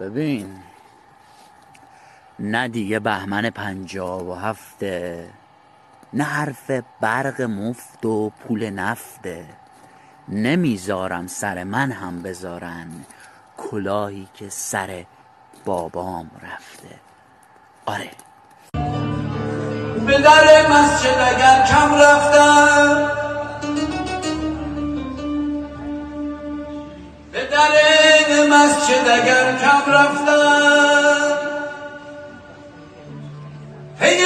ببین. نه دیگه بهمن پنجاب و هفته نه حرف برق مفت و پول نفته نمی‌ذارم سر من هم بذارن کلاهی که سر بابام رفته. آره. به در مسجد اگر کم رفتم مسجد اگر کم رفتم پی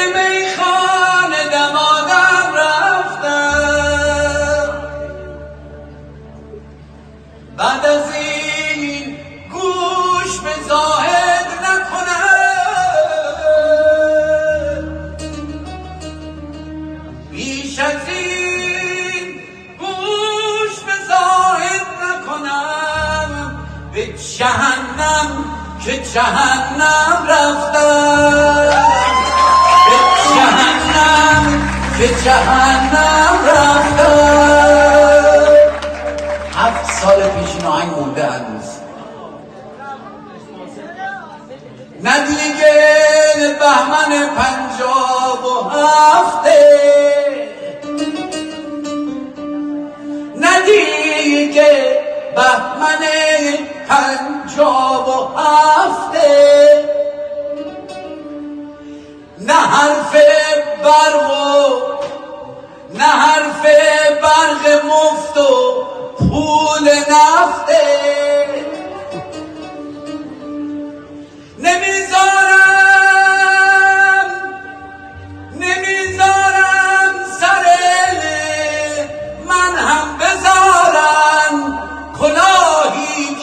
که جهنم رفتم به جهنم که جهنم رفتم هفت سال پیش این آهنگ مونده هنوز. نه دیگه بهمن پنجاب و هفته. نه دیگه بهمن پنجاب و هفته. نه حرف برق و نه حرف برق مفت و پول نفته. نمی‌ذارم نمی‌ذارم سر من هم بذارن کلاهی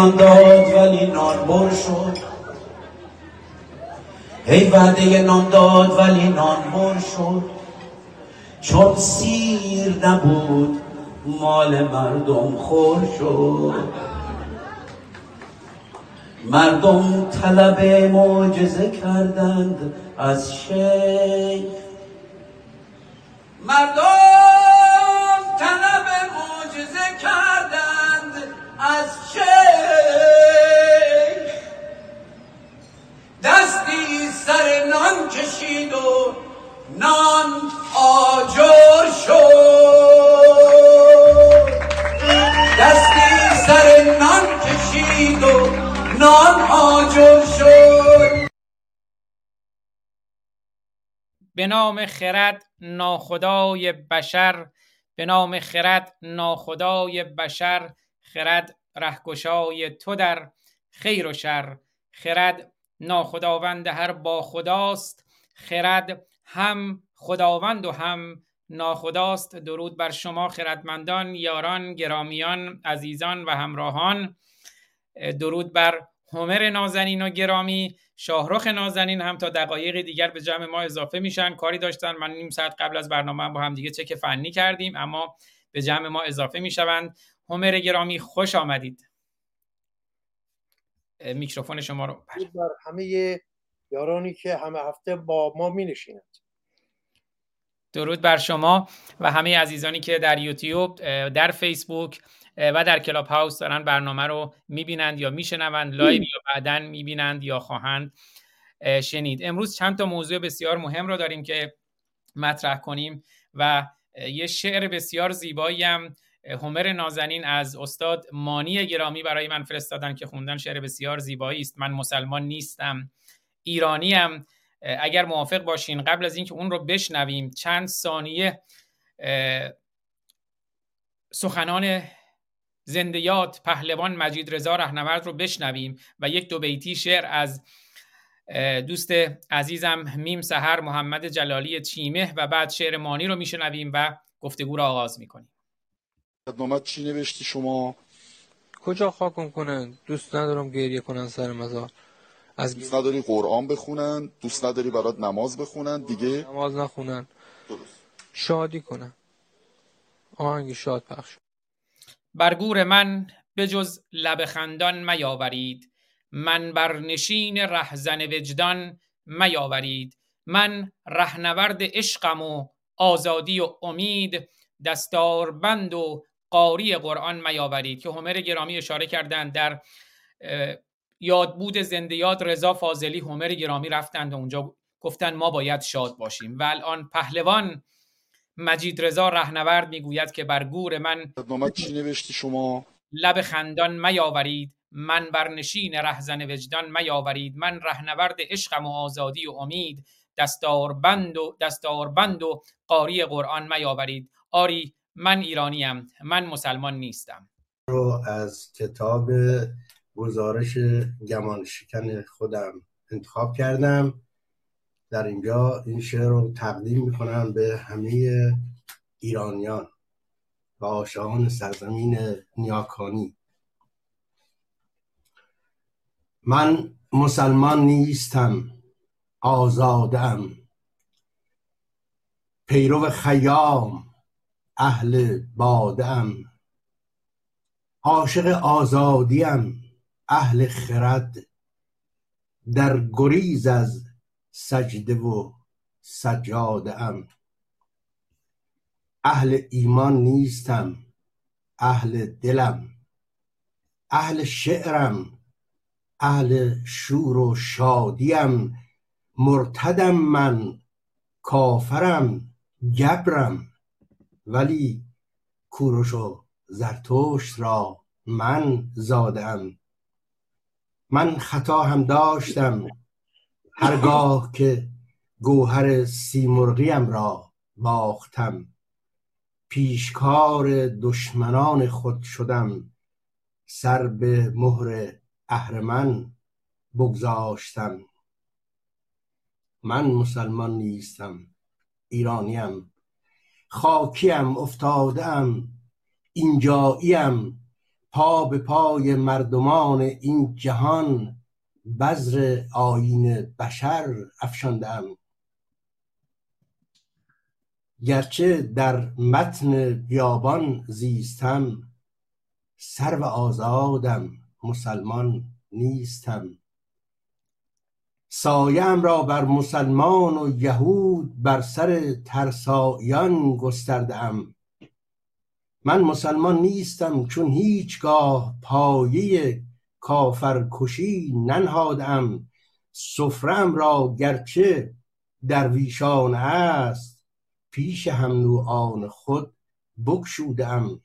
نان داد ولی نان شد. ای وعده نان داد ولی نان شد. چون سیر نبود مال مردم خور شد. مردم طلب معجزه کردند از شیخ. مردم طلب معجزه کردند از دستی سر نان کشید و نان آجر شد. دستی سر نان کشید و نان آجر شد. به نام خرد ناخدای بشر به نام خرد ناخدای بشر خرد رهگشای تو در خیر و شر خرد ناخداوند هر با خداست. خرد هم خداوند و هم ناخداست. درود بر شما خردمندان یاران گرامیان عزیزان و همراهان. درود بر همر نازنین و گرامی. شاهرخ نازنین هم تا دقایق دیگر به جمع ما اضافه میشن. کاری داشتن. من نیم ساعت قبل از برنامه با هم دیگه چک فنی کردیم اما به جمع ما اضافه می‌شوند. همر گرامی خوش آمدید. میکروفون شما رو بر همه یارانی که همه هفته با ما می نشینند درود بر شما و همه عزیزانی که در یوتیوب در فیسبوک و در کلاب هاوس دارن برنامه رو می‌بینند یا میشنوند live یا بعدا می‌بینند یا خواهند شنید. امروز چند تا موضوع بسیار مهم رو داریم که مطرح کنیم و یه شعر بسیار زیبایی هم همر نازنین از استاد مانی گرامی برای من فرستادن که خوندن شعر بسیار زیبایی است. من مسلمان نیستم ایرانیم اگر موافق باشین قبل از اینکه اون رو بشنویم چند ثانیه سخنان زندیات پهلوان مجید رضا رهنورد رو بشنویم و یک دو بیتی شعر از دوست عزیزم میم سهر محمد جلالی چیمه و بعد شعر مانی رو میشنویم و گفتگو رو آغاز می‌کنیم. نامت چی نوشتی شما؟ کجا خاکم کنن؟ دوست ندارم گریه کنن سر مزار. از دوست نداری قرآن بخونن؟ دوست نداری برات نماز بخونن؟ دیگه؟ نماز نخونن. درست. شادی کنن. آهنگ شاد پخش. برگور من به جز لب خندان میاورید. من بر نشین رهزن وجدان میاورید. من رهنورد عشقم و آزادی و امید دستاربند و قاری قرآن میاورید که همر گرامی اشاره کردند در یادبود زنده یاد رضا فاضلی همر گرامی رفتند و اونجا گفتن ما باید شاد باشیم. و الان پهلوان مجید رضا رهنورد می‌گوید که بر گور من چی نوشتی شما؟ لب خندان میاورید من بر نشین رهزن وجدان میاورید من رهنورد عشقم و آزادی و امید دستاربند و دستاربند و قاری قرآن میاورید آری من ایرانیم من مسلمان نیستم. رو از کتاب گزارش گمان شکن خودم انتخاب کردم. در اینجا این شعر رو تقدیم می‌کنم به همه ایرانیان و آشان سرزمین نیاکانی. من مسلمان نیستم آزادم. پیرو خیام اهل بادم عاشق آزادیم اهل خرد. در گریز از سجده و سجاده ام. اهل ایمان نیستم اهل دلم. اهل شعرم اهل شور و شادیم مرتدم من کافرم گبرم ولی کوروش و زرتشت را من زادم من خطا هم داشتم هرگاه که گوهر سیمرغیم را باختم. پیشکار دشمنان خود شدم. سر به مهر اهرمن بگذاشتم. من مسلمان نیستم ایرانیم. خاکیم افتادم اینجاییم. پا به پای مردمان این جهان بذر آین بشر افشاندم. گرچه در متن بیابان زیستم سر و آزادم مسلمان نیستم. سایم را بر مسلمان و یهود بر سر ترسایان گستردم. من مسلمان نیستم چون هیچگاه پایه کافر کشی ننهادم. سفرم را گرچه درویشان است پیش هم آن خود بکشودم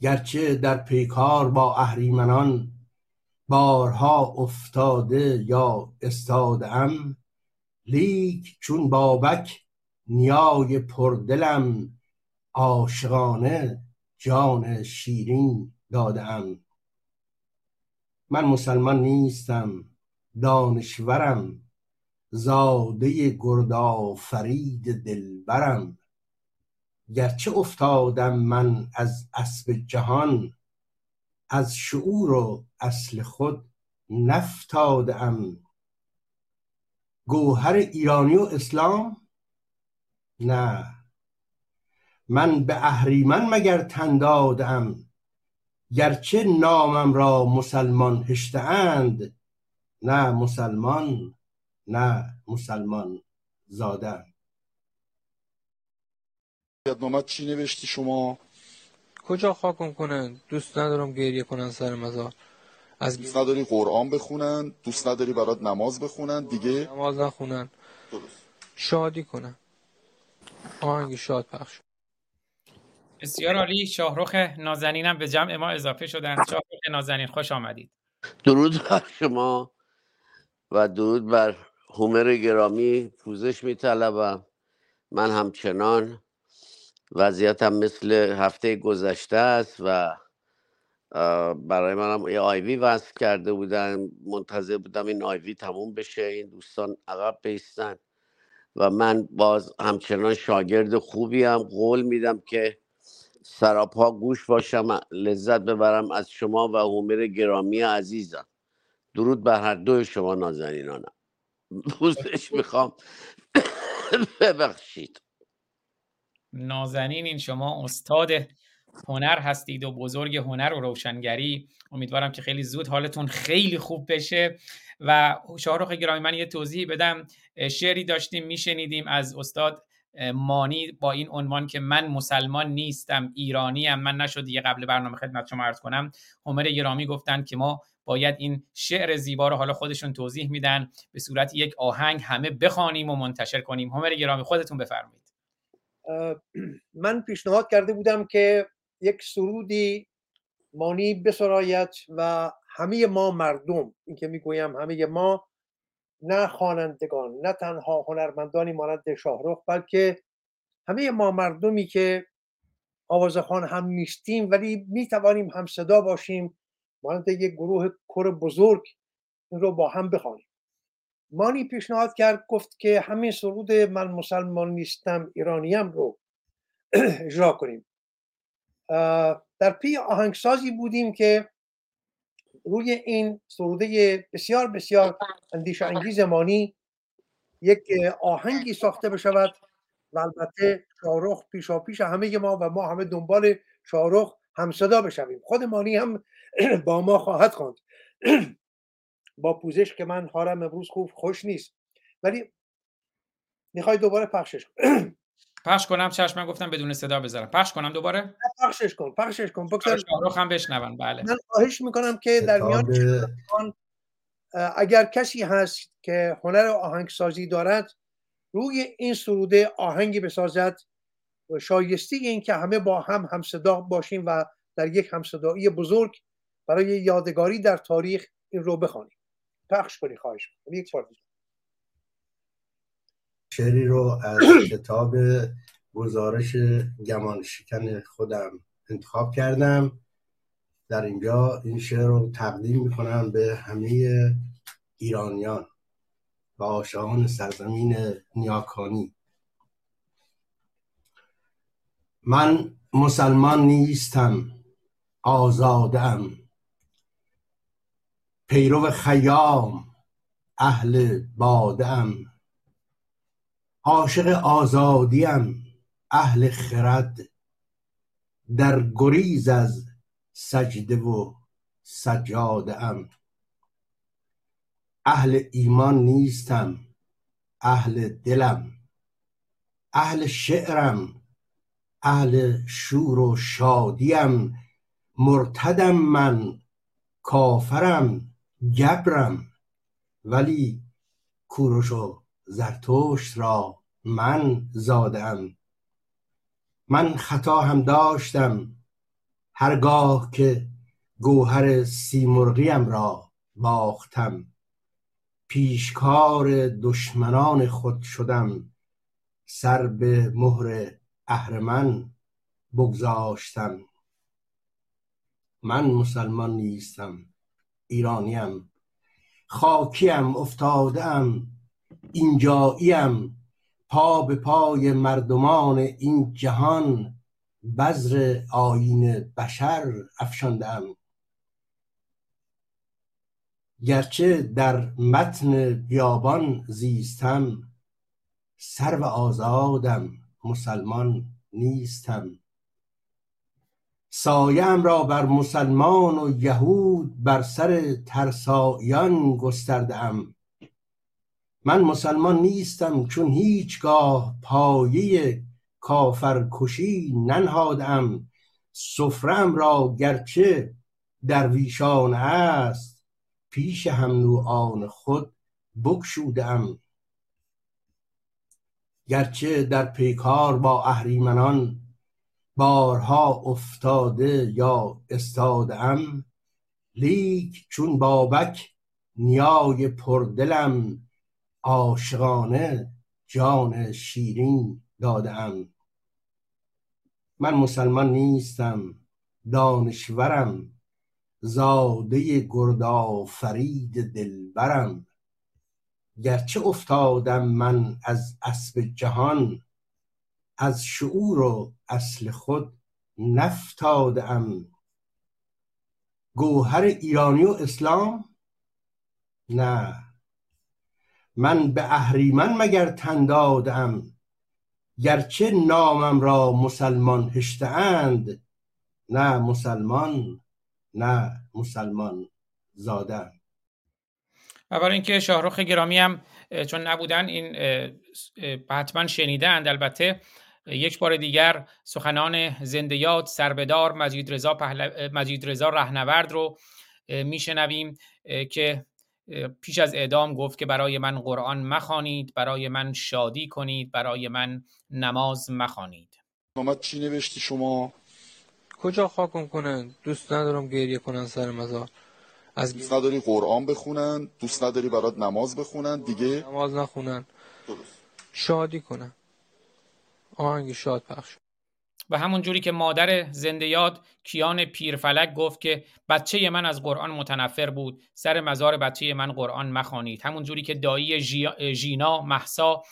گرچه در پیکار با اهریمنان بارها افتاده یا استاده ام لیک چون بابک نیای پردلم عاشقانه جان شیرین دادم من مسلمان نیستم دانشورم زاده فرید دلبرم. گرچه افتادم من از اسب جهان از شعور و اصل خود نفتادم. گوهر ایرانی و اسلام؟ نه. من به اهریمن مگر تن دادم؟ گرچه نامم را مسلمان هشته اند نه مسلمان نه مسلمان زادم یادنامت چی نوشتی شما؟ کجا خاکم کنن دوست ندارم گریه کنن سر مزار. از دوست نداری قرآن بخونن دوست نداری برات نماز بخونن دیگه نماز نخونن. درست. شادی کنن. آهنگ شاد پخش. بسیار عالی. شاهروخ نازنینم به جمع ما اضافه شدن. شاهروخ نازنین خوش آمدید. درود بر شما و درود بر هومر گرامی پوزش میطلبم. من همچنان وضعیتم مثل هفته گذشته است و برای منم یه آیوی وصل کرده بودن منتظر بودم این آیوی تموم بشه این دوستان عقب بیستن و من باز همچنان شاگرد خوبیم. قول میدم که سراپا گوش باشم لذت ببرم از شما و هومر گرامی عزیزم. درود بر هر دوی شما نازنینانم. پوزش می‌خوام. ببخشید. نازنین این شما استاد هنر هستید و بزرگ هنر و روشنگری امیدوارم که خیلی زود حالتون خیلی خوب بشه. و شاهرخ گرامی من یه توضیح بدم. شعری داشتیم میشنیدیم از استاد مانی با این عنوان که من مسلمان نیستم ایرانی هم من نشد دیگه قبل برنامه خدمت شما عرض کنم. همر گرامی گفتن که ما باید این شعر زیبا رو حالا خودشون توضیح میدن. به صورت یک آهنگ همه بخوانیم و منتشر کنیم. همر گرامی خودتون بفرمایید. من پیشنهاد کرده بودم که یک سرودی مانی بسرایت و همه ما مردم این که می‌گویم همه ما نه خوانندگان نه تنها هنرمندانی مانند شاهرخ بلکه همه ما مردمی که آوازخان هم نیستیم ولی می‌توانیم هم صدا باشیم مانند یک گروه کر بزرگ این رو با هم بخوانیم. مانی پیشنهاد کرد گفت که همین سرود من مسلمان نیستم ایرانیم رو اجرا کنیم. در پی آهنگسازی بودیم که روی این سروده بسیار بسیار اندیش انگیز مانی یک آهنگی ساخته بشود و البته شاهرخ پیشا پیش همه ما و ما همه دنبال شاهرخ هم صدا بشویم. خود مانی هم با ما خواهد خواند. با پوزش که من حالم امروز خوب خوش نیست. ولی می‌خوای دوباره پخشش پخش کنم چشم من گفتم بدون صدا بذارم. پخش کنم دوباره؟ پخشش کن پخشش کن. بگذار شاهرخ هم بشنون. بله. من خواهش می‌کنم که در میان اگر کسی هست که هنر آهنگسازی دارد روی این سروده آهنگی بسازد و شایسته این که همه با هم همصدا باشیم و در یک همصدایی بزرگ برای یادگاری در تاریخ این رو بخوانیم. پخش کنی خواهش یک بار شعری رو از کتاب گزارش گمان شکن خودم انتخاب کردم. در اینجا این شعر رو تقدیم می‌کنم به همه ایرانیان و آشان سرزمین نیاکانی. من مسلمان نیستم آزادم. پیرو خیام اهل بادم عاشق آزادیم اهل خرد در گریز از سجده و سجاده ام اهل ایمان نیستم اهل دلم اهل شعرم اهل شور و شادیم. مرتدم من کافرم گبرم ولی کوروش و زرتشت را من زادم. من خطا هم داشتم هرگاه که گوهر سیمرغیم را باختم. پیشکار دشمنان خود شدم سر به مهر اهرمن بگذاشتم. من مسلمان نیستم ایرانیم. خاکیم افتادم. اینجاییم پا به پای مردمان این جهان بذر آین بشر افشاندم. گرچه در متن بیابان زیستم سر و آزادم مسلمان نیستم. سایم را بر مسلمان و یهود بر سر ترسایان گستردم. من مسلمان نیستم چون هیچگاه پایه کافر کشی ننهادم. سفرم را گرچه درویشان است پیش هم آن خود بکشودم گرچه در پیکار با اهریمنان بارها افتاده یا استادم لیک چون بابک نیای پردلم. عاشقانه جان شیرین دادم من مسلمان نیستم دانشورم زاده فرید دلبرم. گرچه افتادم من از اسب جهان از شعور و اصل خود نفتادم گوهر ایرانی و اسلام؟ نه. من به اهریمن مگر تن دادم؟ گرچه نامم را مسلمان هشته اند نه مسلمان نه مسلمان زادم و برای اینکه شاهرخ گرامی هم چون نبودن این حتما شنیدند البته یک بار دیگر سخنان زنده یاد سربدار مجید رضا, مجید رضا رهنورد رو میشنویم که پیش از اعدام گفت که برای من قرآن مخوانید برای من شادی کنید برای من نماز مخوانید. محمد چی نوشتی شما؟ کجا خاکم کنن؟ دوست ندارم گریه کنن سر مزار. از دوست نداری قرآن بخونن؟ دوست نداری برات نماز بخونن؟ دیگه؟ نماز نخونن. شادی کنن. آهنگ شاد پخش. و همون جوری که مادر زنده یاد کیان پیرفلک گفت که بچه من از قرآن متنفر بود سر مزار بچه من قرآن مخوانید. همون جوری که دایی ژینا محسا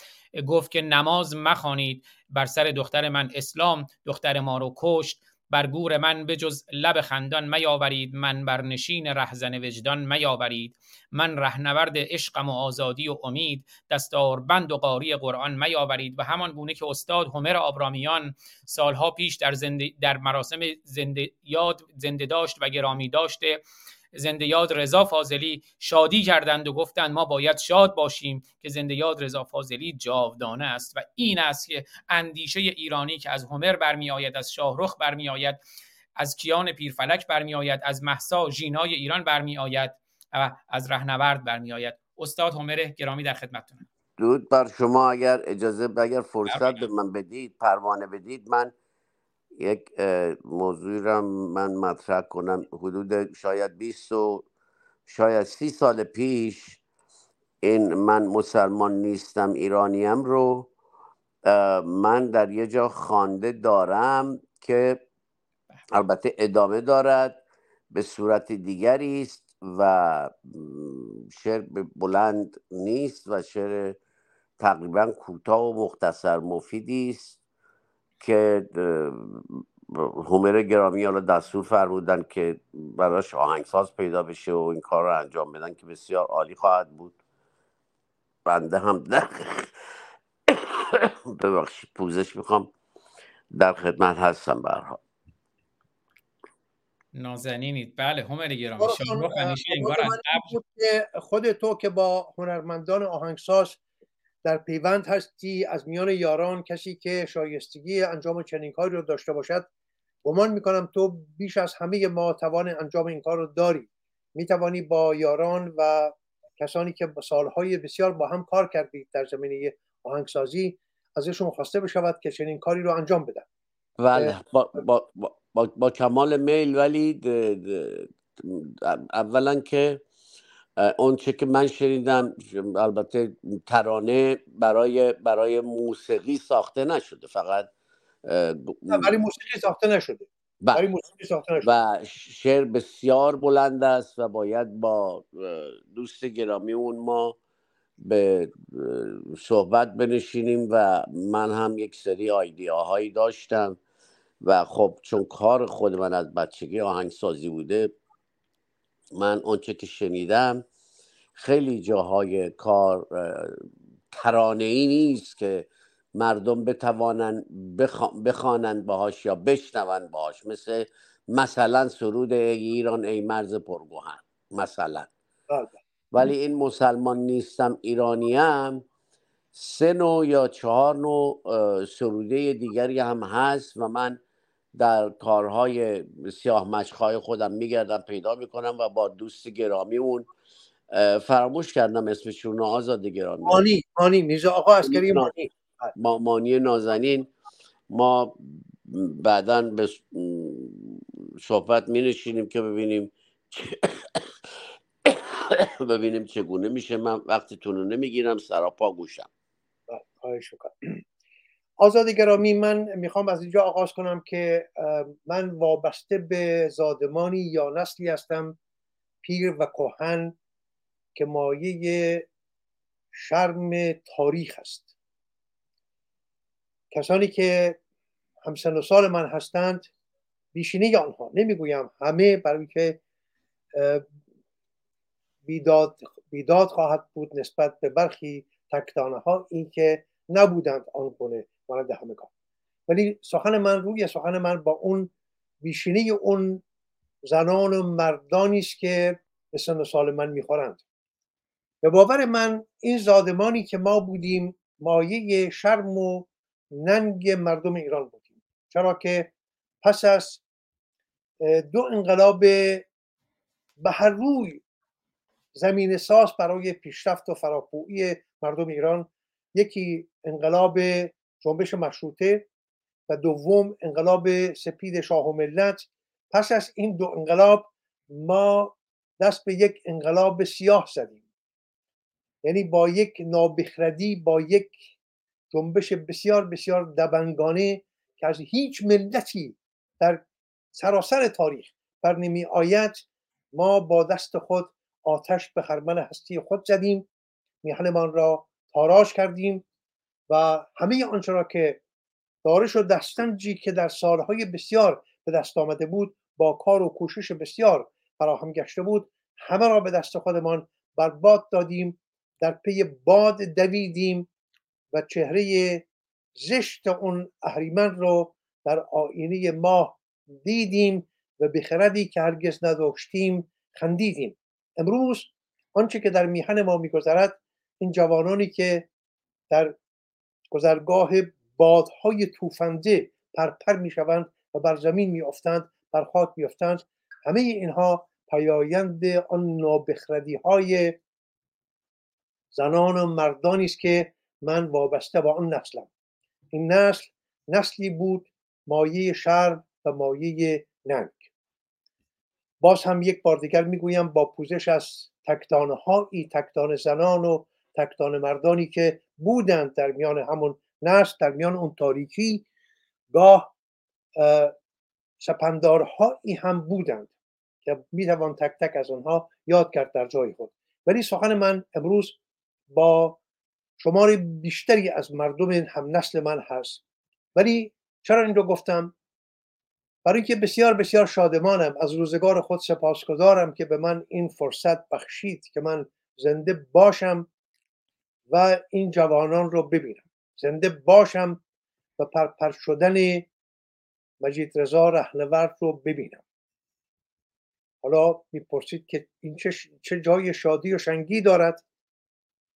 گفت که نماز مخوانید بر سر دختر من اسلام دختر ما رو کشت. بر گور من بجز لب خندان میاورید من بر نشین رهزن وجدان میاورید. من رهنورد عشقم و آزادی و امید دستار بند و قاری قرآن میاورید و همان گونه که استاد همر آبرامیان سالها پیش در, زنده در مراسم زنده یاد زنده داشت و گرامی داشته زنده یاد رضا فاضلی شادی کردند و گفتند ما باید شاد باشیم که زنده یاد رضا فاضلی جاودانه است. و این است که اندیشه ایرانی که از هومر برمی آید از شاهرخ برمی آید از کیان پیرفلک برمی آید از محسا ژینای ایران برمی آید و از رهنورد برمی آید استاد هومر گرامی در خدمتتونم. درود بر شما. اگر اجازه اگر فرصت به من بدید پروانه بدید من یک موضوعی را من مطرح کنم. حدود شاید 20 و شاید سی سال پیش این من مسلمان نیستم ایرانیم رو من در یه جا خوانده دارم که البته ادامه دارد به صورت دیگری است و شعر بلند نیست و شعر تقریبا کوتاه و مختصر مفیدی است. که هومر گرامی حالا دستور فرمودن که براش آهنگساز پیدا بشه و این کار رو انجام بدن که بسیار عالی خواهد بود. بنده هم در ببخشید پوزش می‌خوام. در خدمت هستم برها نازنینید بله هومر گرامی. شما انگار از خود تو که با هنرمندان آهنگساز در پیوند هستی از میان یاران کسی که شایستگی انجام چنین کاری رو داشته باشد. گمان می‌کنم تو بیش از همه ما توان انجام این کار رو داری. می‌توانی با یاران و کسانی که سالهای بسیار با هم کار کردید در زمینه آهنگسازی ازشون خواسته بشود که چنین کاری رو انجام بدن. بله با, با, با, با کمال میل ولی اولا که چه که من شنیدم البته ترانه برای برای موسیقی ساخته نشده فقط برای موسیقی ساخته نشده بله. برای موسیقی ساخته نشده و شعر بسیار بلند است و باید با دوست گرامی اون ما به صحبت بنشینیم و من هم یک سری آیدیاهایی داشتم و خب چون کار خود من از بچگی آهنگسازی بوده من آنچه که شنیدم خیلی جاهای کار ترانه ای نیست که مردم بتوانند بخوانند باهاش یا بشنوند باهاش. مثل مثلا سرود ایران ای مرز پرگوهن مثلا. بله. ولی این مسلمان نیستم ایرانیم. سه نوع یا چهار نوع سروده دیگری هم هست و من در کارهای سیاه مشخای خودم میگردم پیدا می‌کنم و با دوست گرامی اون فراموش کردم اسمشون آزاد گرامی. مانی مانی میزا آقا اسکری مانی ما مانی نازنین. ما بعدا به صحبت می نشینیم که ببینیم ببینیم چگونه میشه. من وقتتون رو نمی‌گیرم سراپا گوشم. بله، خواهش آزاد گرامی من می‌خوام از اینجا آغاز کنم که من وابسته به زادمانی یا نسلی هستم پیر و کهن که مایه شرم تاریخ است. کسانی که همسن و سال من هستند بیشینه آنها. نمی‌گویم همه برای که بیداد, بیداد خواهد بود نسبت به برخی تکتانه ها این که نبودند آن گونه مانند همگان ولی سخن من روی سخن من با اون بیشینه اون زنان و مردانی است که به سن سال من می‌خورند. به باور من این زادمانی که ما بودیم مایه شرم و ننگ مردم ایران بودیم. چرا که پس از دو انقلاب به هر روی زمین ساز برای پیشرفت و فراپویی مردم ایران یکی انقلاب جنبش مشروطه و دوم انقلاب سپید شاه و ملت. پس از این دو انقلاب ما دست به یک انقلاب سیاه زدیم. یعنی با یک نابخردی با یک جنبش بسیار بسیار دبنگانه که از هیچ ملتی در سراسر تاریخ بر نمی آید ما با دست خود آتش به خرمن هستی خود زدیم. میهنمان را تاراش کردیم. و همه آنچه را که دارش و دستنجی که در سالهای بسیار به دست آمده بود با کار و کوشش بسیار فراهم گشته بود همه را به دست خودمان برباد دادیم در پی باد دویدیم و چهره زشت اون اهریمن رو در آینه ماه دیدیم و بخردی که هرگز نداشتیم خندیدیم. امروز آنچه که در میهن ما میگذرد این جوانانی که در گذرگاه بادهای توفنده پرپر می‌شوند و بر زمین میافتند بر خاک میافتند. همه اینها پیایند آن نابخردی های زنان و مردانی است که من وابسته با آن نسلم. این نسل نسلی بود مایه شرم و مایه ننگ. باز هم یک بار دیگر می‌گویم با پوزش از تکتانه هایی تکتان زنان و تکتان مردانی که بودند در میان همون نسل در میان اون تاریکی. گاه سپندارهایی هم بودند که می‌توان تک تک از آنها یاد کرد در جای خود. ولی سخن من امروز با شمار بیشتری از مردم هم نسل من هست. ولی چرا این رو گفتم؟ برای اینکه بسیار بسیار شادمانم. از روزگار خود سپاسگزارم که به من این فرصت بخشید که من زنده باشم. و این جوانان رو ببینم. زنده باشم و پرپر شدن مجید رضا رهنورد رو ببینم. حالا می‌پرسید که این چه, چه جای شادی و شنگی دارد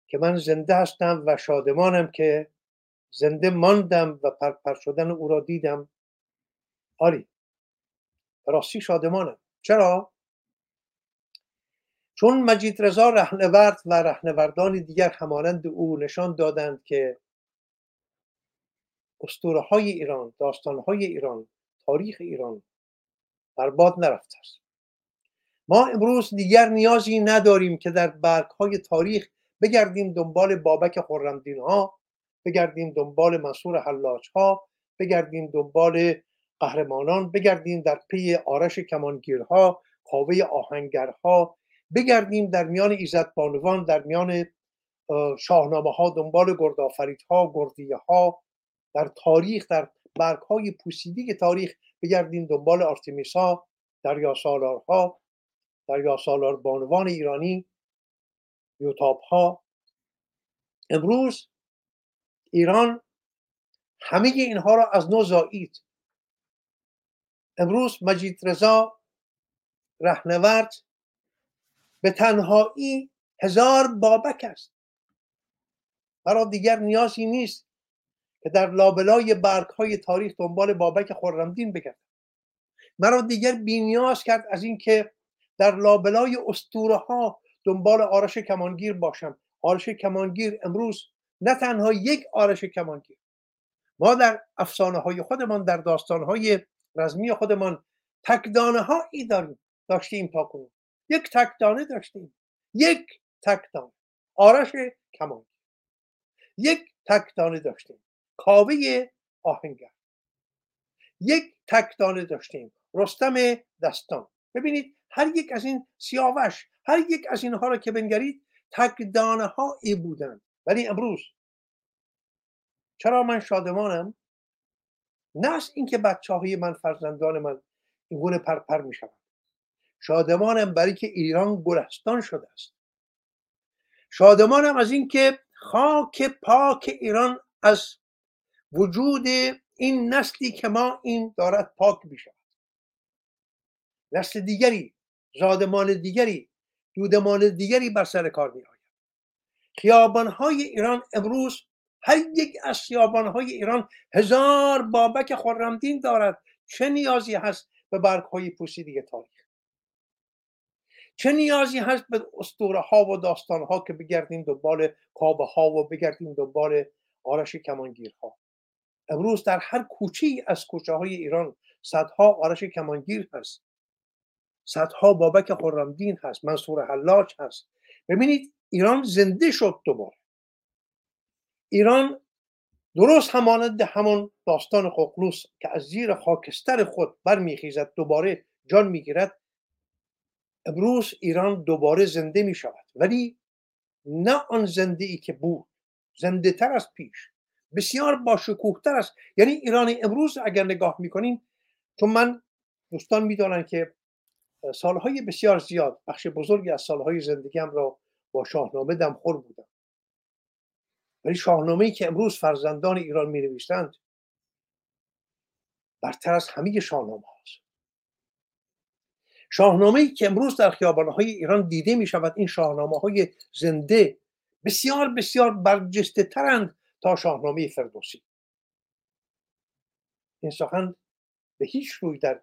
که من زنده هستم و شادمانم که زنده ماندم و پرپر شدن او را دیدم. آری راستی شادمانم. چرا؟ چون مجید رضا رهنورد و رهنوردان دیگر همانند او نشان دادند که اسطوره های ایران داستان های ایران تاریخ ایران برباد نرفته است. ما امروز دیگر نیازی نداریم که در برگ های تاریخ بگردیم دنبال بابک خرمدین ها بگردیم دنبال منصور حلاج ها بگردیم دنبال قهرمانان بگردیم در پی آرش کمانگیرها کاوه آهنگرها بگردیم در میان ایزد بانوان در میان شاهنامه ها دنبال گردآفرید ها گردیه ها در تاریخ در برگ های پوسیدی تاریخ بگردیم دنبال آرتمیسا در سالارها در سالار بانوان ایرانی یوتاب ها امروز ایران همه اینها را از نو زایید امروز مجید رضا رهنورد به تنهایی هزار بابک است. برای دیگر نیازی نیست که در لابلای برگ های تاریخ دنبال بابک خرمدین بگردم. مرا دیگر بینیاز کرد از اینکه در لابلای استوره ها دنبال آرش کمانگیر باشم. آرش کمانگیر امروز نه تنها یک آرش کمانگیر ما در افسانه های خودمان در داستان های رزمی خودمان تکدانه هایی داریم. داشتیم تا کنون. یک تکدانه داشتیم. یک تکتان آرش کمان یک تکتانه داشتیم. کاوه آهنگر. یک تکتانه داشتیم. رستم دستان. ببینید هر یک از این سیاوش هر یک از اینها را که بنگرید تکدانه ای بودند. ولی امروز چرا من شادمانم؟ نه از اینکه بچه های من فرزندان من این گونه پرپر می شود شادمانم برای که ایران گلستان شده است. شادمانم از اینکه خاک پاک ایران از وجود این نسلی که ما این دارد پاک می شود نسل دیگری زادمان دیگری دودمان دیگری بر سر کار می آید خیابانهای ایران امروز هر یک از خیابانهای ایران هزار بابک خرمدین دارد. چه نیازی هست به برگ های پوسیده تاریخ چه نیازی هست به اسطوره ها و داستان ها که بگردیم دنبال کابه ها و بگردیم دنبال آرش کمانگیرها؟ امروز در هر کوچه از کوچه های ایران صدها آرش کمانگیر هست. صدها بابک خرمدین هست منصور حلاج هست. ببینید ایران زنده شد دوباره. ایران درست همانند همان داستان ققنوس که از زیر خاکستر خود برمیخیزد دوباره جان می‌گیرد امروز ایران دوباره زنده می شود. ولی نه آن زنده ای که بود زنده تر از پیش بسیار با تر است. یعنی ایران امروز اگر نگاه می‌کنیم چون من دوستان می‌دانند که سالهای بسیار زیاد بخش بزرگی از سالهای زندگیم را با شاهنامه دمخور بودم. ولی شاهنامه ای که امروز فرزندان ایران می نویسند برتر از همه شاهنامه شاهنامه که امروز در های ایران دیده می شود این شاهنامه های زنده بسیار بسیار برجسته ترند تا شاهنامه فردوسی. این سخن به هیچ روی در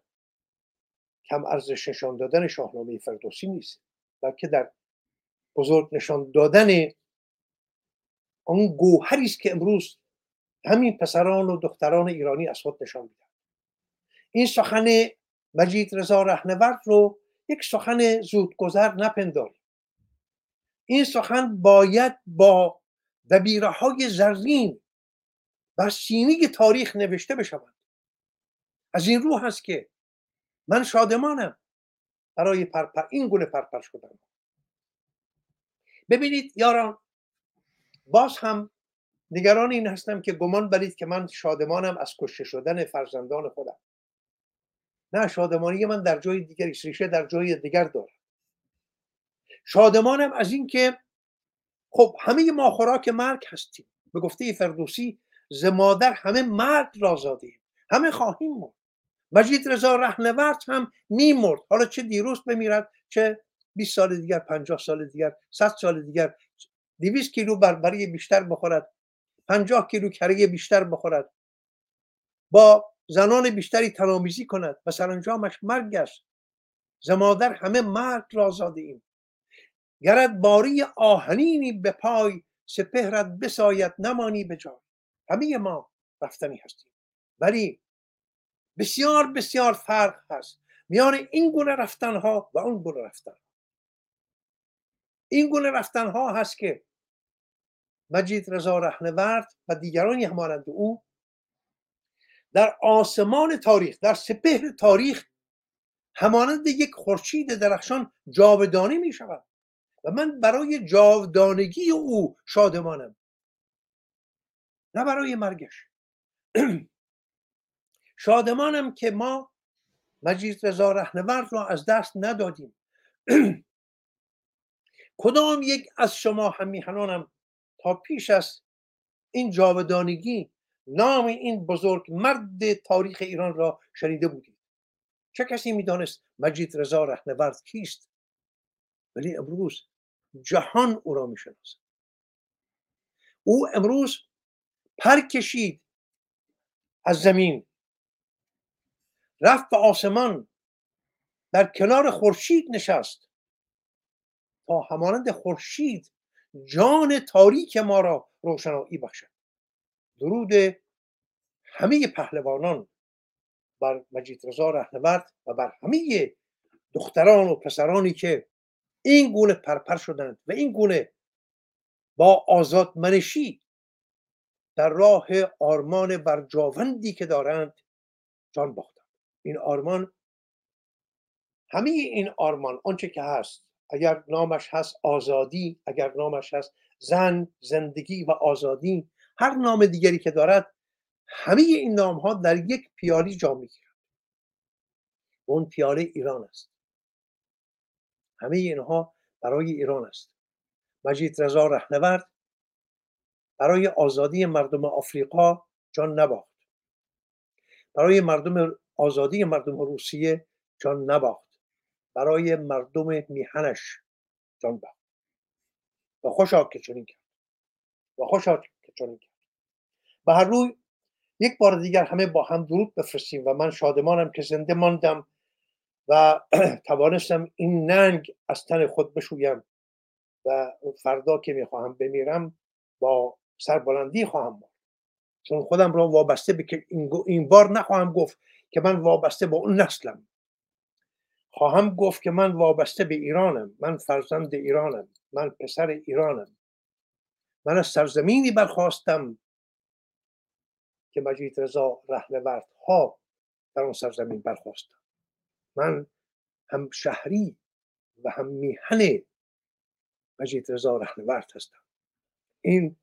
کم ارزش نشان دادن شاهنامه فردوسی نیست بلکه در بزرگ نشان دادن آن گوهری است که امروز همین پسران و دختران ایرانی از خود نشان میدن این سخن مجید رضا رهنورد رو یک سخن زودگذر نپنداریم این سخن باید با دبیره های زرین بر سینی تاریخ نوشته بشود. از این رو هست که من شادمانم برای پرپر این گونه پرپر شدن. ببینید یاران باز هم نگران این هستم که گمان برید که من شادمانم از کشته شدن فرزندان خودم. نه شادمانی من در جای دیگری ریشه در جای دیگر دارم. شادمانم از اینکه خب همه ما خوراک مرگ هستیم. به گفته فردوسی ز مادر همه مرد را زادیم. همه خواهیم مرد. مجید رضا رهنورد هم میمرد حالا چه دیروز بمیرد چه 20 سال دیگر 50 سال دیگر 100 سال دیگر. 200 کیلو بربری بیشتر بخورد. 50 کیلو کره بیشتر بخورد. با زنان بیشتری تنامیزی کند. و سرانجامش مرگ است. زمادر همه مرگ را زاده ایم. گرد باری آهنینی به پای سپهرت بساید نمانی به جای. همه ما رفتنی هستیم. ولی بسیار بسیار فرق هست. میان این گونه رفتن ها و اون گونه رفتن این گونه رفتن ها هست که مجید رضا رهنورد و دیگرانی همانند او در آسمان تاریخ در سپهر تاریخ همانند یک خورشید درخشان جاودانه می شود و من برای جاودانگی او شادمانم. نه برای مرگش. شادمانم که ما مجید رضا رهنورد را از دست ندادیم. کدام یک از شما هم میهنانم تا پیش از این جاودانگی نام این بزرگ مرد تاریخ ایران را شنیده بودید. چه کسی می‌دانست مجید رضا رهنورد کیست؟ ولی امروز جهان او را می‌شناسد. او امروز پر کشید از زمین. رفت به آسمان در کنار خورشید نشست. تا همانند خورشید جان تاریک ما را روشنایی بخشد. درود همه پهلوانان بر مجید رضا رهنورد و بر همه دختران و پسرانی که این گونه پرپر شدند و این گونه با آزاد منشی در راه آرمان برجاوندی که دارند جان باختند. این آرمان همه این آرمان آنچه که هست اگر نامش هست آزادی اگر نامش هست زن زندگی و آزادی هر نام دیگری که دارد همه این نام ها در یک پیالی جا می‌گیرند اون پیاله ایران است. همه اینها برای ایران است. مجید رضا رهنورد برای آزادی مردم آفریقا جان نباخت. برای مردم آزادی مردم روسیه جان نباخت. برای مردم میهنش جان باخت. و خوشا که چنین کرد. و خوشا که چنین کرد. به هر روی یک بار دیگر همه با هم درود بفرستیم و من شادمانم که زنده ماندم و توانستم این ننگ از تن خود بشویم و فردا که می‌خواهم بمیرم با سربلندی خواهم بود چون خودم را وابسته به این بار نخواهم گفت که من وابسته با اون نسلم. خواهم گفت که من وابسته به ایرانم. من فرزند ایرانم. من پسر ایرانم. من از سرزمینی برخواستم که مجید رضا رهنورد ها در اون سرزمین برخواستم من هم شهری و هم میهن مجید رضا رهنورد هستم. این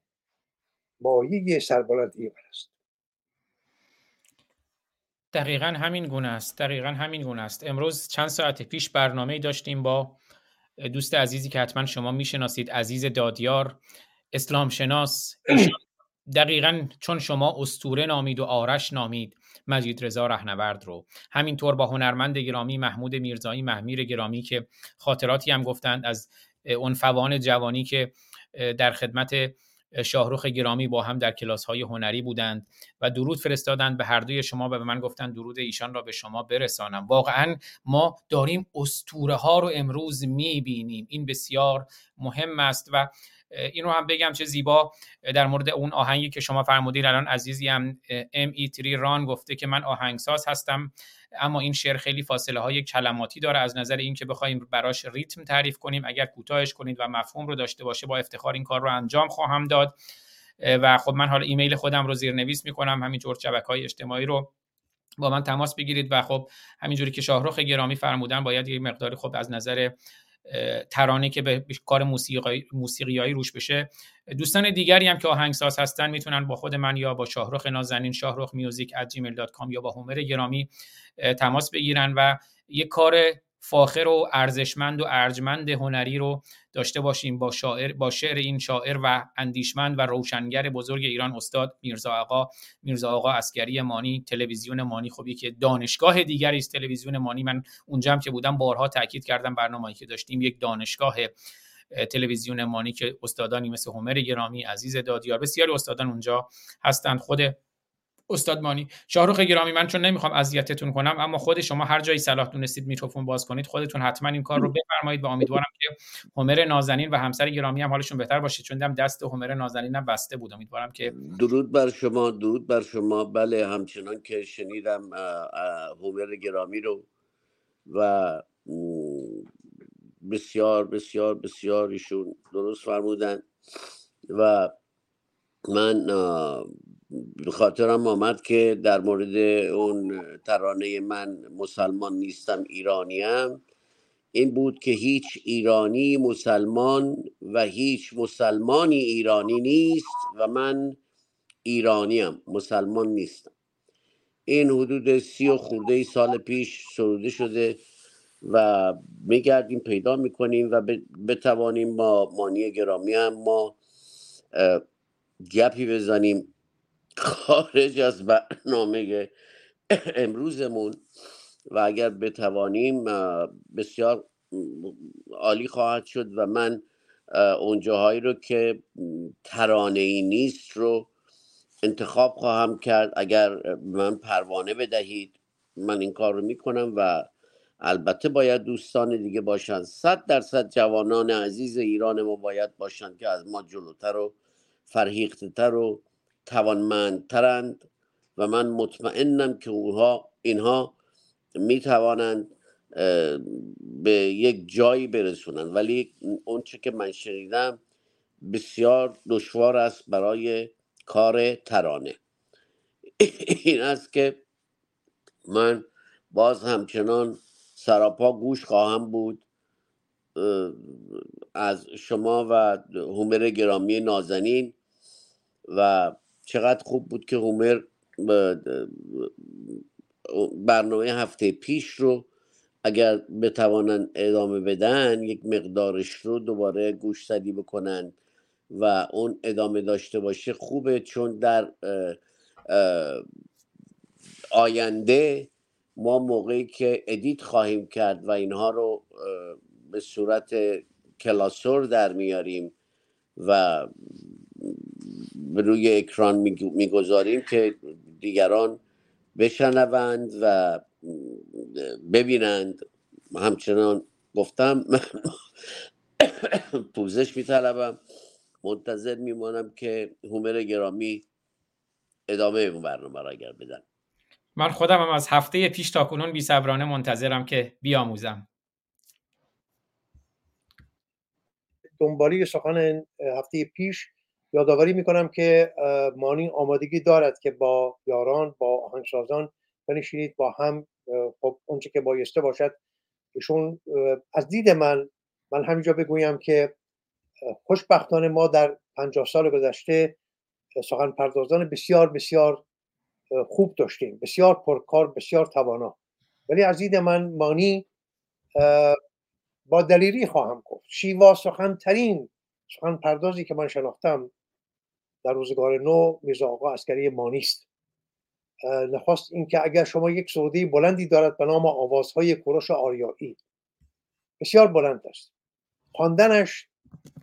مایه سربلندی من است. دقیقا همین گونه است دقیقا همین گونه است. امروز چند ساعت پیش برنامه داشتیم با دوست عزیزی که حتما شما می‌شناسید عزیز دادیار اسلام شناس دقیقا چون شما استوره نامید و آرش نامید مجید رضا رهنورد رو. همینطور با هنرمند گرامی محمود میرزایی محمیر گرامی که خاطراتی هم گفتند از اون فوان جوانی که در خدمت شاهروخ گرامی با هم در کلاس های هنری بودند و درود فرستادند. به هر دوی شما و به من گفتند درود ایشان را به شما برسانم. واقعا ما داریم استوره ها رو امروز می‌بینیم. این بسیار مهم است و این رو هم بگم چه زیبا در مورد اون آهنگی که شما فرمودید الان عزیزی هم ام ای تری ران گفته که من آهنگساز هستم اما این شعر خیلی فاصله های کلماتی داره. از نظر اینکه بخوایم براش ریتم تعریف کنیم اگر کوتاهش کنید و مفهوم رو داشته باشه با افتخار این کار رو انجام خواهم داد. و خب من حالا ایمیل خودم رو زیرنویس می‌کنم همینطور شبکه های اجتماعی رو با من تماس بگیرید. و خب همینجوری که شاهرخ گرامی فرمودن باید یه مقداری خب از نظر ترانه که به کار موسیقی موسیقیایی روش بشه. دوستان دیگری هم که آهنگساز هستن می‌تونن با خود من یا با شاهرخ نازنین شاهرخ میوزیک یا با هومر گرامی تماس بگیرن و یک کار فاخر و ارزشمند و ارجمند هنری رو داشته باشیم با شاعر با شعر این شاعر و اندیشمند و روشنگر بزرگ ایران استاد میرزا آقا. میرزا آقا اسکری مانی تلویزیون مانی. خب که دانشگاه دیگری است تلویزیون مانی. من اونجا که بودم بارها تاکید کردم برنامه‌ای که داشتیم. یک دانشگاه تلویزیون مانی که استادانی مثل همر گرامی عزیز دادیار بسیاری استادان اونجا هستند. خود استاد مانی شاهرخ گرامی من چون نمی‌خوام اذیتتون کنم اما خود شما هر جایی صلاح دونستید میکروفون باز کنید خودتون حتما این کار رو بفرمایید و امیدوارم که همر نازنین و همسر گرامی هم حالشون بهتر باشه چون دم دست همر نازنین هم بسته بود. امیدوارم که درود بر شما درود بر شما. بله همچنان که شنیدم همر گرامی رو و بسیار بسیار بسیار ایشون درست فرمودن و من خاطرم آمد که در مورد اون ترانه من مسلمان نیستم ایرانیم. این بود که هیچ ایرانی مسلمان و هیچ مسلمانی ایرانی نیست و من ایرانیم مسلمان نیستم. این حدود سی و خورده سال پیش سروده شده و میگردیم پیدا می‌کنیم و بتوانیم با مانی گرامی هم ما گپی بزنیم. خارج از برنامه امروزمون و اگر بتوانیم بسیار عالی خواهد شد و من اونجاهایی رو که ترانه ای نیست رو انتخاب خواهم کرد. اگر من پروانه بدهید من این کار رو می‌کنم و البته باید دوستان دیگه باشن. صد درصد جوانان عزیز ایران ما باید باشن که از ما جلوتر و فرهیختتر و توانمندترند و من مطمئنم که اونها اینها می توانند به یک جایی برسونن ولی اون چه که من شنیدم بسیار دشوار است برای کار ترانه. این است که من باز همچنان سراپا گوش خواهم بود از شما و هومر گرامی نازنین و چقدر خوب بود که هومر برنامه هفته پیش رو اگر بتوانند ادامه بدن یک مقدارش رو دوباره گوش زدی بکنن و اون ادامه داشته باشه خوبه چون در آینده ما موقعی که ادیت خواهیم کرد و اینها رو به صورت کلاسور در میاریم و روی اکران می‌گذاریم که دیگران بشنوند و ببینند. همچنان گفتم پوزش میطلبم. منتظر میمانم که هومر گرامی ادامه اون برنامه را اگر بدن. من خودم هم از هفته پیش تا کنون بی منتظرم که بیاموزم. دنبالی سخن هفته پیش یادآوری می‌کنم که مانی آمادگی دارد که با یاران با آهنگسازان بنشینید با هم خب اونچه که بایسته باشد ایشون از دید من من همینجا بگویم که خوشبختانه ما در پنجاه سال گذشته سخن پردازان بسیار بسیار خوب داشتیم. بسیار پرکار بسیار توانا. ولی از دید من مانی با دلیری خواهم گفت. شیوا سخنترین سخن پردازی که من شناختم در روزگار نو میرزا آقا اسکری مانی است. نخواست اینکه اگر شما یک سعودی بلندی دارد به نام آوازهای کوروش آریایی. بسیار بلند است. خواندنش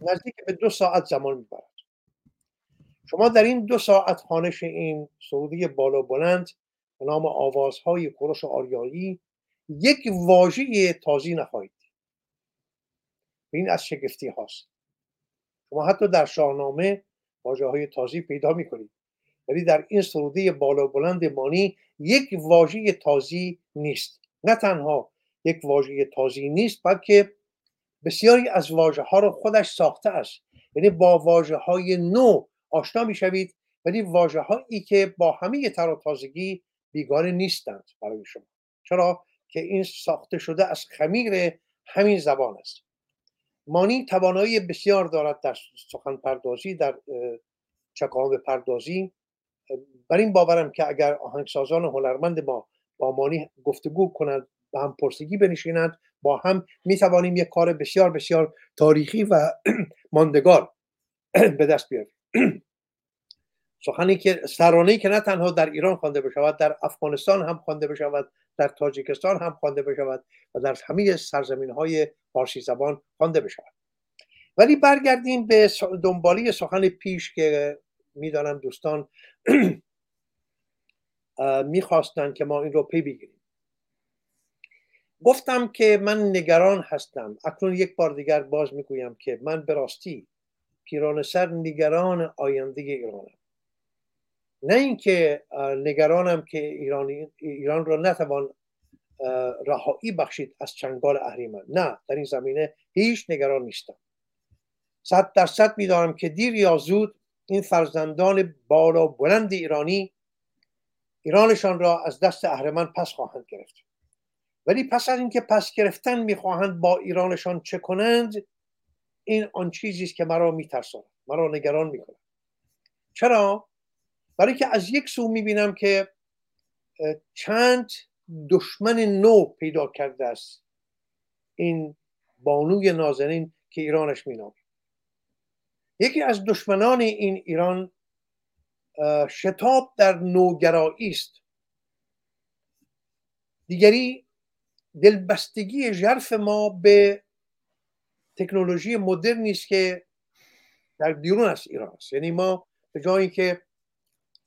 نزدیک به دو ساعت زمان می‌برد. شما در این دو ساعت خانش این سعودی بالا بلند به نام آوازهای کوروش آریایی یک واژه تازی نخواهید این از شگفتی هاست. شما حتی در شاهنامه واجه های تازی پیدا می‌کنید ولی در این سرودی بالا بلند مانی یک واژه تازی نیست. نه تنها یک واژه تازی نیست بلکه بسیاری از واژه ها رو خودش ساخته است. یعنی با واژه های نو آشنا می‌شوید ولی واژه هایی که با همه تر و تازگی بیگانه نیستند برای شما. چرا؟ که این ساخته شده از خمیر همین زبان است. مانی توانایی بسیار دارد در سخن پردازی در چکام پردازی. بر این باورم که اگر آهنگسازان هنرمند ما با مانی گفتگو کنند و هم پرسگی بنشینند با هم می توانیم یک کار بسیار بسیار تاریخی و ماندگار به دست بیاریم. سخنی که سرانه که نه تنها در ایران خوانده بشود در افغانستان هم خوانده بشود. در تاجیکستان هم خوانده بشود و در همه سرزمین های فارسی زبان خوانده بشود. ولی برگردیم به دنبالی سخن پیش که می‌دانم دوستان می‌خواستن که ما این رو پی بگیریم. گفتم که من نگران هستم. اکنون یک بار دیگر باز می‌گویم که من به راستی پیران سر نگران آینده ایرانم. نه اینکه نگرانم که ایرانی ایران را نتوان رهایی بخشید از چنگال اهریمن. نه در این زمینه هیچ نگران نیستم. صد درصد می‌دانم که دیر یا زود این فرزندان بالا بلند ایرانی ایرانشان را از دست اهرمن پس خواهند گرفت. ولی پس از اینکه پس گرفتن می‌خواهند با ایرانشان چه کنند این آن چیزی است که مرا میترساند. مرا نگران می‌کنه چرا؟ برای که از یک سو می‌بینم که چند دشمن نو پیدا کرده است این بانوی نازنین که ایرانش مینامد یکی از دشمنان این ایران شتاب در نوگرایی است. دیگری دلبستگی ژرف ما به تکنولوژی مدرنی است که در بیرون از ایران است. یعنی ما به جایی که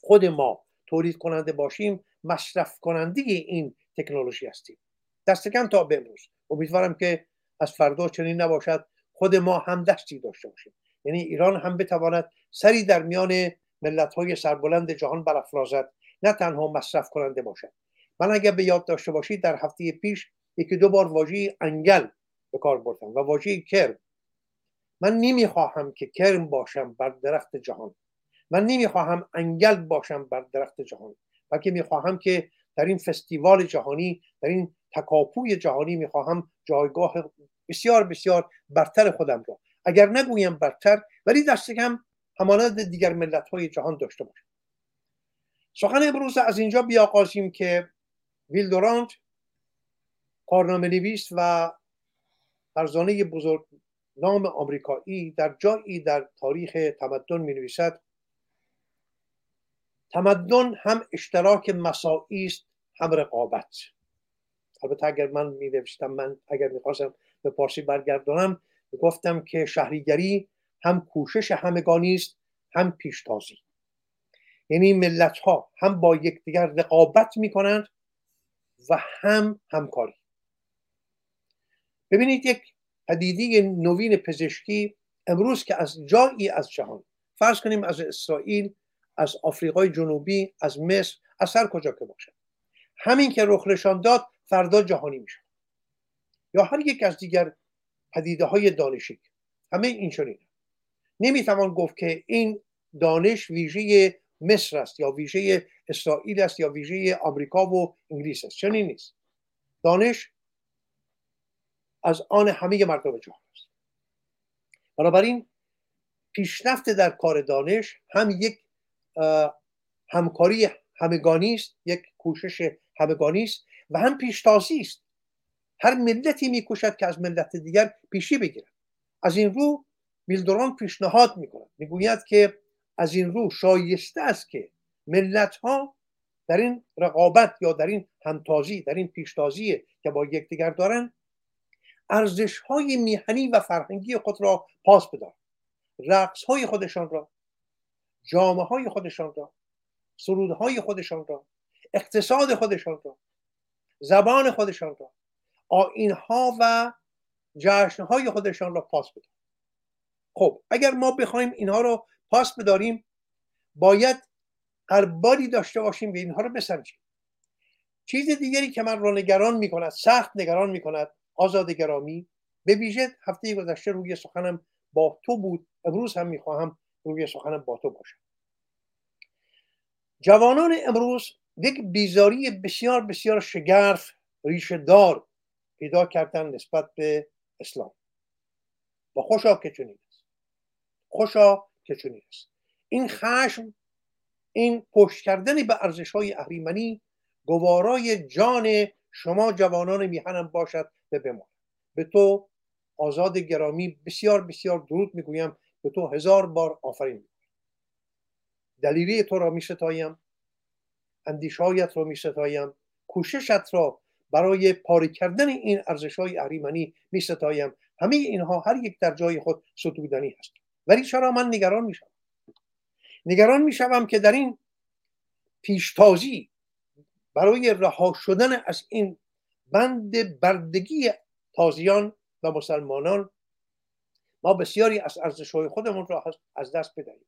خود ما تولید کننده باشیم مصرف کننده این تکنولوژی هستیم. دست کم تا به امروز امیدوارم که از فردا چنین نباشد. خود ما هم دستی داشته باشیم. یعنی ایران هم بتواند سری در میان ملت های سربلند جهان برافرازد. نه تنها مصرف کننده باشد. من اگر به یاد داشته باشید در هفته پیش یکی دو بار واژه انگل به کار بردم و واژه کرم. من نمی‌خواهم که کرم باشم بر درخت جهان. من نمی‌خواهم انگل باشم بر درخت جهان بلکه می‌خواهم که در این فستیوال جهانی در این تکاپوی جهانی می‌خواهم جایگاه بسیار بسیار برتر خودم را. اگر نگویم برتر ولی دست کم همانند دیگر ملت های جهان داشته باشم. سخن امروز از اینجا بیاغازیم که ویلدورانت کارنامه نویس و فرزانه بزرگ نام آمریکایی در جایی در تاریخ تمدن می نویسد تمدن هم اشتراک مساعی است هم رقابت. البته اگر من می نوشتم من اگر می‌خواستم به پارسی برگردانم گفتم که شهریگری هم کوشش همگانی است هم پیشتازی. یعنی ملت ها هم با یکدیگر رقابت می کنند و هم همکاری. ببینید یک پدیده نوین پزشکی امروز که از جایی از جهان فرض کنیم از اسرائیل از آفریقای جنوبی از مصر از هر کجا که باشه. همین که رخ نشان داد فردا جهانی میشه. یا هر یک از دیگر پدیده های دانشی همه این چنین نمی‌توان گفت که این دانش ویژه مصر است یا ویژه اسرائیل است یا ویژه آمریکا و انگلیس است. چنین نیست. دانش از آن همه مردم جهان است. بنابراین پیشرفت در کار دانش هم یک همکاری همگانی است یک کوشش همگانی است و هم پیشتازی است. هر ملتی میکوشد که از ملت دیگر پیشی بگیرد. از این رو میلدوران پیشنهاد می‌کند. می‌گوید که از این رو شایسته است که ملت ها در این رقابت یا در این همتازی در این پیشتازی که با یکدیگر دارن ارزش های میهنی و فرهنگی خود را پاس بدارند رقص های خودشان را جامعه های خودشان را سرودهای خودشان را اقتصاد خودشان را زبان خودشان را آینها و جشنهای خودشان را پاس بدارند خب اگر ما بخوایم اینها رو پاس بداریم باید قربانی داشته باشیم به اینها رو بسنجیم. چیز دیگری که من رو نگران می کند سخت نگران می کند آزاد گرامی به ویژه هفته گذشته روی سخنم با تو بود امروز هم می‌خواهم روی سخنم با تو باشم جوانان امروز یک بیزاری بسیار بسیار شگرف ریشه دار پیدا کردن نسبت به اسلام. و خوشا که چنین است. خوشا که چنین است. این خشم این پشت کردن به ارزش های اهریمنی گوارای جان شما جوانان میهنم باشد به بمان به تو آزاد گرامی بسیار بسیار درود می‌گویم. به تو هزار بار آفرین. دلیلی تو را می ستایم اندیشهایت را می ستایم کوششت را برای پاری کردن این ارزش های اهریمنی می ستایم. همه اینها هر یک در جای خود ستودنی هست. ولی چرا من نگران می شوم؟ نگران می شوم که در این پیشتازی برای رها شدن از این بند بردگی تازیان و مسلمانان ما بسیاری از ارزش های خودمون را از دست بدهیم.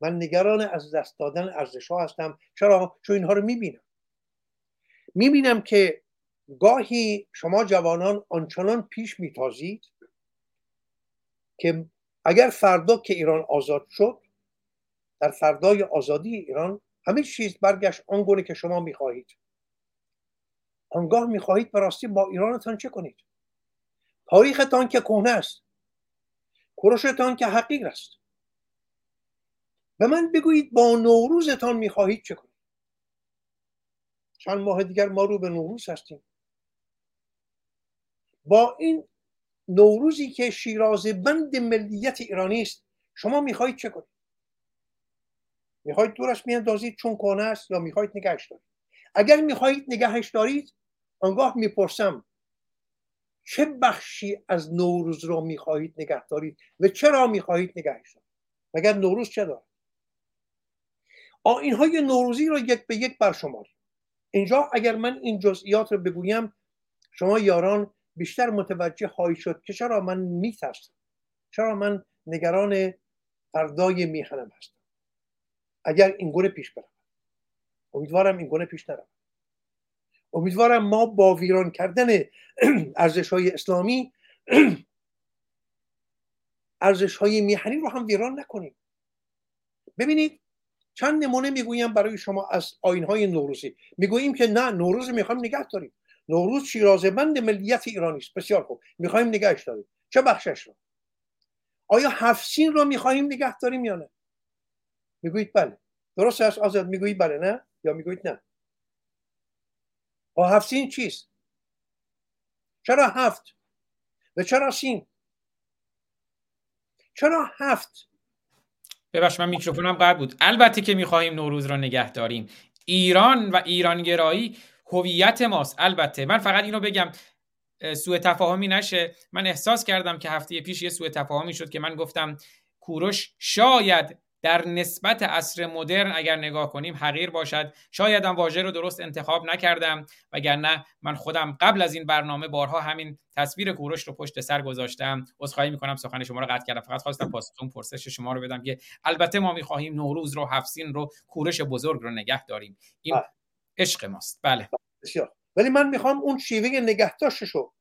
من نگران از دست دادن ارزش ها هستم. چرا؟ چون اینها رو می‌بینم. می‌بینم که گاهی شما جوانان آنچنان پیش میتازید که اگر فردا که ایران آزاد شد در فردای آزادی ایران همه چیز برگشت آنگونه که شما می‌خواهید. آنگاه می‌خواهید به راستی با ایرانتان چه کنید؟ تاریختان که کهنه است. کوروشتان که حقیق است. به من بگویید با نوروزتان می‌خواهید چه کنید چند ماه دیگر ما رو به نوروز هستیم. با این نوروزی که شیراز بند ملیت ایرانی است شما می‌خواهید چه کنید؟ می‌خواهید دورش میاندازید چون کنه است یا می‌خواهید نگهش دارید؟ اگر می‌خواهید نگهش دارید آنگاه می‌پرسم چه بخشی از نوروز را می‌خواهید نگه دارید و چرا می‌خواهید نگهش دارید؟ مگر نوروز چه دارد؟ آین های نوروزی را یک به یک برشمارید اینجا اگر من این جزئیات رو بگویم شما یاران بیشتر متوجه خواهید شد که چرا من میترسم. چرا من نگران فردای میهنم هستم. اگر این گونه پیش برم امیدوارم این گونه پیش نرم امیدوارم ما با ویران کردن ارزش های اسلامی ارزش های میهنی رو هم ویران نکنیم. ببینید چند نمونه می‌گویم برای شما از آین های نوروزی. می‌گوییم که نه نوروز می‌خوایم نگه داریم. نوروز شیرازمند ملیت ایرانی است. بسیار خوب. می‌خوایم نگهش داریم. چه بخشش رو؟ آیا هفسین رو می‌خواهیم نگه داریم یا نه؟ می‌گویید بله. درست است آزاد؟ می‌گویید بله نه؟ یا می‌گویید نه؟ و هفسین چیست؟ چرا هفت؟ و چرا سین؟ چرا هفت؟ ببخش من میکروفونم قطع بود. البته که می‌خواهیم نوروز را نگه داریم. ایران و ایرانگرایی هویت ماست. البته. من فقط اینو بگم. سوء تفاهمی نشه. من احساس کردم که هفته پیش یه سوء تفاهمی شد که من گفتم کوروش شاید در نسبت عصر مدرن اگر نگاه کنیم حقیر باشد. شاید هم واژه رو درست انتخاب نکردم وگرنه من خودم قبل از این برنامه بارها همین تصویر کوروش رو پشت سر گذاشتم. عذرخواهی می‌کنم سخن شما رو قطع کردم. فقط خواستم پاسخون پرسش شما رو بدم که البته ما می‌خواهیم نوروز رو هفسین رو کوروش بزرگ رو نگه داریم. این بله. عشق ماست. بله. بسیار. ولی من می‌خوام اون شیوه نگهداشتش رو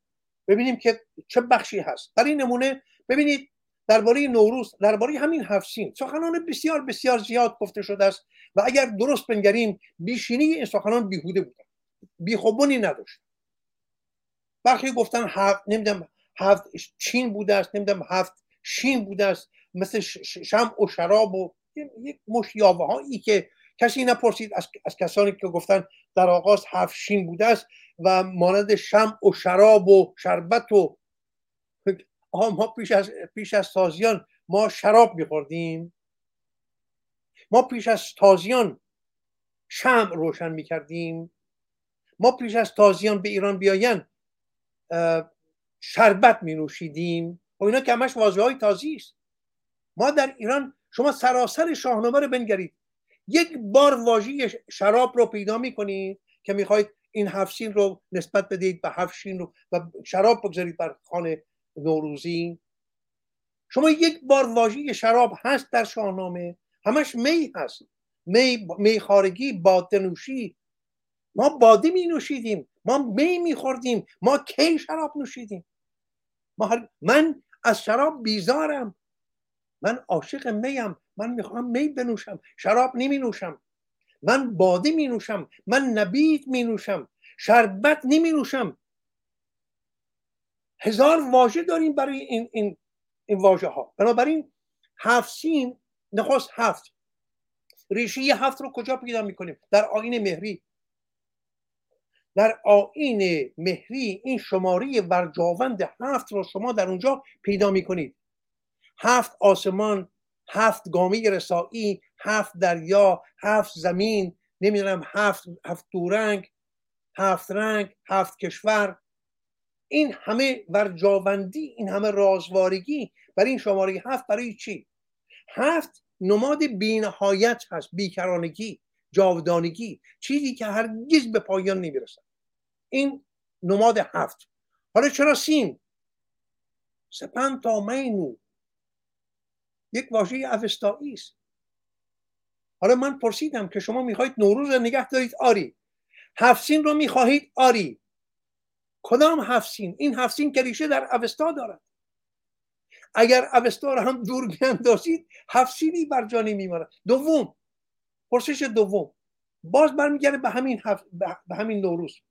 ببینیم که چه بخشی هست. در این نمونه ببینید درباره نوروز درباره همین هفسین سخنان بسیار بسیار زیاد گفته شده است و اگر درست بنگریم بیشینی این سخنان بیهوده بودن. بیخوبونی نداشت. برخی گفتن هفت نمی‌دونم هفت چین بوده است نمی‌دونم هفت شین بوده است مثل شم و شراب و یک مش هایی که کسی نپرسید از, از کسانی که گفتن در آغاز هفت شین بوده است و مانند شم و شراب و شربت و ما پیش از پیش از تازیان ما شراب میخوردیم. ما پیش از تازیان شم روشن می‌کردیم. ما پیش از تازیان به ایران بیاین شربت می نوشیدیم و اینا که همش واضح های تازی است. ما در ایران شما سراسر شاهنامه رو بنگرید. یک بار واژه شراب رو پیدا می‌کنید که می‌خواید این هفشین رو نسبت بدید به هفشین رو و شراب بگذارید بر خانه نوروزی. شما یک بار واژه شراب هست در شاهنامه همش می هست. می می خارگی باده نوشی ما باده می نوشیدیم ما می می خوردیم ما کی شراب نوشیدیم؟ من از شراب بیزارم. من عاشق میم من می‌خوام می بنوشم شراب نمی نوشم. من باده می نوشم من نبید می نوشم شربت نمی نوشم. هزار واژه داریم برای این, این, این واژه ها بنابراین هفت سین نخواست هفت. ریشه هفت رو کجا پیدا می‌کنیم؟ در آین مهری. در آین مهری این شماره ورجاوند هفت رو شما در اونجا پیدا می‌کنید. هفت آسمان هفت گامی رسایی هفت دریا هفت زمین نمی‌دونم هفت هفت دورنگ هفت رنگ هفت کشور. این همه ورجاوندی این همه رازوارگی برای این شماره هفت برای چی؟ هفت نماد بینهایت هست بیکرانگی جاودانگی چیزی که هرگز به پایان نمی‌رسد. این نماد هفت. حالا چرا سین سپن تا مینو یک واژه اوستایی است. حالا من پرسیدم که شما می‌خواهید نوروز رو نگه دارید آری. هفسین رو می‌خواهید آری. کدام هفسین این هفسین که ریشه در اوستا دارد. اگر اوستا رو هم دور بیاندازید هفسینی بر جا نمیماند دوم پرسش دوم. باز برمیگرده به همین هف... به همین نوروز.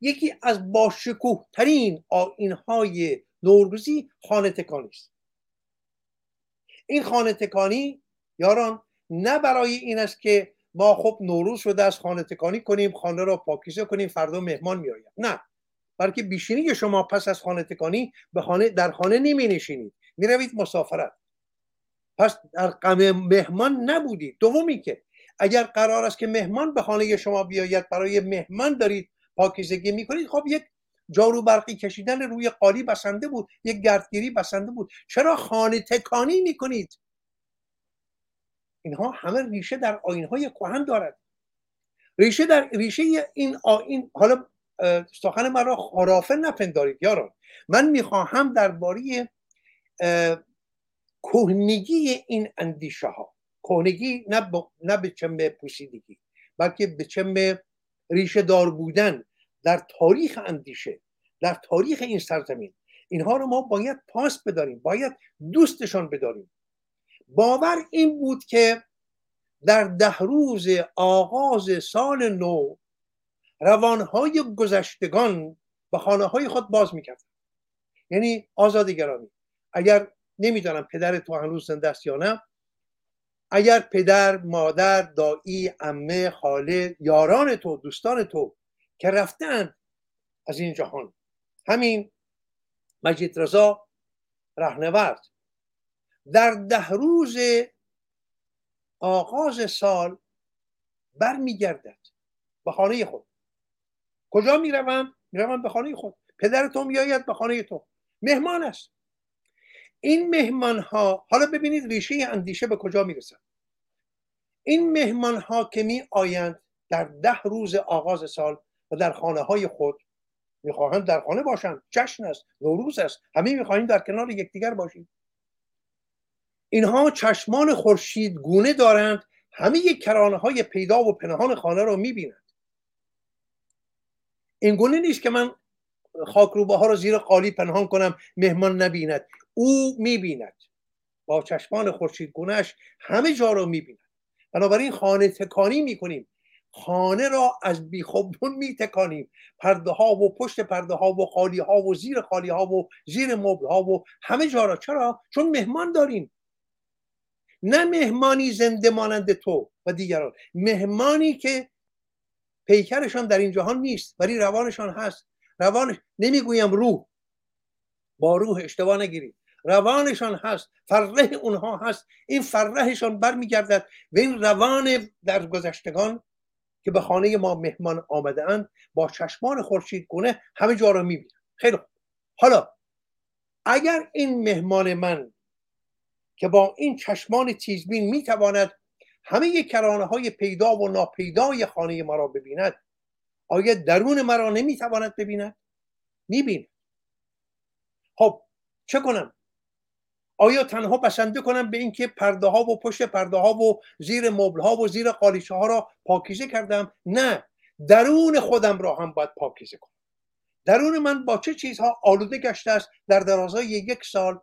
یکی از باشکوه ترین آینهای نوروزی خانه تکانی است. این خانه تکانی یاران نه برای این است که ما خب نوروز شده از خانه تکانی کنیم خانه را پاکیزه کنیم فردا مهمان میآید. نه. بلکه بیشینی شما پس از خانه تکانی به خانه در خانه نمی نشینید می روید مسافرت. پس در غم مهمان نبودید. دومی که اگر قرار است که مهمان به خانه شما بیاید برای مهمان دارید پاکیزگی می‌کنید خب یک جارو برقی کشیدن روی قالی بسنده بود یک گردگیری بسنده بود. چرا خانه تکانی می‌کنید؟ اینها همه ریشه در آینهای کهن دارد. ریشه در ریشه این آین حالا سخن من را خرافه نپندارید یاران. من می‌خواهم درباره کهنگی این اندیشه ها کهنگی نه, نه به چم پوسیدگی بلکه به چم ریشه دار بودن در تاریخ اندیشه در تاریخ این سرزمین. اینها رو ما باید پاس بداریم باید دوستشان بداریم. باور این بود که در ده روز آغاز سال نو روانهای گذشتگان به خانه های خود باز می‌کرد یعنی آزاد گرامی اگر نمی‌دانم پدر تو هنوز زنده است یا نه اگر پدر مادر دایی امه خاله یاران تو دوستان تو که رفتن از این جهان. همین مجید رضا رهنورد. در ده روز آغاز سال برمیگردد. به خانه خود. کجا می‌روم؟ می‌روم به خانه خود. پدر تو میآید به خانه تو. مهمان است. این مهمان ها حالا ببینید ریشه اندیشه به کجا می‌رسد. این مهمان ها که می آیند در ده روز آغاز سال و در خانه های خود می‌خواهند در خانه باشند. جشن است نوروز است. همه می‌خواهیم در کنار یکدیگر باشیم. اینها چشمان خورشید گونه دارند همه کرانه های پیدا و پنهان خانه را می‌بینند. این گونه نیست که من خاکروبه ها را زیر قالی پنهان کنم مهمان نبیند. او می‌بیند. با چشمان خورشید گونهش همه جا را می‌بیند. بنابراین خانه تکانی می‌کنیم. خانه را از بیخوبون میتکانیم. پرده ها و پشت پرده ها و خالی ها و زیر خالی ها و زیر مبل ها و همه جا را. چرا؟ چون مهمان داریم. نه مهمانی زنده مانند تو و دیگران. مهمانی که پیکرشان در این جهان نیست ولی روانشان هست. روان نمی‌گویم روح. با روح اشتباه نگیرید. روانشان هست. فرح اونها هست. این فرهشان برمیگردد و این روان در گذشتگان که به خانه ما مهمان آمده اند با چشمان خورشید گونه همه جا را می‌بینن خیلی حالا اگر این مهمان من که با این چشمان تیزبین می‌تواند همه کرانه های پیدا و ناپیدای خانه ما را ببیند. آیا درون مرا نمی‌تواند ببیند؟ می‌بیند. خب چه کنم؟ آیا تنها بسنده کنم به اینکه پرده ها و پشت پرده ها و زیر مبل ها و زیر قالیچه ها را پاکیزه کردم؟ نه درون خودم را هم باید پاکیزه کنم. درون من با چه چیزها آلوده گشته است در درازای یک سال؟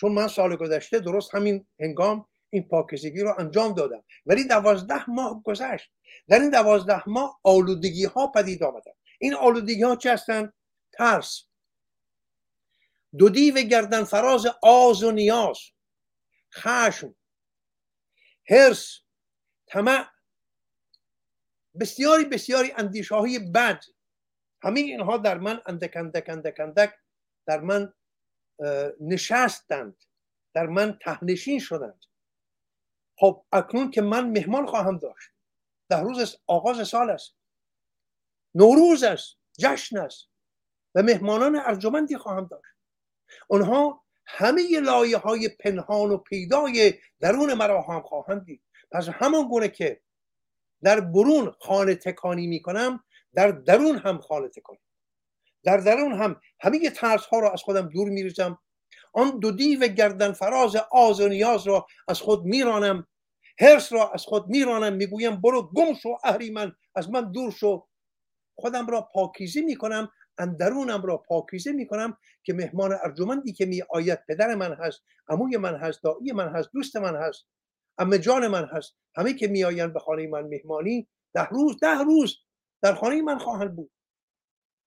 چون من سال گذشته درست همین هنگام این پاکیزگی رو انجام دادم. ولی دوازده ماه گذشت. در این دوازده ماه آلودگی ها پدید آمدن. این آلودگی ها چه هستند ترس. دو دیو گردن فراز آز و نیاز. خشم. هرس طمع. بسیاری بسیاری اندیشه بد. همه اینها در من اندک اندک اندک اندک در من نشستند. در من تهنشین شدند. خب اکنون که من مهمان خواهم داشت. در روز آغاز سال است. نوروز است جشن است. و مهمانان ارجمندی خواهم داشت. اونها همه لایه های پنهان و پیدای درون مرا هم خواهند دید. پس همان گونه که در برون خانه تکانی می‌کنم در درون هم خانه تکانی در درون هم همه ترس ها را از خودم دور میریزم. آن دو دیو گردن فراز آز و نیاز را از خود میرانم. هرس را از خود میرانم. می‌گویم برو گم شو اهریمن از من دور شو. خودم را پاکیزی می‌کنم اندرونم را پاکیزه می‌کنم که مهمان ارجمندی که می آید پدر من هست عموی من هست دایی من هست دوست من هست امه جان من هست همه که میآیند به خانه من مهمانی ده روز ده روز در خانه من خواهند بود.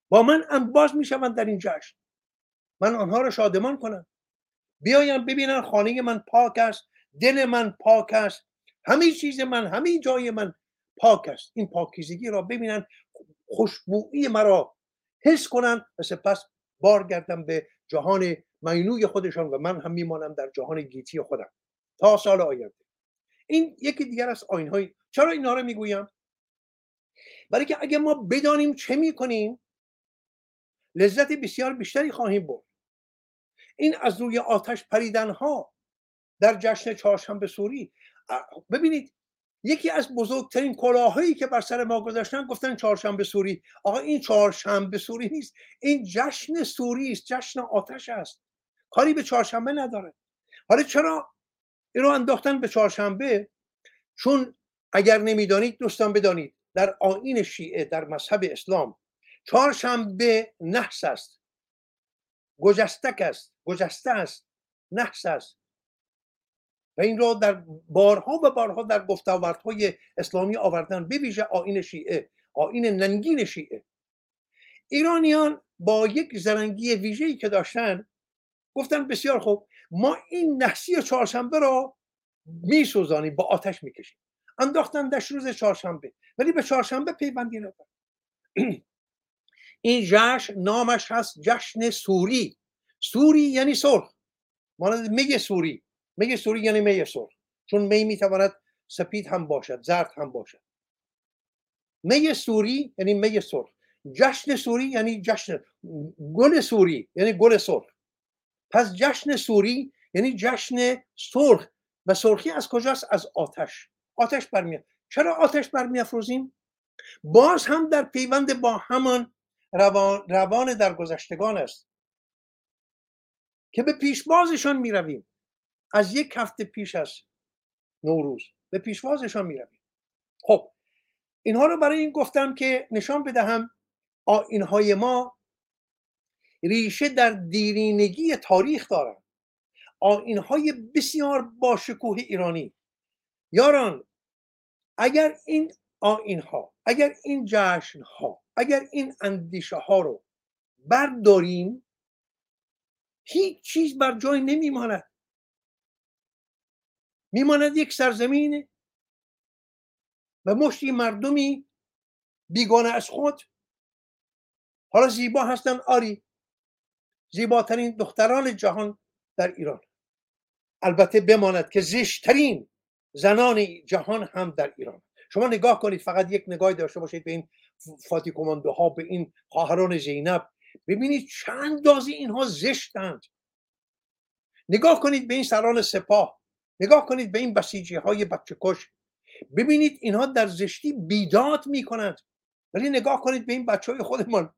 با من انباز می‌شوند در این جشن. من آنها را شادمان کنم. بیایم ببینن خانه من پاک است دل من پاک است همه چیز من همه جای من پاک است. این پاکیزگی را ببینن خوشبویی مرا حس کنن و سپس بارگردم به جهان مینوی خودشان و من هم میمانم در جهان گیتی خودم. تا سال آینده. این یکی دیگر از آینهای چرا اینا رو می‌گویم؟ برای که اگر ما بدانیم چه می‌کنیم لذت بسیار بیشتری خواهیم برد. این از روی آتش پریدن ها در جشن چهارشنبه سوری ببینید یکی از بزرگترین کلاهایی که بر سر ما گذاشتن گفتن چهارشنبه سوری. آقا این چهارشنبه سوری نیست. این جشن سوری است جشن آتش است. کاری به چهارشنبه نداره. حالا چرا این رو انداختن به چهارشنبه؟ چون اگر نمی‌دانید دوستان بدانید در آین شیعه در مذهب اسلام چهارشنبه نحس است. گجستک است گجسته است نحس است. و این را در بارها و بارها در گفتاوردهای اسلامی آوردن بویژه آین شیعه آین ننگین شیعه. ایرانیان با یک زرنگی ویژه‌ای که داشتن گفتن بسیار خوب ما این نحسی چهارشنبه را میسوزانیم با آتش می‌کشیم. انداختن دش روز چهارشنبه ولی به چهارشنبه پیوندی ندارد این جشن نامش هست جشن سوری. سوری یعنی سرخ. مانند می سوری. می سوری یعنی می سرخ. چون می می‌تواند سپید هم باشد زرد هم باشد. می سوری یعنی می سرخ. جشن سوری یعنی جشن گل سوری یعنی گل سرخ. پس جشن سوری یعنی جشن سرخ. و سرخی از کجاست؟ از آتش. آتش برمیاد چرا آتش برمیافروزیم؟ باز هم در پیوند با همان روان, روان در گذشتگان است. که به پیشوازشان می رویم از یک هفته پیش از نوروز به پیشوازشان می رویم خب اینها رو برای این گفتم که نشان بدهم آینهای ما ریشه در دیرینگی تاریخ دارند. آینهای بسیار باشکوه ایرانی. یاران اگر این آینها اگر این جشن ها اگر این اندیشه ها رو برداریم هیچ چیز بر جای نمیماند. میماند یک سرزمین و مشتی مردمی بیگانه از خود. حالا زیبا هستن آری. زیباترین دختران جهان در ایران. البته بماند که زشترین زنان جهان هم در ایران. شما نگاه کنید فقط یک نگاهی داشته باشید به این فاتی ها به این خواهران زینب. ببینید چند دازی اینها زشتند. نگاه کنید به این سران سپاه. نگاه کنید به این بسیجی های بچه کش. ببینید اینها در زشتی بیداد می کنند ولی نگاه کنید به این بچه های خودمان.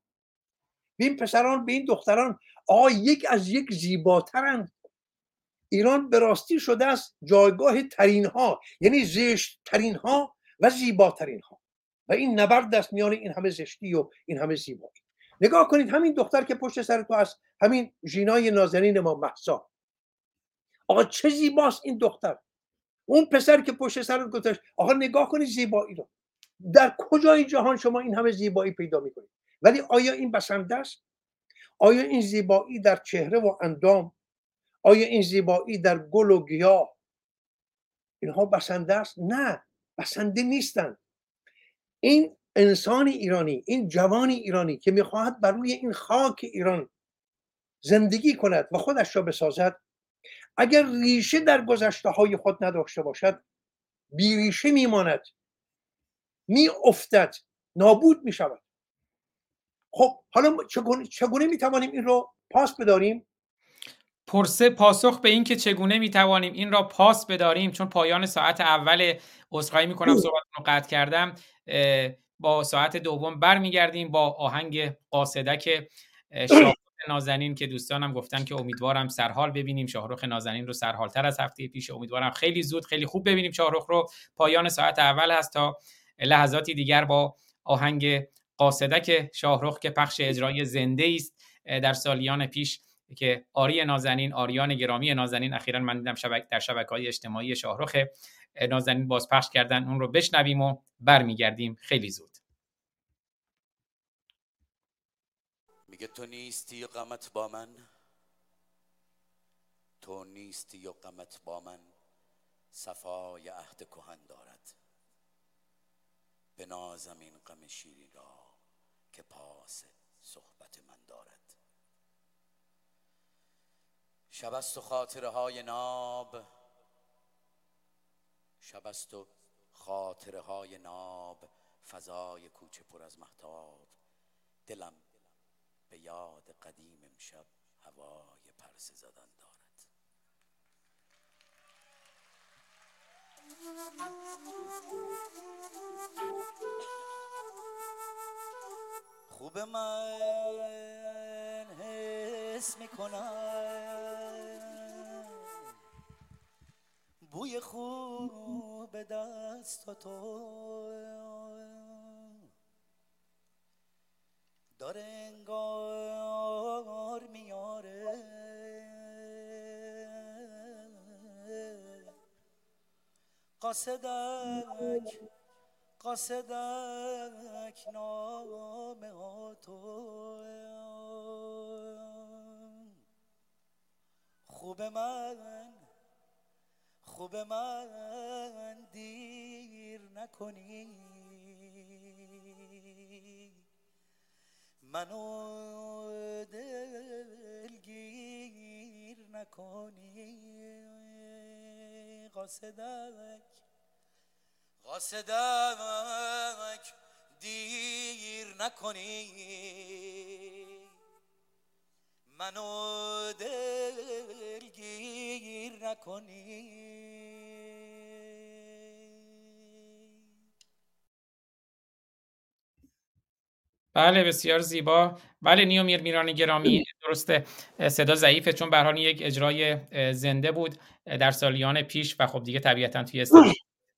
به این پسران به این دختران آ یک از یک زیباترند. ایران به راستی شده است جایگاه ترین ها یعنی زشت ترین ها و زیباترین ها و این نبرد است میان این همه زشتی و این همه زیبایی. نگاه کنید همین دختر که پشت سر تو هست همین ژینای نازنین ما محسا آقا چه زیباست این دختر. اون پسر که پشت سر گذاشت. آقا نگاه کنید زیبایی رو. در کجای جهان شما این همه زیبایی پیدا می‌کنید؟ ولی آیا این بسنده است؟ آیا این زیبایی در چهره و اندام؟ آیا این زیبایی در گل و گیاه؟ اینها بسنده است؟ نه بسنده نیستند. این انسان ایرانی این جوان ایرانی که می‌خواهد بر روی این خاک ایران زندگی کند و خودش را بسازد اگر ریشه در گذشته های خود نداشته باشد بی ریشه میماند می افتد نابود می شود خب حالا چگونه, چگونه می توانیم این رو پاس بداریم؟ پرسه پاسخ به این که چگونه می توانیم این را پاس بداریم؟ چون پایان ساعت اول عذرخواهی می‌کنم صحبتتون رو قطع کردم. با ساعت دوم برمیگردیم با آهنگ قاصدک شاهرخ نازنین که دوستانم گفتن که امیدوارم سرحال ببینیم. شاهرخ نازنین رو سرحالتر از هفته پیش امیدوارم خیلی زود خیلی خوب ببینیم شاهرخ رو. پایان ساعت اول هست تا لحظاتی دیگر با آهنگ قاصدک شاهرخ که پخش اجرای زنده است در سالیان پیش که آری نازنین آریان گرامی نازنین اخیرا من دیدم شبک در شبکه های اجتماعی شاهرخ نازنین بازپخش کردن اون رو بشنویم و برمیگردیم. خیلی زود. میگه تو نیستی و غمت با من؟ تو نیستی و غمت با من؟ صفای عهد کهن دارد. به نازم این غم شیری را که پاس صحبت من دارد. شب است و خاطره های ناب. شب است و خاطره های ناب. فضای کوچه پر از محتاب. دلم به یاد قدیم امشب هوای پرسه زدن دارد. خوب من حس می‌کنم. بوی خوب دست تو. داره انگار میاره. قاصدک قاصدک نام تو. خوب من خوب من دیر نکنی. منو دلگیر نکنی. قاصدک قاصدک دیر نکنی. منو دلگیر نکنی. بله بسیار زیبا. بله نیومیر میران گرامی درسته. صدا ضعیفه چون به یک اجرای زنده بود در سالیان پیش و خب دیگه طبیعتا توی استودیو.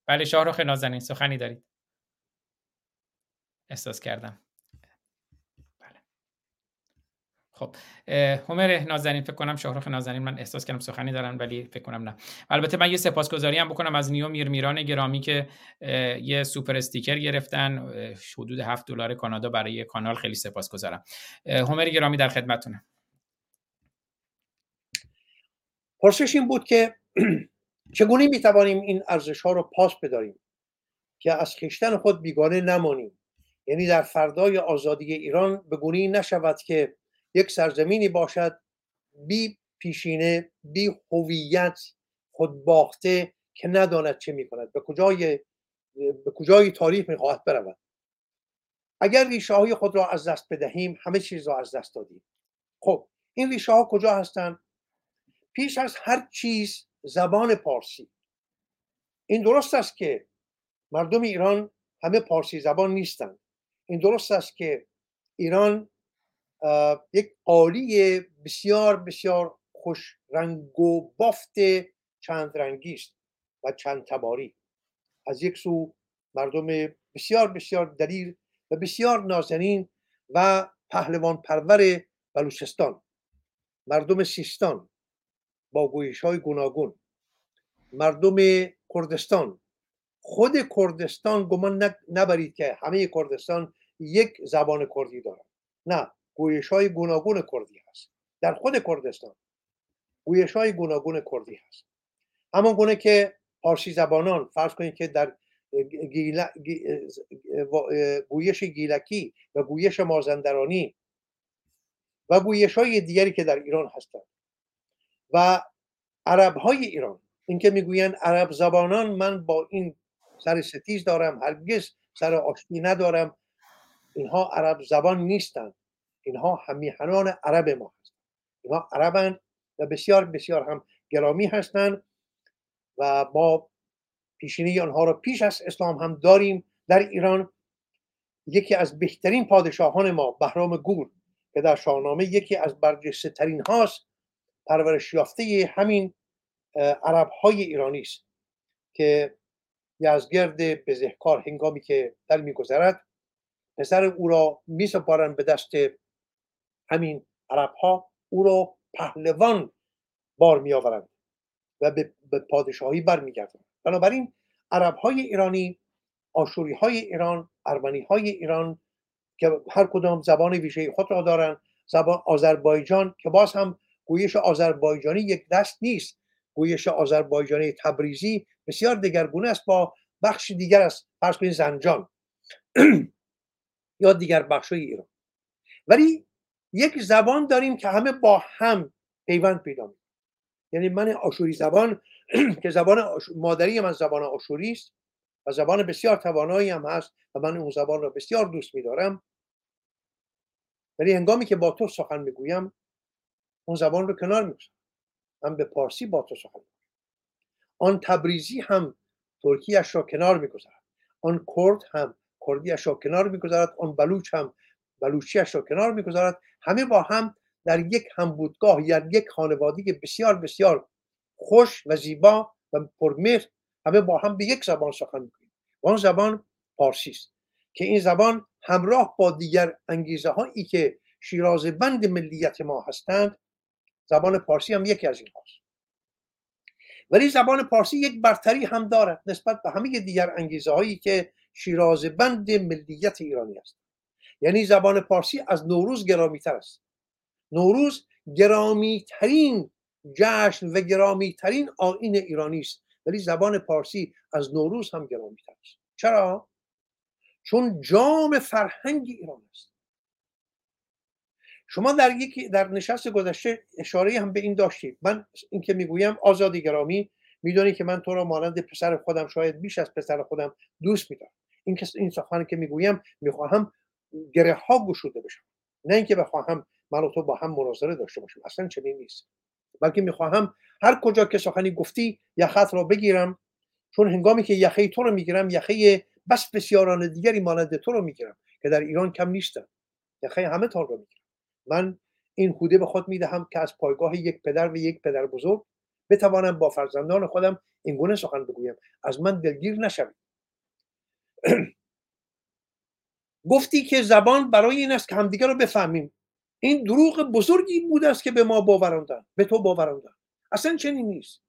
بله شاهرخ نازنین سخنی دارید. احساس کردم. خب همر نازنین فکر کنم شاهرخ نازنین من احساس کردم سخنی دارن ولی فکر کنم نه. البته من یه سپاسگزاری هم بکنم از نیو میرمیران گرامی که یه سوپر استیکر گرفتن. حدود 7 دلار کانادا برای کانال خیلی سپاسگزارم. همر گرامی در خدمتتونم. پرسش این بود که چگونه می توانیم این ارزش ها رو پاس بداریم که از خیشتن خود بیگانه نمانیم؟ یعنی در فردای آزادی ایران به گونه نشود که یک سرزمینی باشد بی پیشینه بی هویت خودباخته که نداند چه می‌کند. به کجای به کجای تاریخ می‌خواهد برود. اگر ریشه های خود را از دست بدهیم همه چیز را از دست دادیم. خب این ریشه ها کجا هستند؟ پیش از هر چیز زبان پارسی. این درست است که مردم ایران همه پارسی زبان نیستند. این درست است که ایران یک قالی بسیار بسیار خوش رنگ و بافت چند رنگی است و چند تباری. از یک سو مردم بسیار بسیار دلیر و بسیار نازنین و پهلوان پرور بلوچستان. مردم سیستان با گویش های گوناگون. مردم کردستان. خود کردستان گمان نبرید که همه کردستان یک زبان کردی دارد نه. گویش های گوناگون کردی هست. در خود کردستان گویش های گوناگون کردی هست. همان گونه که پارسی زبانان فرض کنید که در گویش گیلکی و گویش مازندرانی و گویش های دیگری که در ایران هستند و عرب های ایران. اینکه می‌گویند عرب زبانان من با این سر ستیز دارم هرگز سر آشتی ندارم. اینها عرب زبان نیستند. اینها همیهنان عرب ما هستند. اینها عربند و بسیار بسیار هم گرامی هستند و ما پیشینه آنها را پیش از اسلام هم داریم در ایران. یکی از بهترین پادشاهان ما بهرام گور که در شاهنامه یکی از برجسته ترین هاست پرورش یافته همین عرب های ایرانی است که یزگرد بزهکار هنگامی که در میگذرد پسر او را میسپارند به دست همین عرب ها او را پهلوان بار می آورند و به پادشاهی برمیگردند. بنابراین عرب های ایرانی آشوری های ایران ارمنی های ایران که هر کدام زبان ویژه خود را دارند زبان آذربایجان که باز هم گویش آذربایجانی یک دست نیست گویش آذربایجانی تبریزی بسیار دگرگونه است با بخش دیگر از فرض زنجان یا دیگر بخش ایران. ولی یک زبان داریم که همه با هم پیوند پیدا می یعنی من آشوری زبان که زبان مادری من زبان آشوری است و زبان بسیار توانایی هم هست و من اون زبان را بسیار دوست میدارم. ولی هنگامی که با تو سخن می‌گویم اون زبان رو کنار می‌گذارم. من به پارسی با تو سخن می‌گویم. آن تبریزی هم ترکیش را کنار می‌گذارد. آن کرد هم کردیش را کنار می‌گذارد. آن بلوچ هم بلوچیش را کنار می‌گذارد. همه با هم در یک همبودگاه یا یک خانوادگی بسیار بسیار خوش و زیبا و پرمهر همه با هم به یک زبان سخن می‌کنیم و آن زبان پارسی است که این زبان همراه با دیگر انگیزه هایی که شیراز بند ملیت ما هستند زبان پارسی هم یکی از این هاست ولی زبان پارسی یک برتری هم دارد نسبت به همه دیگر انگیزه هایی که شیراز بند ملیت ایرانی است یعنی زبان پارسی از نوروز گرامی تر است. نوروز گرامی ترین جشن و گرامی ترین آین ایرانی است. ولی زبان پارسی از نوروز هم گرامی تر است. چرا؟ چون جام فرهنگ ایران است. شما در یکی در نشست گذشته اشاره هم به این داشتید. من این که می‌گویم آزادی گرامی می‌دونی که من تو را مانند پسر خودم شاید بیش از پسر خودم دوست میدارم. این که این سخنی که می‌گویم می‌خواهم گره ها گشوده بشم. نه اینکه بخواهم من و تو با هم مناظره داشته باشیم اصلا چنین نیست. بلکه می‌خواهم هر کجا که سخنی گفتی یخت را بگیرم. چون هنگامی که یخه تو رو می‌گیرم یخه بس بسیاران دیگری مانند تو رو می‌گیرم که در ایران کم نیستن یخه همه تان رو می‌گیرم. من این هوده به خود می‌دهم که از پایگاه یک پدر و یک پدر بزرگ بتوانم با فرزندان خودم این گونه سخن بگویم. از من دلگیر نشوید. گفتی که زبان برای این است که همدیگه رو بفهمیم. این دروغ بزرگی بوده است که به ما باوراندن به تو باوراندن اصلا چنین نیست.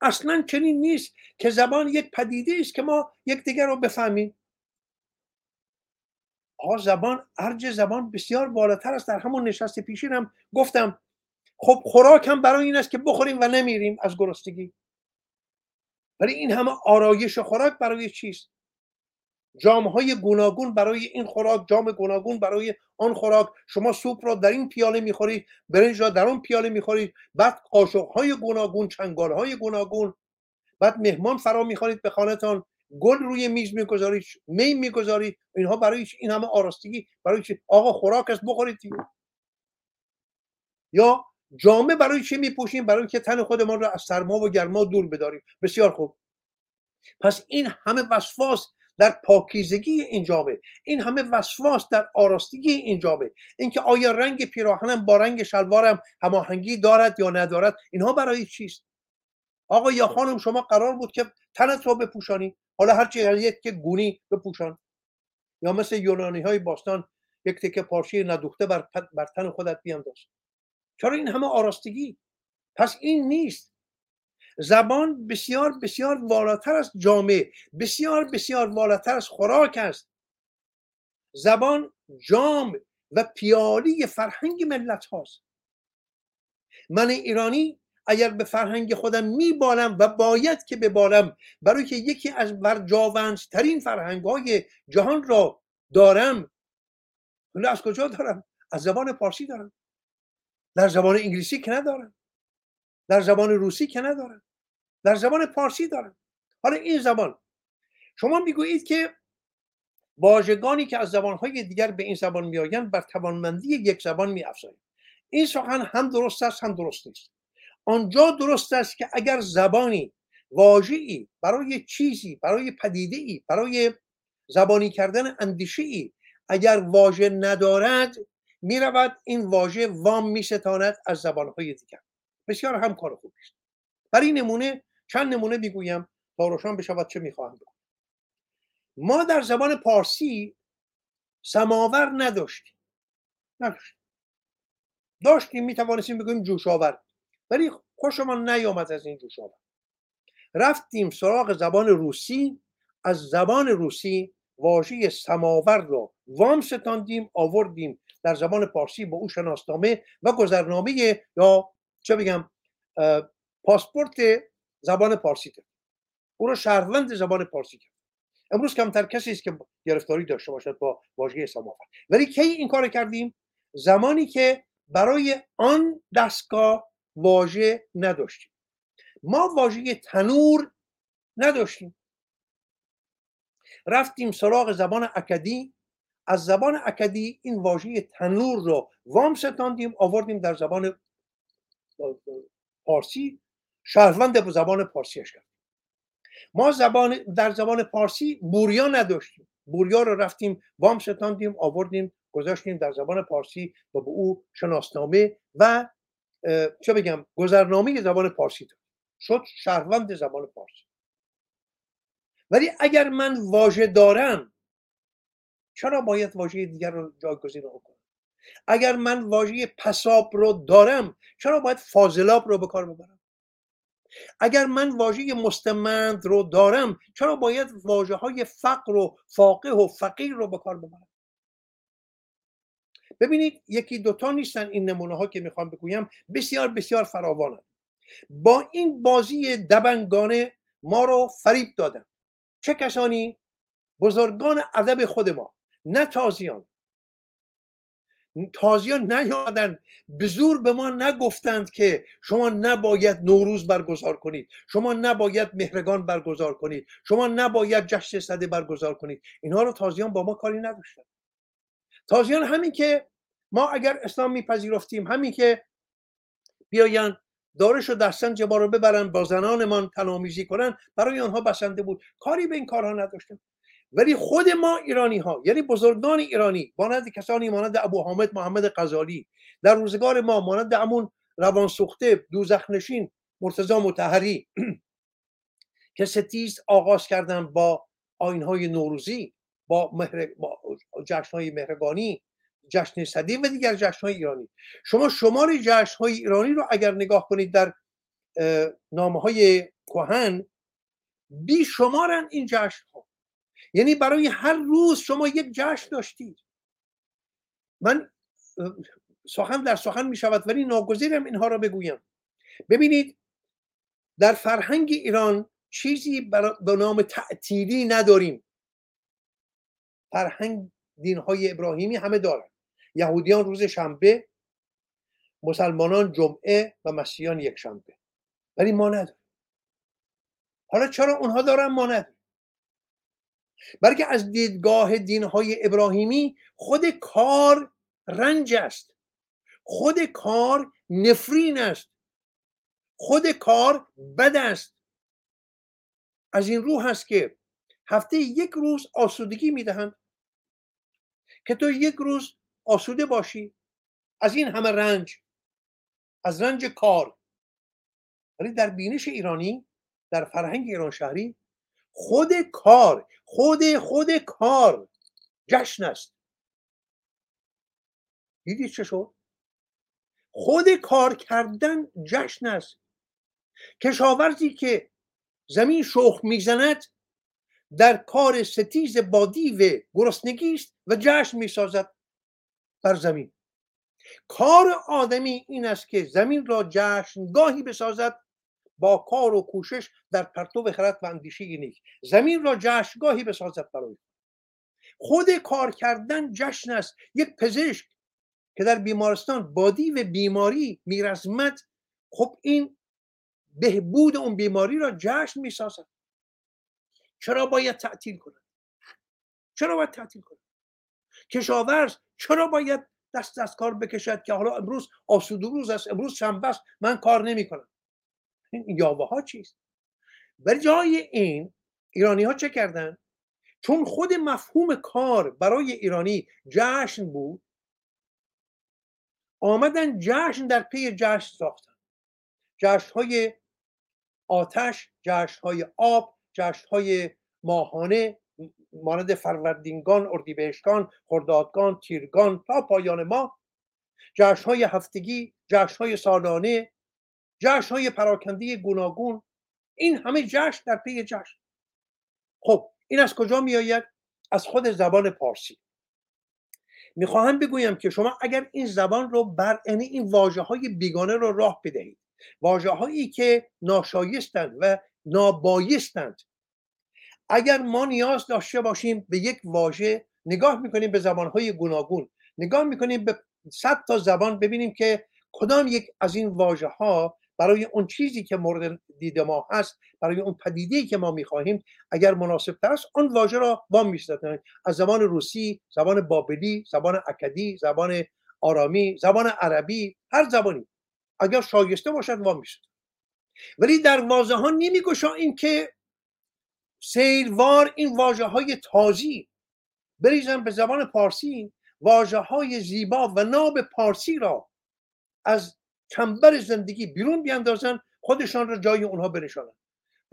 اصلا چنین نیست که زبان یک پدیده است که ما یکدیگر رو بفهمیم. آقا زبان ارج زبان بسیار بالاتر است. در همون نشست پیشینم گفتم خب خوراک هم برای این است که بخوریم و نمیریم از گرسنگی. ولی این همه آرایش خوراک برای چیست؟ جام های گوناگون برای این خوراک جام گوناگون برای آن خوراک. شما سوپ را در این پیاله می‌خورید برنج را در اون پیاله می‌خورید بعد قاشق های گوناگون چنگال های گوناگون بعد مهمان فرا می‌خورید به خانهتان. گل روی میز می‌گذارید می می‌گذارید. اینها برای این همه آراستگی برای چی؟ آقا خوراک است بخورید. یا جامعه برای چی میپوشیم؟ برای که تن خودمان را از سرما و گرما دور بداریم. بسیار خوب. پس این همه وسواس در پاکیزگی این جامعه. این همه وسواس در آراستگی این جامعه. اینکه آیا رنگ پیراهنم با رنگ شلوارم هماهنگی دارد یا ندارد اینها برای چیست؟ آقا یا خانم شما قرار بود که تنت رو بپوشانی. حالا هرچی یک که گونی بپوشان. یا مثل یونانی های باستان یک تکه پارچه ندوخته بر, بر تن خودت بیانداز چرا این همه آراستگی؟ پس این نیست. زبان بسیار بسیار والاتر از جامعه بسیار بسیار والاتر از خوراک است. زبان جام و پیالی فرهنگ ملت هاست. من ایرانی اگر به فرهنگ خودم میبالم و باید که ببالم برای که یکی از برجاوندترین فرهنگ های جهان را دارم. از کجا دارم؟ از زبان پارسی دارم. در زبان انگلیسی که ندارم. در زبان روسی که ندارم. در زبان پارسی دارم. حالا این زبان شما می‌گویید که واژگانی که از زبانهای دیگر به این زبان میآیند بر توانمندی یک زبان میافزایند این سخن هم درست است هم درست نیست. آنجا درست است که اگر زبانی واژه‌ای برای چیزی برای پدیده برای زبانی کردن اندیشه ای اگر واژه ندارد می‌رود این واژه وام میستاند از زبانهای دیگر. بسیار هم کار خوبی است برای نمونه چند نمونه می‌گویم تا روشن بشود چه می‌خواهم ما در زبان پارسی سماور نداشتیم. نداشتیم. داشتیم می‌توانستیم بگوییم جوشاور. ولی خوشمان نیامد از این جوشاور. رفتیم سراغ زبان روسی. از زبان روسی واژه سماور را وام ستاندیم آوردیم در زبان پارسی با او شناسنامه و گذرنامه یا چه بگم پاسپورت زبان پارسی کرد. او را شهروند زبان پارسی کرد. امروز کمتر کسی است که گرفتاری داشته باشد با واژه سماور ولی کی این کار کردیم؟ زمانی که برای آن دستگاه واژه نداشتیم. ما واژه تنور نداشتیم. رفتیم سراغ زبان اکدی. از زبان اکدی این واژه تنور رو وام ستاندیم آوردیم در زبان پارسی. شهروند به زبان پارسیش کرد ما زبان در زبان پارسی بوریا نداشتیم. بوریا رو رفتیم وام ستاندیم آوردیم گذاشتیم در زبان پارسی و به او شناسنامه و چه بگم گذرنامه زبان پارسی داد. شد شهروند زبان پارسی. ولی اگر من واژه دارم چرا باید واژه دیگر رو جایگزین کنم اگر من واژه پساب رو دارم چرا باید فاضلاب رو به کار ببرم؟ اگر من واژه مستمند رو دارم چرا باید واژه های فقر و فاقه و فقیر رو به کار ببرم؟ ببینید یکی دوتا نیستن این نمونه ها که می‌خوام بگویم بسیار بسیار فراوانند با این بازی دبنگانه ما رو فریب دادن. چه کسانی؟ بزرگان ادب خود ما نه تازیان. تازیان نیادن. به زور به ما نگفتند که شما نباید نوروز برگزار کنید. شما نباید مهرگان برگزار کنید. شما نباید جشن صده برگزار کنید. اینها رو تازیان با ما کاری نداشتن. تازیان همین که ما اگر اسلام میپذیرفتیم همین که بیاین دارش و دستن ما رو ببرن با زنانمان تنامیزی کنن برای آنها بسنده بود. کاری به این کارها نداشتن. ولی خود ما ایرانی ها یعنی بزرگان ایرانی مانند کسانی مانند ابو حامد محمد غزالی در روزگار ما مانند امون روان سوخته دوزخ نشین مرتضا متحری که ستیز آغاز کردن با آین های نوروزی با, مهر... با جشن های مهرگانی جشن صدی و دیگر جشن های ایرانی. شما شمار جشن های ایرانی رو اگر نگاه کنید در نامه های کهن بی شمارن این جشن ها یعنی برای هر روز شما یک جشن داشتید. من سخن در سخن می شود ولی ناگزیرم اینها را بگویم. ببینید در فرهنگ ایران چیزی به نام تعطیلی نداریم. فرهنگ دین های ابراهیمی همه دارن. یهودیان روز شنبه مسلمانان جمعه و مسیحیان یک شنبه. ولی ما نداریم. حالا چرا اونها دارن ما نداریم؟ بلکه از دیدگاه دینهای ابراهیمی خود کار رنج است. خود کار نفرین است. خود کار بد است. از این رو هست که هفته یک روز آسودگی می‌دهند. که تو یک روز آسوده باشی. از این همه رنج از رنج کار. ولی در بینش ایرانی در فرهنگ ایران شهری خود کار خود خود کار جشن است. دیدید چه شد؟ خود کار کردن جشن است. کشاورزی که زمین شخ می‌زند در کار ستیز بادی و گرسنگی است و جشن می‌سازد بر زمین. کار آدمی این است که زمین را جشنگاهی بسازد با کار و کوشش در پرتو خرد و اندیشه نیک. زمین را جشنگاهی بسازد برای خود. کار کردن جشن است. یک پزشک که در بیمارستان بادی و بیماری میرزمد خب این بهبود اون بیماری را جشن می‌سازد. چرا باید تعطیل کنند چرا باید تعطیل کنند کشاورز چرا باید دست از کار بکشد که حالا امروز آسود روز است امروز شنبه است من کار نمی کنم این یاوه ها چیست؟ ولی جای این ایرانی ها چه کردن؟ چون خود مفهوم کار برای ایرانی جشن بود آمدن جشن در پی جشن ساختن. جشن های آتش جشن های آب جشن های ماهانه مانند فروردینگان اردیبهشتگان خردادگان تیرگان تا پایان ما. جشن های هفتگی جشن های سالانه جشن های پراکنده گوناگون این همه جشن در پی جشن. خب این از کجا می آید از خود زبان پارسی. می‌خواهم بگویم که شما اگر این زبان رو بر یعنی این واجه های بیگانه رو راه بدهید واجه هایی که ناشایستند و نابایستند اگر ما نیاز داشته باشیم به یک واژه نگاه می‌کنیم به زبانهای گوناگون نگاه می‌کنیم به صد تا زبان ببینیم که کدام یک از این واژه ها برای اون چیزی که مورد دید ما هست برای اون پدیده که ما می‌خواهیم اگر مناسب تر است آن واژه را وام میستند از زبان روسی زبان بابلی زبان اکدی زبان آرامی زبان عربی هر زبانی. اگر شایسته باشد وام میست ولی در واژه ها نمیگشاییم که سیروار این واژه های تازی بریزن به زبان پارسی واژه های زیبا و ناب پارسی را از چنبر زندگی بیرون بیاندازن خودشان را جای اونها برشانن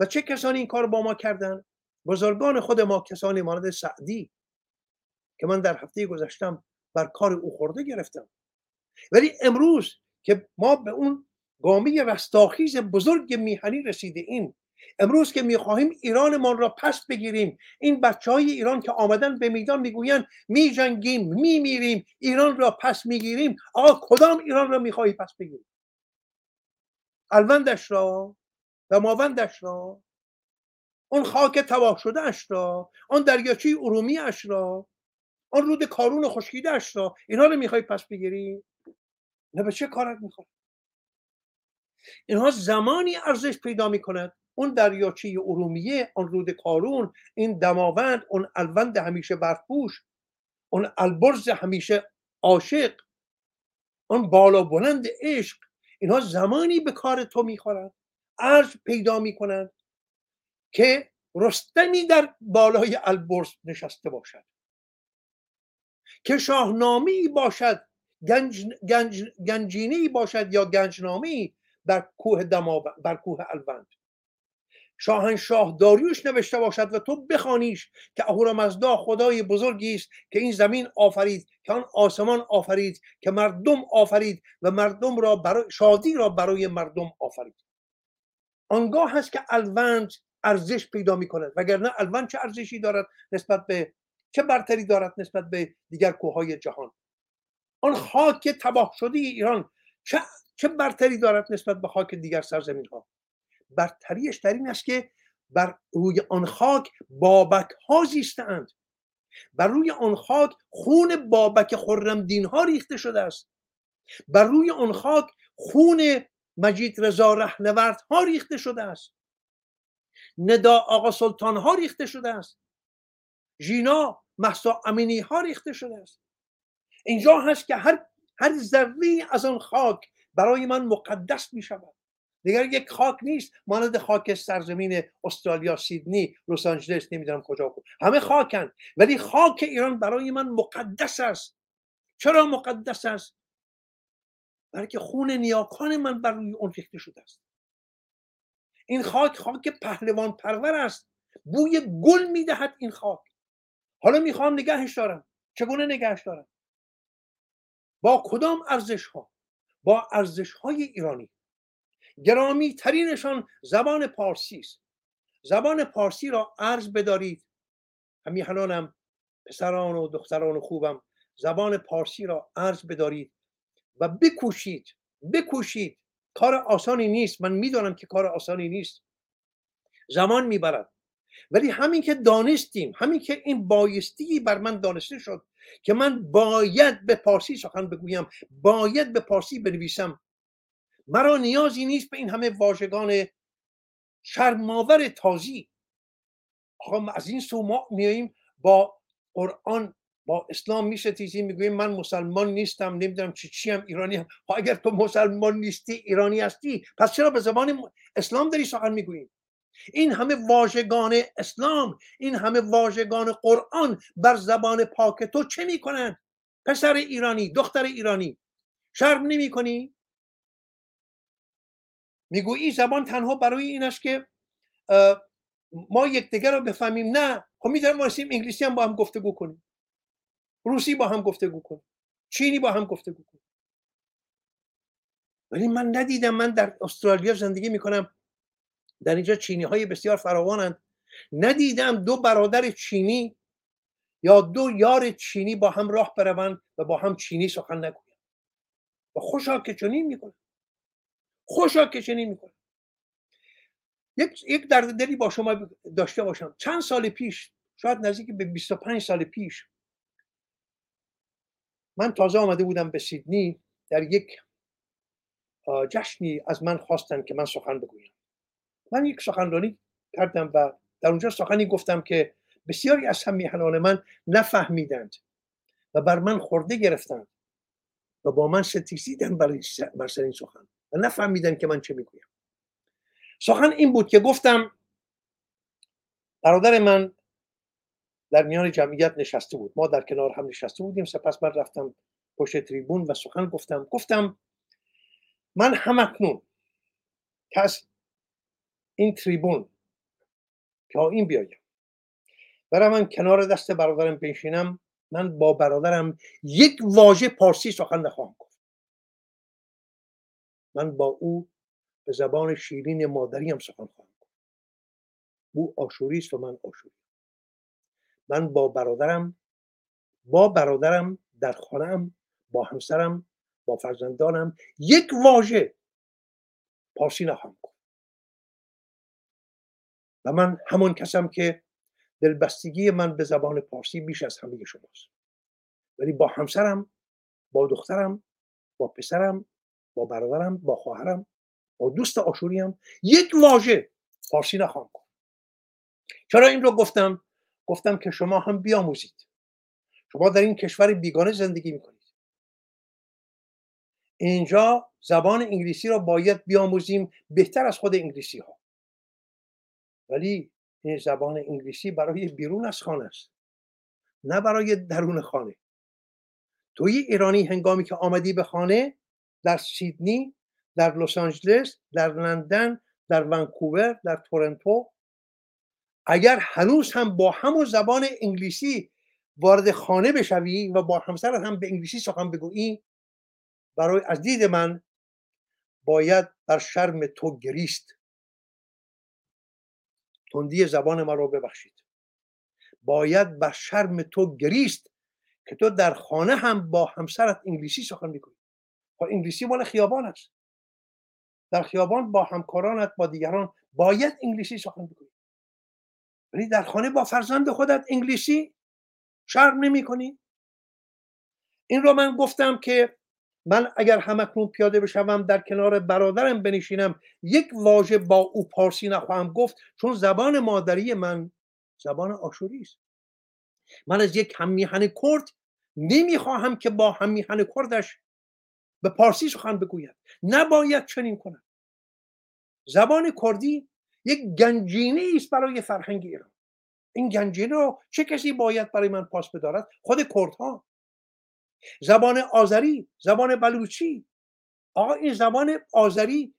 و چه کسانی این کار با ما کردن؟ بزرگان خود ما کسانی مانند سعدی که من در هفته گذشتم بر کار او خورده گرفتم. ولی امروز که ما به اون گامی رستاخیز بزرگ میهنی رسیده این امروز که می‌خواهیم ایرانمان را پس بگیریم. این بچه های ایران که آمدن به میدان می‌گویند میجنگیم میمیریم ایران را پس می‌گیریم. آقا کدام ایران را می‌خواهی پس بگیریم الوندش را و ماوندش را اون خاک تباه شده اش را آن دریاچه ارومی اش را آن رود کارون خشکیده اش را. اینها رو می‌خوای پس بگیری؟ نه به چه کارت می‌خواد اینها زمانی ارزش پیدا می‌کند. اون دریاچه ارومیه اون رود کارون این دماوند اون الوند همیشه برفپوش اون البرز همیشه عاشق اون بالا بلند عشق. اینها زمانی به کار تو می‌خورند ارز پیدا می‌کنند که رستمی در بالای البرز نشسته باشد. که شاهنامی باشد گنج، گنج، گنجینی باشد یا گنجنامی بر کوه دما بر کوه الوند. شاهنشاه داریوش نوشته باشد و تو بخوانیش که اهورامزدا خدای بزرگی است که این زمین آفرید که آن آسمان آفرید که مردم آفرید و مردم را برای شادی را برای مردم آفرید. آنگاه هست که الوند ارزش پیدا می کند وگرنه الوند چه ارزشی دارد نسبت به چه برتری دارد نسبت به دیگر کوههای جهان؟ آن خاک تباه شده ایران چه, چه برتری دارد نسبت به خاک دیگر سرزمین ها برتریش در این است که بر روی آن خاک بابک ها زیستند بر روی آن خاک خون بابک خرمدین ها ریخته شده است. بر روی آن خاک خون مجید رضا رهنورد ها ریخته شده است. ندا آقا سلطان ها ریخته شده است. ژینا محسا امینی ها ریخته شده است. اینجا هست که هر هر ذره از آن خاک برای من مقدس می شود دیگر یک خاک نیست. مانند خاک سرزمین استرالیا سیدنی لس آنجلس نمی‌دونم کجا بود. همه خاکن. ولی خاک ایران برای من مقدس است. چرا مقدس است؟ برای خون نیاکان من بر روی اون ریخته شده است. این خاک خاک پهلوان پرور است. بوی گل می‌دهد این خاک. حالا می‌خوام نگهش دارم. چگونه نگهش دارم؟ با کدام ارزش ها با ارزش های ایرانی. گرامی ترینشان زبان پارسی است. زبان پارسی را عرض بدارید. همیهنانم پسران و دختران خوبم زبان پارسی را عرض بدارید و بکوشید بکوشید. کار آسانی نیست. من می‌دانم که کار آسانی نیست. زمان می‌برد. ولی همین که دانستیم همین که این بایستی بر من دانسته شد که من باید به پارسی سخن بگویم باید به پارسی بنویسم مرا نیازی نیست به این همه واژگان شرماور تازی. آقا از این سو ما میاییم با قرآن با اسلام میشه می‌گوییم من مسلمان نیستم نمی‌دونم چی چی هم ایرانی هم. خب اگر تو مسلمان نیستی ایرانی هستی پس چرا به زبان اسلام داری سخن می‌گوییم این همه واژگان اسلام این همه واژگان قرآن بر زبان پاک تو چه می‌کنن؟ پسر ایرانی دختر ایرانی. شرم نمی کنی می‌گویی زبان تنها برای این است که ما یکدیگر رو بفهمیم. نه. خب می‌تونیم واسیم انگلیسی هم با هم گفتگو کنیم. روسی با هم گفتگو کنیم. چینی با هم گفتگو کنیم. ولی من ندیدم. من در استرالیا زندگی می‌کنم. در اینجا چینی های بسیار فراوانند. ندیدم دو برادر چینی یا دو یار چینی با هم راه بروند و با هم چینی سخن نگویند. و خوشا که چنین می‌کنن خوشا که چنین می‌کنن یک یک درد دلی با شما داشته باشم. چند سال پیش شاید نزدیک به 25 سال پیش من تازه آمده بودم به سیدنی در یک جشنی از من خواستن که من سخن بگویم. من یک سخنرانی کردم و در اونجا سخنی گفتم که بسیاری از همیهنان من نفهمیدند و بر من خورده گرفتند و با من ستیزیدن بر سر این سخن. و نفهمیدن که من چه می‌گویم. سخن این بود که گفتم برادر من در میان جمعیت نشسته بود. ما در کنار هم نشسته بودیم. سپس من رفتم پشت تریبون و سخن گفتم. گفتم من همکنون که از این تریبون که این بیایم. برای من کنار دست برادرم بنشینم. من با برادرم یک واژه پارسی سخن نخواهم من با او به زبان شیرین مادریم سخن خواهم گفت. او آشوری است و من آشوری من با برادرم با برادرم در خانم با همسرم با فرزندانم یک واژه پارسی نخواهم گفت. و من همون کسم که دلبستگی من به زبان پارسی بیش از همه شماست. ولی با همسرم با دخترم با پسرم با برادرم با خواهرم با دوست آشوریم. یک واژه فارسی نخواهم گفت. چرا این رو گفتم؟ گفتم که شما هم بیاموزید. شما در این کشور بیگانه زندگی می‌کنید. اینجا زبان انگلیسی را باید بیاموزیم بهتر از خود انگلیسی ها ولی این زبان انگلیسی برای بیرون از خانه است نه برای درون خانه. توی ایرانی هنگامی که آمدی به خانه در سیدنی در لس آنجلس در لندن در ونکوور در تورنتو. اگر هنوز هم با همون زبان انگلیسی وارد خانه بشوی و با همسرت هم به انگلیسی سخن بگویی برای از دید من باید بر شرم تو گریست. تندی زبان ما رو ببخشید. باید بر شرم تو گریست که تو در خانه هم با همسرت انگلیسی سخن می‌کنی انگلیسی مال خیابان است در خیابان با همکارانت با دیگران باید انگلیسی سخن بکنی ولی در خانه با فرزند خودت انگلیسی شرم نمی کنی این رو من گفتم که من اگر همکنون پیاده بشوم در کنار برادرم بنشینم یک واژه با او پارسی نخواهم گفت چون زبان مادری من زبان آشوری است. من از یک همیهن کرد نمی‌خواهم که با همیهن کردش به پارسی سخن بگوید. نباید چنین کنم. زبان کردی یک گنجینه است برای فرهنگ ایران. این گنجینه رو چه کسی باید برای من پاس بدارد؟ خود کردها. زبان آذری زبان بلوچی. آقا این زبان آذری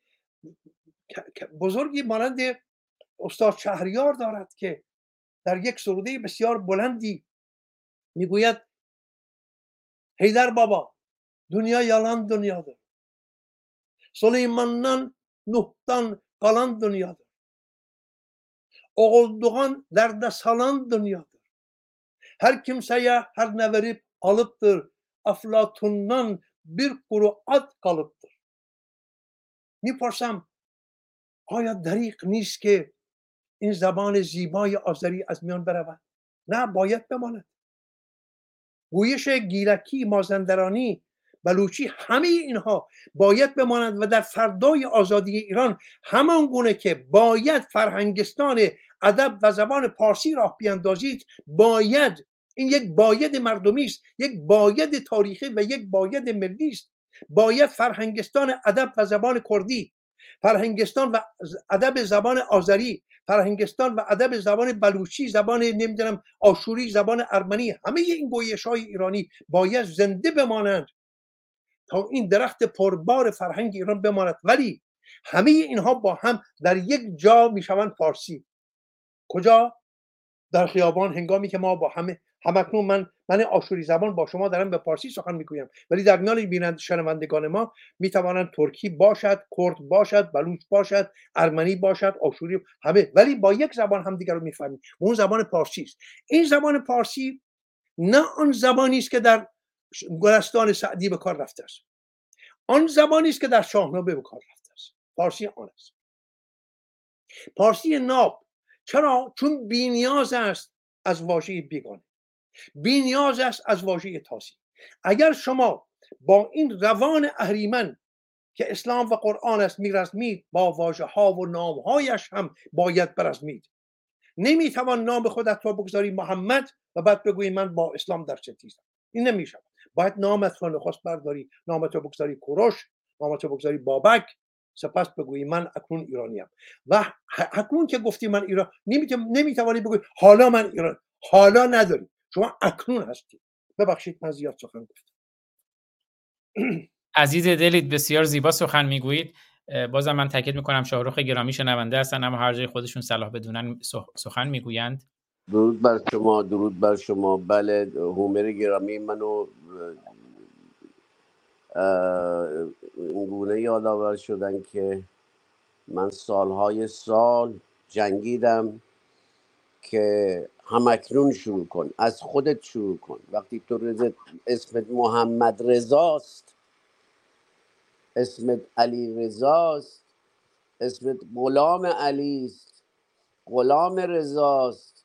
بزرگی مانند استاد شهریار دارد که در یک سروده بسیار بلندی می‌گوید هیدر بابا دنیا یالان دنیاdır Süleyman'dan Nuh'tan kalan dünyadır. Oğulduğan derde salan dünyadır. Her kimseye her ne verip alıptır. Aflatundan bir kuru ad kalıptır. میپرسم آیا دریق نیست که این زبان زیبای آذری از میان برود نه باید بماند گویش گیلکی مازندرانی بلوچی همه اینها باید بمانند و در فردای آزادی ایران همان گونه که باید فرهنگستان ادب و زبان پارسی راه بیاندازید باید. این یک باید مردمی است یک باید تاریخی و یک باید ملی است. باید فرهنگستان ادب و زبان کردی فرهنگستان و ادب زبان آذری فرهنگستان و ادب زبان بلوچی زبان نمی‌دونم آشوری زبان ارمنی همه این گویش های ایرانی باید زنده بمانند. تا این درخت پربار فرهنگ ایران بماند. ولی همه اینها با هم در یک جا می‌شوند فارسی. کجا؟ در خیابان هنگامی که ما با همه همکنون من من آشوری زبان با شما دارم به پارسی سخن می‌گویم. ولی در میان بینند شنوندگان ما می‌توانند ترکی باشد کرد باشد بلوچ باشد ارمنی باشد آشوری همه. ولی با یک زبان هم دیگر رو می‌فهمیم. اون زبان پارسی است این زبان پارسی نه آن زبانی است که در گلستان سعدی به کار رفته است. آن زبانی است که در شاهنامه به کار رفته است. پارسی آن است. پارسی ناب چرا؟ چون بینیاز است از واژه بیگانه. بینیاز است از واژه تاسی اگر شما با این روان اهریمن که اسلام و قرآن است میرزمید با واژه ها و نام هایش هم باید برزمید. نمی‌توان نام خودت را بگذاری محمد و بعد بگویی من با اسلام در چه این نمیشه باید نامت را نخست برداری. نامت رو بگذاری کوروش نامت رو بگذاری بابک. سپس بگویی من اکنون ایرانیم. و اکنون که گفتی من ایران نمی‌توانی بگویی حالا من ایران حالا نداری. شما اکنون هستی. ببخشید من زیاد سخن گفتم. عزیز دلید بسیار زیبا سخن می‌گویید. بازم من تاکید می‌کنم شاهرخ گرامی شنونده هستن اما هر جای خودشون صلاح بدونن سخن می‌گویند. درود بر شما درود بر شما. بله هومر گرامی منو اه، این گونه یادآور شدن که من سالهای سال جنگیدم که همکنون شروع کن از خودت شروع کن. وقتی تو رزت اسمت محمد رضاست اسمت علی رضاست اسمت غلام علی است غلام رضاست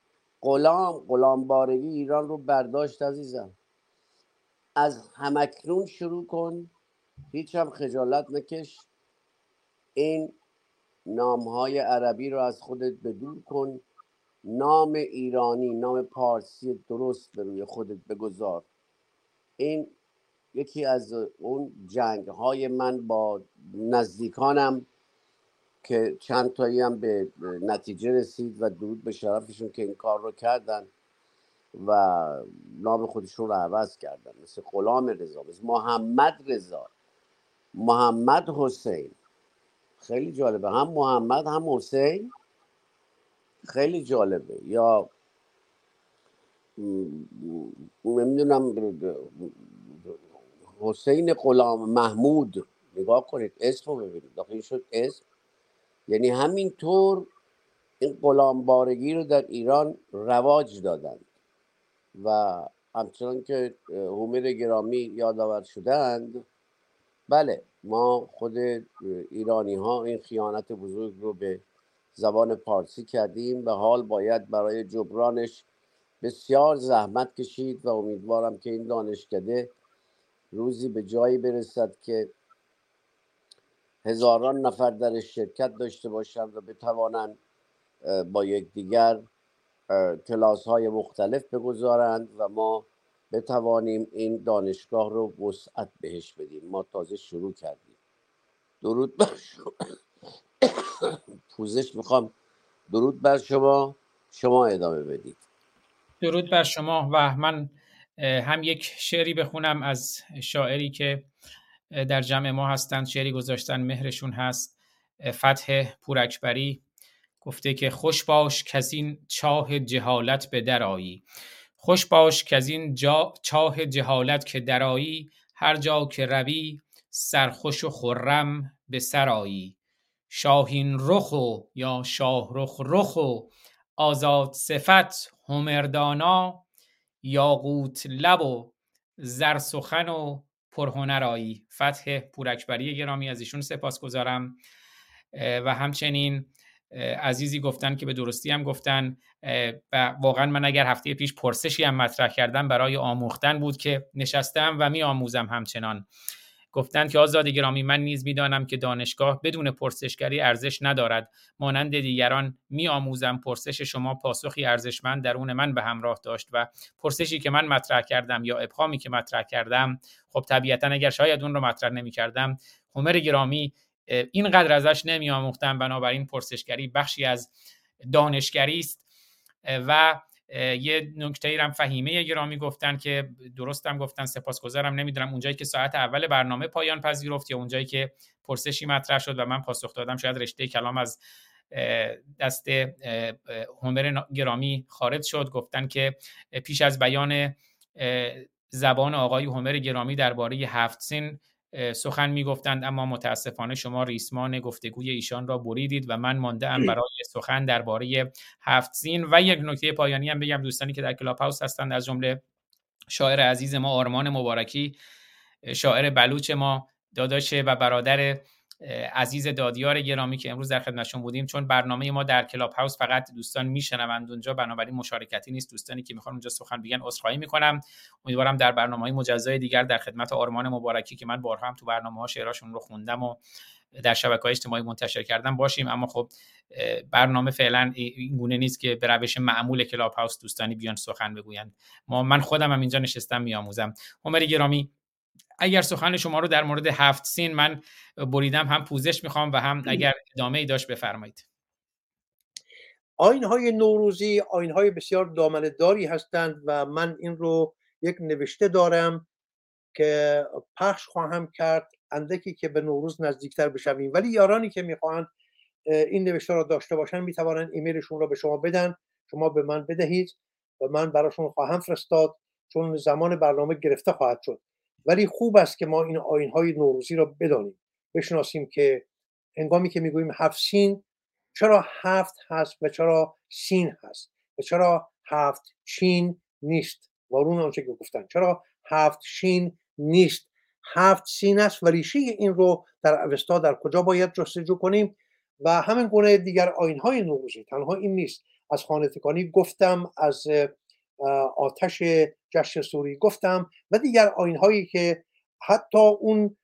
غلام بارگی ایران رو برداشت عزیزم. از همکنون شروع کن. هیچ هم خجالت نکش. این نام های عربی رو از خودت بدور کن. نام ایرانی نام پارسی درست به روی خودت بگذار. این یکی از اون جنگ های من با نزدیکانم. که چند تایی هم به نتیجه رسید و درود به شرفشون که این کار رو کردن و نام خودشون رو عوض کردن. مثل غلام رضا مثل محمد رضا محمد حسین. خیلی جالبه. هم محمد هم حسین. خیلی جالبه. یا نمی‌دونم حسین غلام محمود. نگاه کنید اسم رو ببینید. این شد اسم. یعنی همینطور این غلامبارگی رو در ایران رواج دادند و همچنان که هومر گرامی یادآور شدند بله ما خود ایرانی ها این خیانت بزرگ رو به زبان پارسی کردیم و حال باید برای جبرانش بسیار زحمت کشید و امیدوارم که این دانشکده روزی به جایی برسد که هزاران نفر درش شرکت داشته باشند و بتوانند با یکدیگر کلاس های مختلف بگذارند و ما بتوانیم این دانشگاه رو وسعت بهش بدیم. ما تازه شروع کردیم. درود بر شما. پوزش می‌خوام. درود بر شما. شما ادامه بدید. درود بر شما. و من هم یک شعری بخونم از شاعری که در جمع ما هستند شعری گذاشتن مهرشون هست فتح پورکبری گفته که خوش باش که این چاه جهالت به درایی خوش باش که این جا چاه جهالت که درایی هر جا که روی سرخوش و خرم به سرایی شاهین رخ و یا شاهرخ رخ و آزاد صفت همردانا یاقوت لب و زر سخن و پرهنرایی. فتح پورکبری گرامی از ایشون سپاس گذارم و همچنین عزیزی گفتن که به درستی هم گفتن و واقعا من اگر هفته پیش پرسشی هم مطرح کردم برای آموختن بود که نشستم و می آموزم همچنان. گفتند که آزاد گرامی من نیز می‌دانم که دانشگاه بدون پرسشگری ارزش ندارد. مانند دیگران می آموزم پرسش شما پاسخی ارزشمند درون من به همراه داشت و پرسشی که من مطرح کردم یا ابهامی که مطرح کردم خب طبیعتا اگر شاید اون رو مطرح نمی کردم هومر گرامی اینقدر ازش نمی آموختم بنابراین پرسشگری بخشی از دانشگری است و یه نکته ای هم فهیمه گرامی گفتن که درستم گفتن سپاسگزارم. نمی‌دونم اونجایی که ساعت اول برنامه پایان پذیرفت یا اونجایی که پرسشی مطرح شد و من پاسخ دادم. شاید رشته کلام از دست هومر گرامی خارج شد. گفتن که پیش از بیان زبان آقای هومر گرامی درباره هفت سین سخن می‌گفتند اما متاسفانه شما ریسمان گفتگوی ایشان را بریدید و من مانده ام. برای سخن درباره هفت سین و یک نکته پایانی هم بگم. دوستانی که در کلاب هاوس هستند از جمله شاعر عزیز ما آرمان مبارکی شاعر بلوچ ما داداش و برادر عزیز دادیار گرامی که امروز در خدمتشون بودیم. چون برنامه ما در کلاب هاوس فقط دوستان میشنوند اونجا بنابراین مشارکتی نیست. دوستانی که می‌خوان اونجا سخن بگن عذرخواهی می‌کنم. امیدوارم در برنامه های مجزای دیگر در خدمت آرمان مبارکی که من بارها هم تو برنامه ها شعراشون رو خوندم و در شبکه های اجتماعی منتشر کردم باشیم. اما خب برنامه فعلا این گونه نیست که به روش معمول کلاب هاوس دوستانی بیان سخن بگویند. ما من خودم هم اینجا نشستم میآموزم. عمر گرامی اگر سخن شما رو در مورد هفت سین من بریدم هم پوزش می‌خوام و هم اگر ادامه ای داشت بفرمایید. آین های نوروزی آین های بسیار دامنه هستند و من این رو یک نوشته دارم که پخش خواهم کرد اندکی که به نوروز نزدیکتر بشویم. ولی یارانی که می‌خواهند این نوشته را داشته باشن می‌توانند ایمیلشون را به شما بدن. شما به من بدهید و من براشون خواهم فرستاد چون زمان برنامه گرفته خواهد شد. ولی خوب است که ما این آین های نوروزی را بدانیم. بشناسیم که هنگامی که می‌گوییم هفت سین چرا هفت هست و چرا سین هست؟ و چرا هفت چین نیست؟ وارون آنچه که گفتن. چرا هفت شین نیست؟ هفت سین است و ریشه این رو در اوستا در کجا باید جستجو کنیم؟ و همین گونه دیگر آین های نوروزی تنها این نیست. از خانتکانی گفتم از آتش جشن سوری گفتم و دیگر آین هایی که حتی اون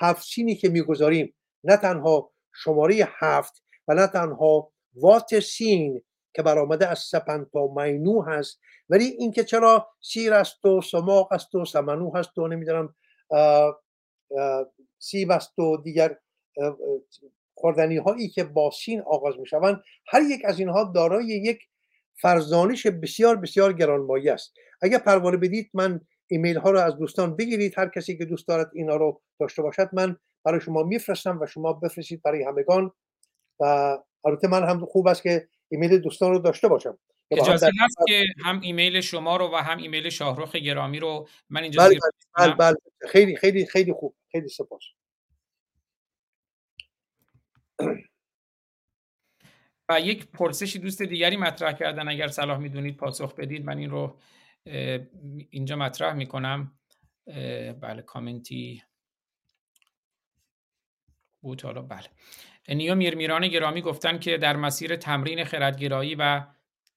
هفت سینی که می‌گذاریم نه تنها شماره هفت و نه تنها وات سین که برآمده از سپنتا مینو هست ولی اینکه چرا سیر است و سماق است و سمنو هست و نمی‌دونم سیب است و دیگر خوردنی هایی که با سین آغاز می شوند هر یک از اینها دارای یک فرزانش بسیار بسیار گرانمایه است. اگر پروانه بدید من ایمیل ها رو از دوستان بگیرید. هر کسی که دوست دارد اینا رو داشته باشد من برای شما میفرستم و شما بفرستید برای همگان. و البته من هم خوب است که ایمیل دوستان رو داشته باشم. اجازه هست که هم ایمیل شما رو و هم ایمیل شاهروخ گرامی رو من اینجا بله بله, بله, خیلی خیلی خیلی خوب خیلی سپاس. و یک پرسشی دوست دیگری مطرح کردن اگر صلاح می‌دونید پاسخ بدید. من این رو اینجا مطرح می‌کنم. بله کامنتی. بود حالا بله. نیو میرمیران گرامی گفتن که در مسیر تمرین خردگرایی و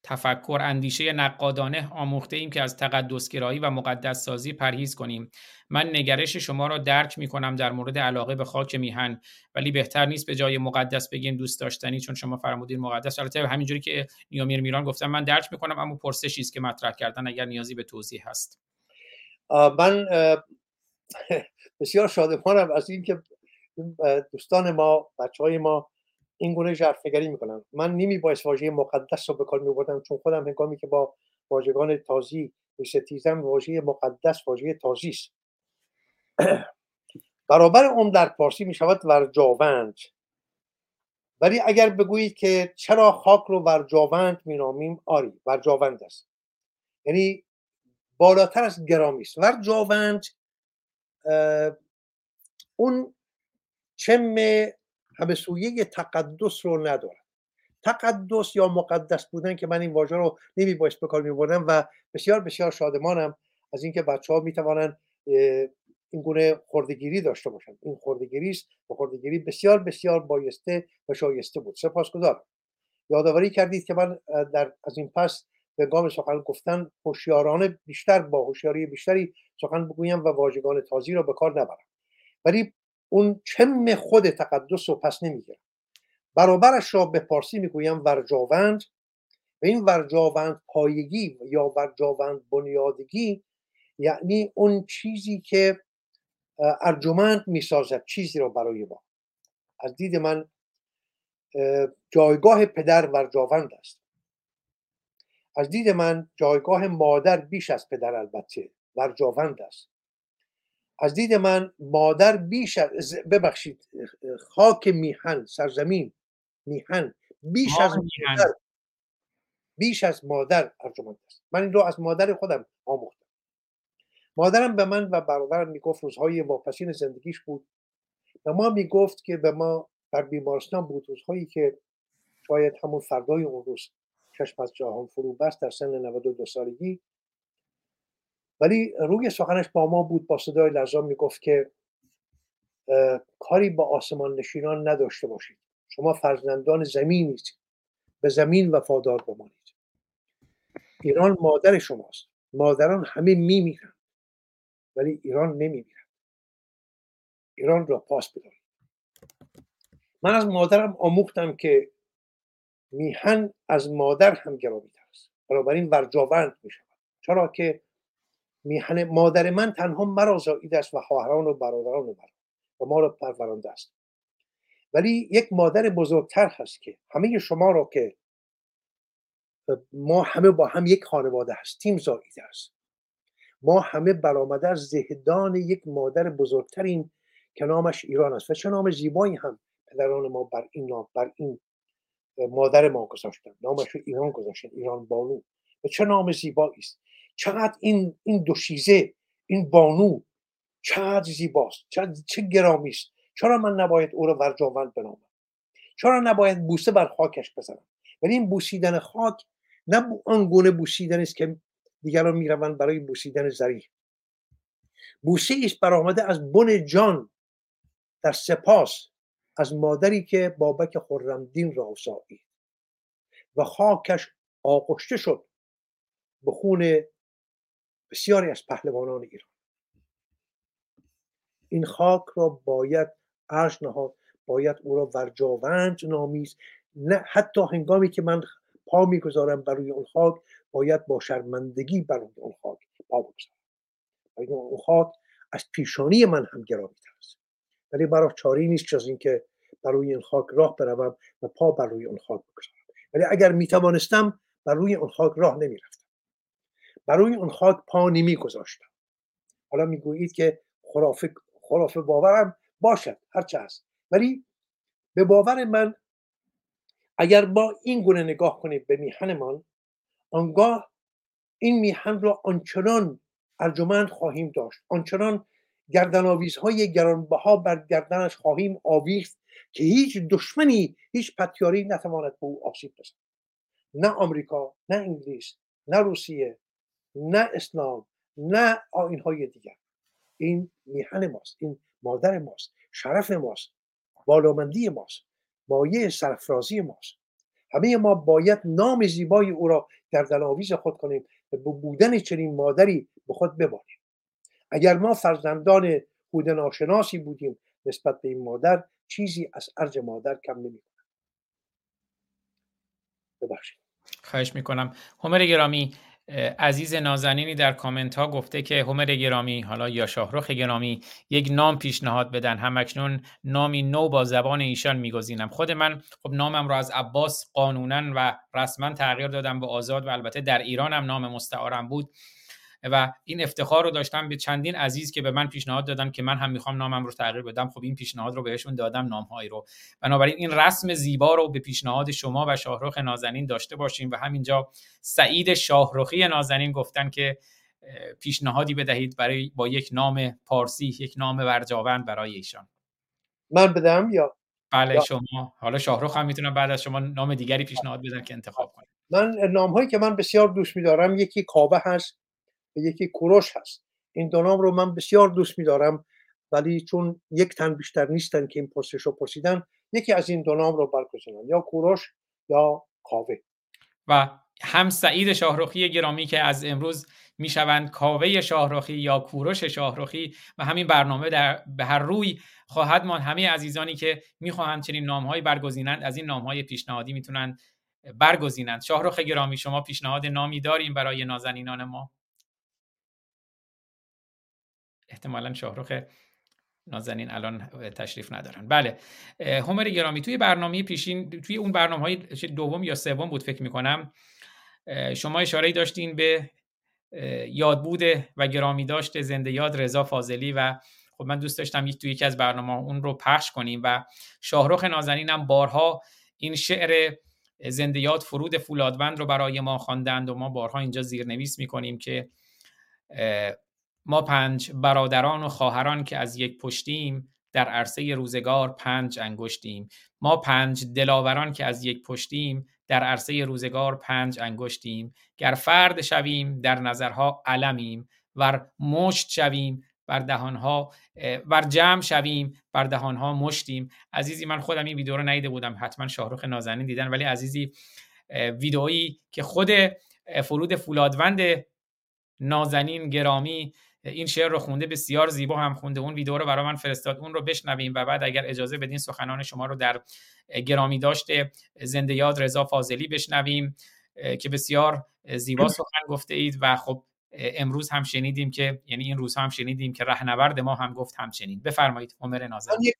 تفکر اندیشه نقادانه آموخته ایم که از تقدسگرایی و مقدس سازی پرهیز کنیم. من نگرش شما را درک می کنم در مورد علاقه به خاک میهن ولی بهتر نیست به جای مقدس بگیم دوست داشتنی چون شما فرمودین مقدس. البته همینجوری که نیامیر میران گفتم من درک می کنم اما پرسشی است که مطرح کردن اگر نیازی به توضیح هست. من بسیار شادمانم از اینکه دوستان ما بچه های ما این گونه جرفنگری می‌کنن من نیمی باعث واژه مقدس رو به کار میبردم چون خودم هنگامی که با واژگان تازی ستیزم واژه مقدس واژه تازی است. برابر اون در پارسی می شود ورجاوند. ولی اگر بگویید که چرا خاک رو ورجاوند مینامیم آری ورجاوند است. یعنی بالاتر از گرامی است. ورجاوند اون چم همه سویه تقدس رو ندارد تقدس یا مقدس بودن که من این واژه رو نمی باید به کار می بردم و بسیار بسیار شادمانم از اینکه بچه ها می توانند این گونه خردگیری داشته باشند. این خردگیری است و خردگیری بسیار بسیار بایسته و شایسته بود. سپاسگزارم. یادآوری کردید که من در از این پس به گام سخن گفتن هوشیارانه بیشتر با هوشیاری بیشتری سخن بگویم و واژگان تازی را به کار نبرم. ولی اون چم خود تقدس رو پس نمی‌گیرم. برابرش را به پارسی می‌گویم ورجاوند. و این ورجاوند پایگی یا ورجاوند بنیادگی یعنی اون چیزی که ارجمند می‌سازد چیزی را برای ما. از دید من جایگاه پدر ورجاوند است. از دید من جایگاه مادر بیش از پدر البته ورجاوند است. از دید من مادر بیش از ببخشید خاک میهن سرزمین میهن بیش از مادر بیش از مادر ارجمند است. من این رو از مادر خودم آموختم. مادرم به من و برادرم می‌گفت روزهای واپسین زندگیش بود. و ما می‌گفت که به ما در بیمارستان بود روزهایی که شاید همون فردای اون روز چشم از جهان فرو بست در سن 92 سالگی. ولی روی سخنش با ما بود با صدای لرزان می‌گفت که کاری با آسمان نشینان نداشته باشید. شما فرزندان زمینید. به زمین وفادار بمانید. ایران مادر شماست. مادران همه میمیرند. ولی ایران نمیمیرد. ایران را پاس بدارید. من از مادرم آموختم که میهن از مادر هم گرامیتر است. بنابراین ورجاوند می چرا که میهن مادر من تنها مرا زاییده است و خواهران و برادران و ما را پرورانده است. ولی یک مادر بزرگتر هست که همه شما را که ما همه با هم یک خانواده هستیم زاییده است. ما همه برآمده از زهدان یک مادر بزرگترین که نامش ایران است و چه نام زیبایی هم پدران ما بر این نام بر این مادر ما گذاشتن. نامش رو ایران گذاشتن ایران بانو و چه نام زیبایی است. چقدر این این دوشیزه این بانو چقدر زیباست چقدر چه گرامی است. چرا من نباید او رو ورجاوند بنامم؟ چرا نباید بوسه بر خاکش بزنم؟ ولی این بوسیدن خاک نه آن گونه بوسیدن است که دیگران می‌روند برای بوسیدن زری بوسه است برآمده از بن جان در سپاس از مادری که بابک خرمدین را سایید و خاکش آغشته شد به خون بسیاری از پهلوانان ایران. این خاک را باید عرش نهاد باید او را ورجاوند نامیز نه حتی هنگامی که من پا می‌گذارم بر روی اون خاک باید با شرمندگی بر روی اون خاک پا بگذارم. اون خاک از پیشانی من هم گرامی است. ولی برای چاری نیست جز اینکه بر روی این خاک راه بروم و پا بر روی اون خاک بگذارم. ولی اگر می توانستم بر روی اون خاک راه نمی رفتم بر روی اون خاک پا نمی گذاشتم حالا می‌گویید که خرافه خرافه باورم باشد هرچه هست. ولی به باور من اگر با این گونه نگاه کنید به میهنمان آنگاه این میهن را آنچنان ارجمند خواهیم داشت. آنچنان گردنآویزهای گرانبها بر گردنش خواهیم آویخت که هیچ دشمنی هیچ پتیاری نتواند به او آسیب بزند نه آمریکا نه انگلیس نه روسیه نه اسلام نه آینهای دیگر. این میهن ماست این مادر ماست شرف ماست بالامندی ماست مایه سرفرازی ماست. همه ما باید نام زیبای او را در دلاویز خود کنیم و به بودن چنین مادری به خود بباریم اگر ما فرزندان خود ناشناسی بودیم نسبت به این مادر چیزی از ارج مادر کم نمی ببخشید. خواهش می‌کنم. همر گرامی عزیز نازنینی در کامنت ها گفته که همر گرامی حالا یا شاهرخ گرامی یک نام پیشنهاد بدن. همکنون نامی نو با زبان ایشان میگزینم. خود من خب نامم را از عباس قانونا و رسما تغییر دادم به آزاد و البته در ایران هم نام مستعارم بود. و این افتخار رو داشتم به چندین عزیز که به من پیشنهاد دادن که من هم می‌خوام نامم رو تغییر بدم. خب این پیشنهاد رو بهشون دادم نامهایی رو. بنابراین این رسم زیبا رو به پیشنهاد شما و شاهرخ نازنین داشته باشیم و همینجا سعید شاهرخی نازنین گفتن که پیشنهادی بدهید برای با یک نام پارسی یک نام ورجاوند برای ایشان. من بدم یا؟ بله شما. حالا شاهرخ هم می‌تونم بعد از شما نام دیگری پیشنهاد بدن که انتخاب کنید من نام هایی که من بسیار دوست میدارم یکی کابه هست. و یکی کوروش هست. این دو نام رو من بسیار دوست میدارم ولی چون یک تن بیشتر نیستن که این پرسش رو پرسیدن یکی از این دو نام رو برگزینم یا کوروش یا کاوه. و هم سعید شاهروخی گرامی که از امروز می‌شوند کاوه شاهروخی یا کوروش شاهروخی و همین برنامه در به هر روی خواهد ماند. همه عزیزانی که می‌خواهند چنین نامهایی برگزینند از این نامهای پیشنهادی می‌تونند برگزینند. شاهروخ گرامی شما پیشنهاد نامی داریم برای نازنینان ما. احتمالا شاهرخ نازنین الان تشریف ندارن. بله همر گرامی توی برنامه پیشین توی اون برنامه های دوم یا سوم بود فکر می‌کنم شما اشاره داشتین به یادبود و گرامی داشته زنده یاد رضا فاضلی و خب من دوست داشتم یک توی یکی از برنامه اون رو پخش کنیم و شاهرخ نازنین هم بارها این شعر زنده یاد فرود فولادوند رو برای ما خواندند و ما بارها اینجا زیرنویس می‌کنیم که ما پنج برادران و خواهران که از یک پشتیم در عرصه روزگار پنج انگشتیم. ما پنج دلاوران که از یک پشتیم در عرصه روزگار پنج انگشتیم. گر فرد شویم در نظرها علمیم. ور مشت شویم بر دهانها ور جمع شویم بر دهانها مشتیم. عزیزی من خودم این ویدیو رو ندیده بودم. حتما شاهرخ نازنین دیدن. ولی عزیزی ویدئویی که خود فرود فولادوند نازنین گرامی این شعر رو خونده بسیار زیبا هم خونده. اون ویدیو رو برای من فرستاد. اون رو بشنویم و بعد اگر اجازه بدین سخنان شما رو در گرامی داشته زنده یاد رضا فاضلی بشنویم که بسیار زیبا سخن گفته اید و خب امروز هم شنیدیم که یعنی این روز هم شنیدیم که رهنورد ما هم گفت همچنین. بفرمایید عمر ناظر یک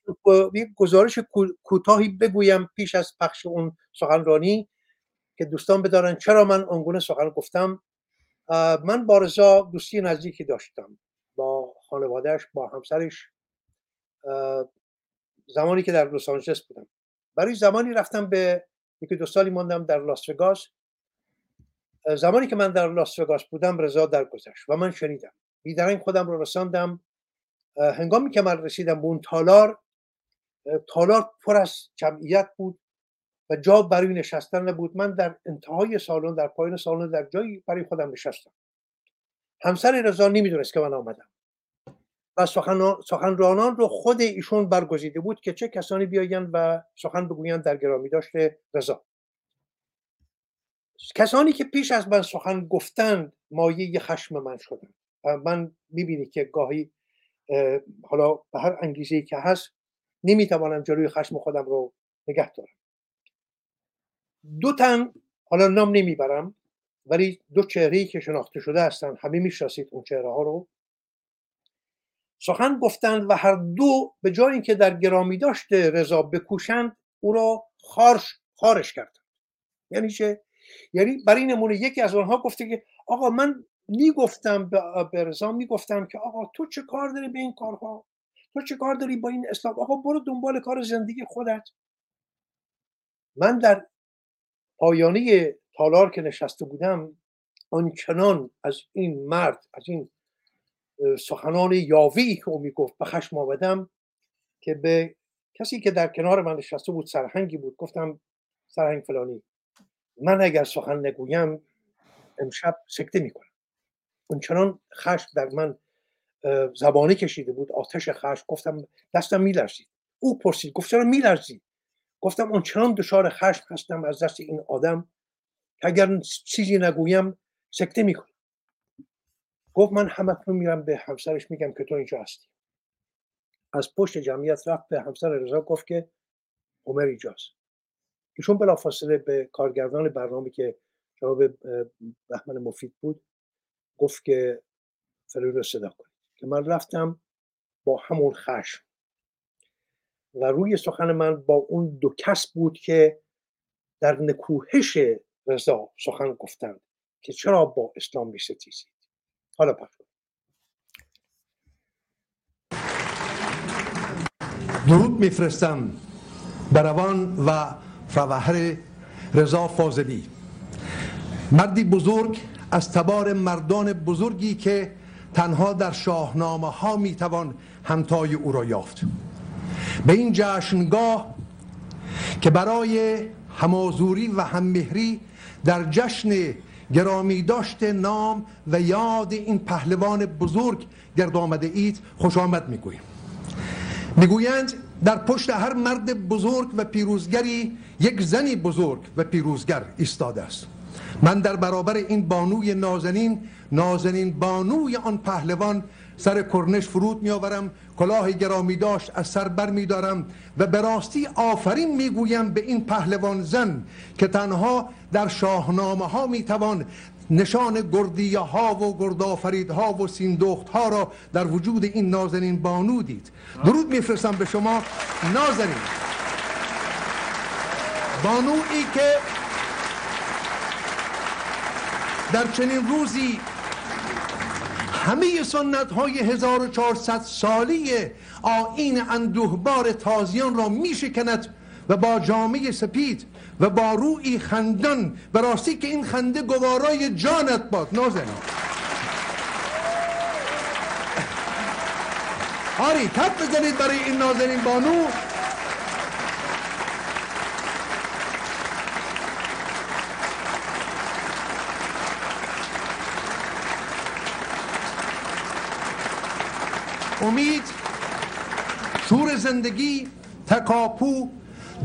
گزارش کوتاهی بگویم پیش از پخش اون سخنرانی که دوستان بدارن چرا من اونگونه سخن گفتم. من با رضا دوستی نزدیکی داشتم. با خانوادهش با همسرش. زمانی که در لس آنجلس بودم. برای زمانی رفتم به یکی دو سالی ماندم در لاس وگاس. زمانی که من در لاس وگاس بودم رضا درگذشت و من شنیدم. بیدرنگ خودم رو رساندم. هنگامی که من رسیدم به اون تالار تالار پر از جمعیت بود. و جا برای نشستن نبود. من در انتهای سالن در پایین سالن در جایی برای خودم نشستم. همسر رضا نمی‌دونست که من آمدم. و سخنرانان رو خود ایشون برگزیده بود که چه کسانی بیاین و سخن بگویند در گرامی داشته رضا. کسانی که پیش از من سخن گفتند مایه خشم من شدن و من می‌بینی که گاهی حالا به هر انگیزه که هست نمی‌توانم جلوی خشم خودم رو نگه دارم. دو تن حالا نام نمی‌برم ولی دو چهره که شناخته شده هستن همه می‌شناسید اون چهره ها رو. سخن گفتند و هر دو به جای اینکه در گرامی داشته رضا بکوشند او را خارش خارش کردند. یعنی چه؟ یعنی برای نمونه یکی از آنها گفته که آقا من می‌گفتم به رضا می‌گفتم که آقا تو چه کار داری به این کارها؟ تو چه کار داری با این اسلام آقا برو دنبال کار زندگی خودت. من در پایانه تالار که نشسته بودم آنچنان از این مرد از این سخنان یاوی که او می‌گفت به خشم آمدم که به کسی که در کنار من نشسته بود سرهنگی بود گفتم سرهنگ فلانی من اگر سخن نگویم امشب سکته می‌کنم. اونچنان خشم در من زبانه کشیده بود آتش خشم گفتم دستم میلرزید. او پرسید گفت چرا میلرزید؟ گفتم اونچنان دچار خشم هستم از دست این آدم که اگر چیزی نگویم سکته می‌کنم گفت من همکنون میرم به همسرش میگم که تو اینجا هستی. از پشت جمعیت رفت به همسر رضا گفت که عمر اینجاست. ایشون بلافاصله به کارگردان برنامه که جواب بهمن مفید بود گفت که فلوی رو صدا کنید. که من رفتم با همون خشم. و روی سخن من با اون دو کس بود که در نکوهش رضا سخن گفتند که چرا با اسلام می ستیزید حالا پخش درود میفرستم بروان و فوهر رضا فاضلی. مردی بزرگ از تبار مردان بزرگی که تنها در شاهنامه ها می‌توان همتای او را یافت. به این جشنگاه که برای همازوری و هممهری در جشن گرامی داشته نام و یاد این پهلوان بزرگ گرد آمده اید خوش آمد می‌گوییم می‌گویند در پشت هر مرد بزرگ و پیروزگری یک زنی بزرگ و پیروزگر ایستاده است. من در برابر این بانوی نازنین نازنین بانوی آن پهلوان سر کرنش فرود میآورم کلاه گرامی داشت از سر بر می دارم و به راستی آفرین می‌گویم به این پهلوان زن که تنها در شاهنامه ها می توان نشان گردیه ها و گردآفرید ها و سیندخت ها را در وجود این نازنین بانو دید. درود میفرستم به شما نازنین. بانویی که در چنین روزی همه سنت های 1400 سالی آین اندوهبار تازیان را می شکند و با جامعه سپید و با روی خندان و راستی که این خنده گوارای جانت باد. نازنین. آری کپ بزنید برای این نازنین بانو. امید شور زندگی تکاپو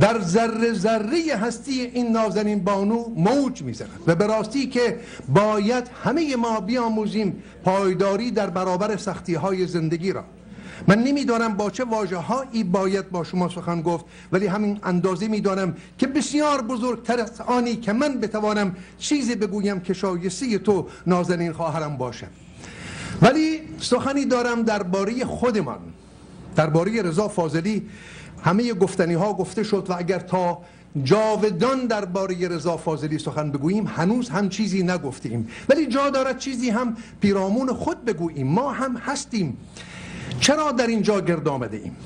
در ذره ذره هستی این نازنین بانو موج می‌زند. و به راستی که باید همه ما بیاموزیم پایداری در برابر سختی های زندگی را. من نمی‌دانم با چه واجه هایی باید با شما سخن گفت ولی همین اندازه می‌دانم که بسیار بزرگتر از آنی که من بتوانم چیزی بگویم که شایسته تو نازنین خواهرم باشم ولی سخنی دارم درباره خودمان درباره رضا فاضلی. همه گفتنی ها گفته شد و اگر تا جاودان درباره رضا فاضلی سخن بگوییم هنوز هم چیزی نگفتیم. ولی جا دارد چیزی هم پیرامون خود بگوییم. ما هم هستیم. چرا در اینجا گرد آمده ایم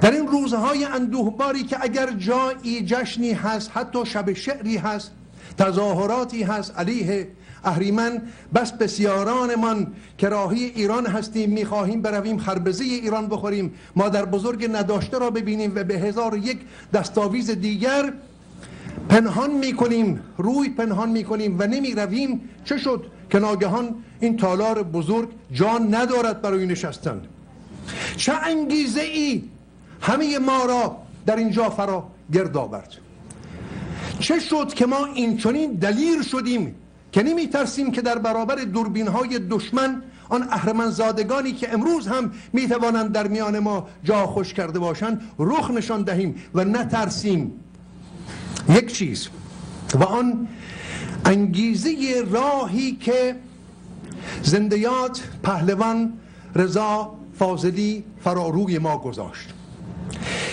در این روزهای اندوهباری که اگر جایی جشنی هست حتی شب شعری هست تظاهراتی هست علیه اهریمن بس بسیارانمان که راهی ایران هستیم می‌خواهیم برویم خربزه ایران بخوریم. مادر بزرگ نداشته را ببینیم و به هزار یک دستاویز دیگر پنهان می‌کنیم روی پنهان می‌کنیم و نمی رویم چه شد که ناگهان این تالار بزرگ جان ندارد برای نشستن؟ چه انگیزه ای همه ما را در اینجا فرا گرد آورد؟ چه شد که ما این چنین دلیر شدیم که نمی ترسیم که در برابر دوربین های دشمن آن اهرمنزادگانی که امروز هم می توانند در میان ما جا خوش کرده باشند رخ نشان دهیم و نترسیم. یک چیز و آن انگیزه راهی که زندیات پهلوان رضا فاضلی فراروی ما گذاشت.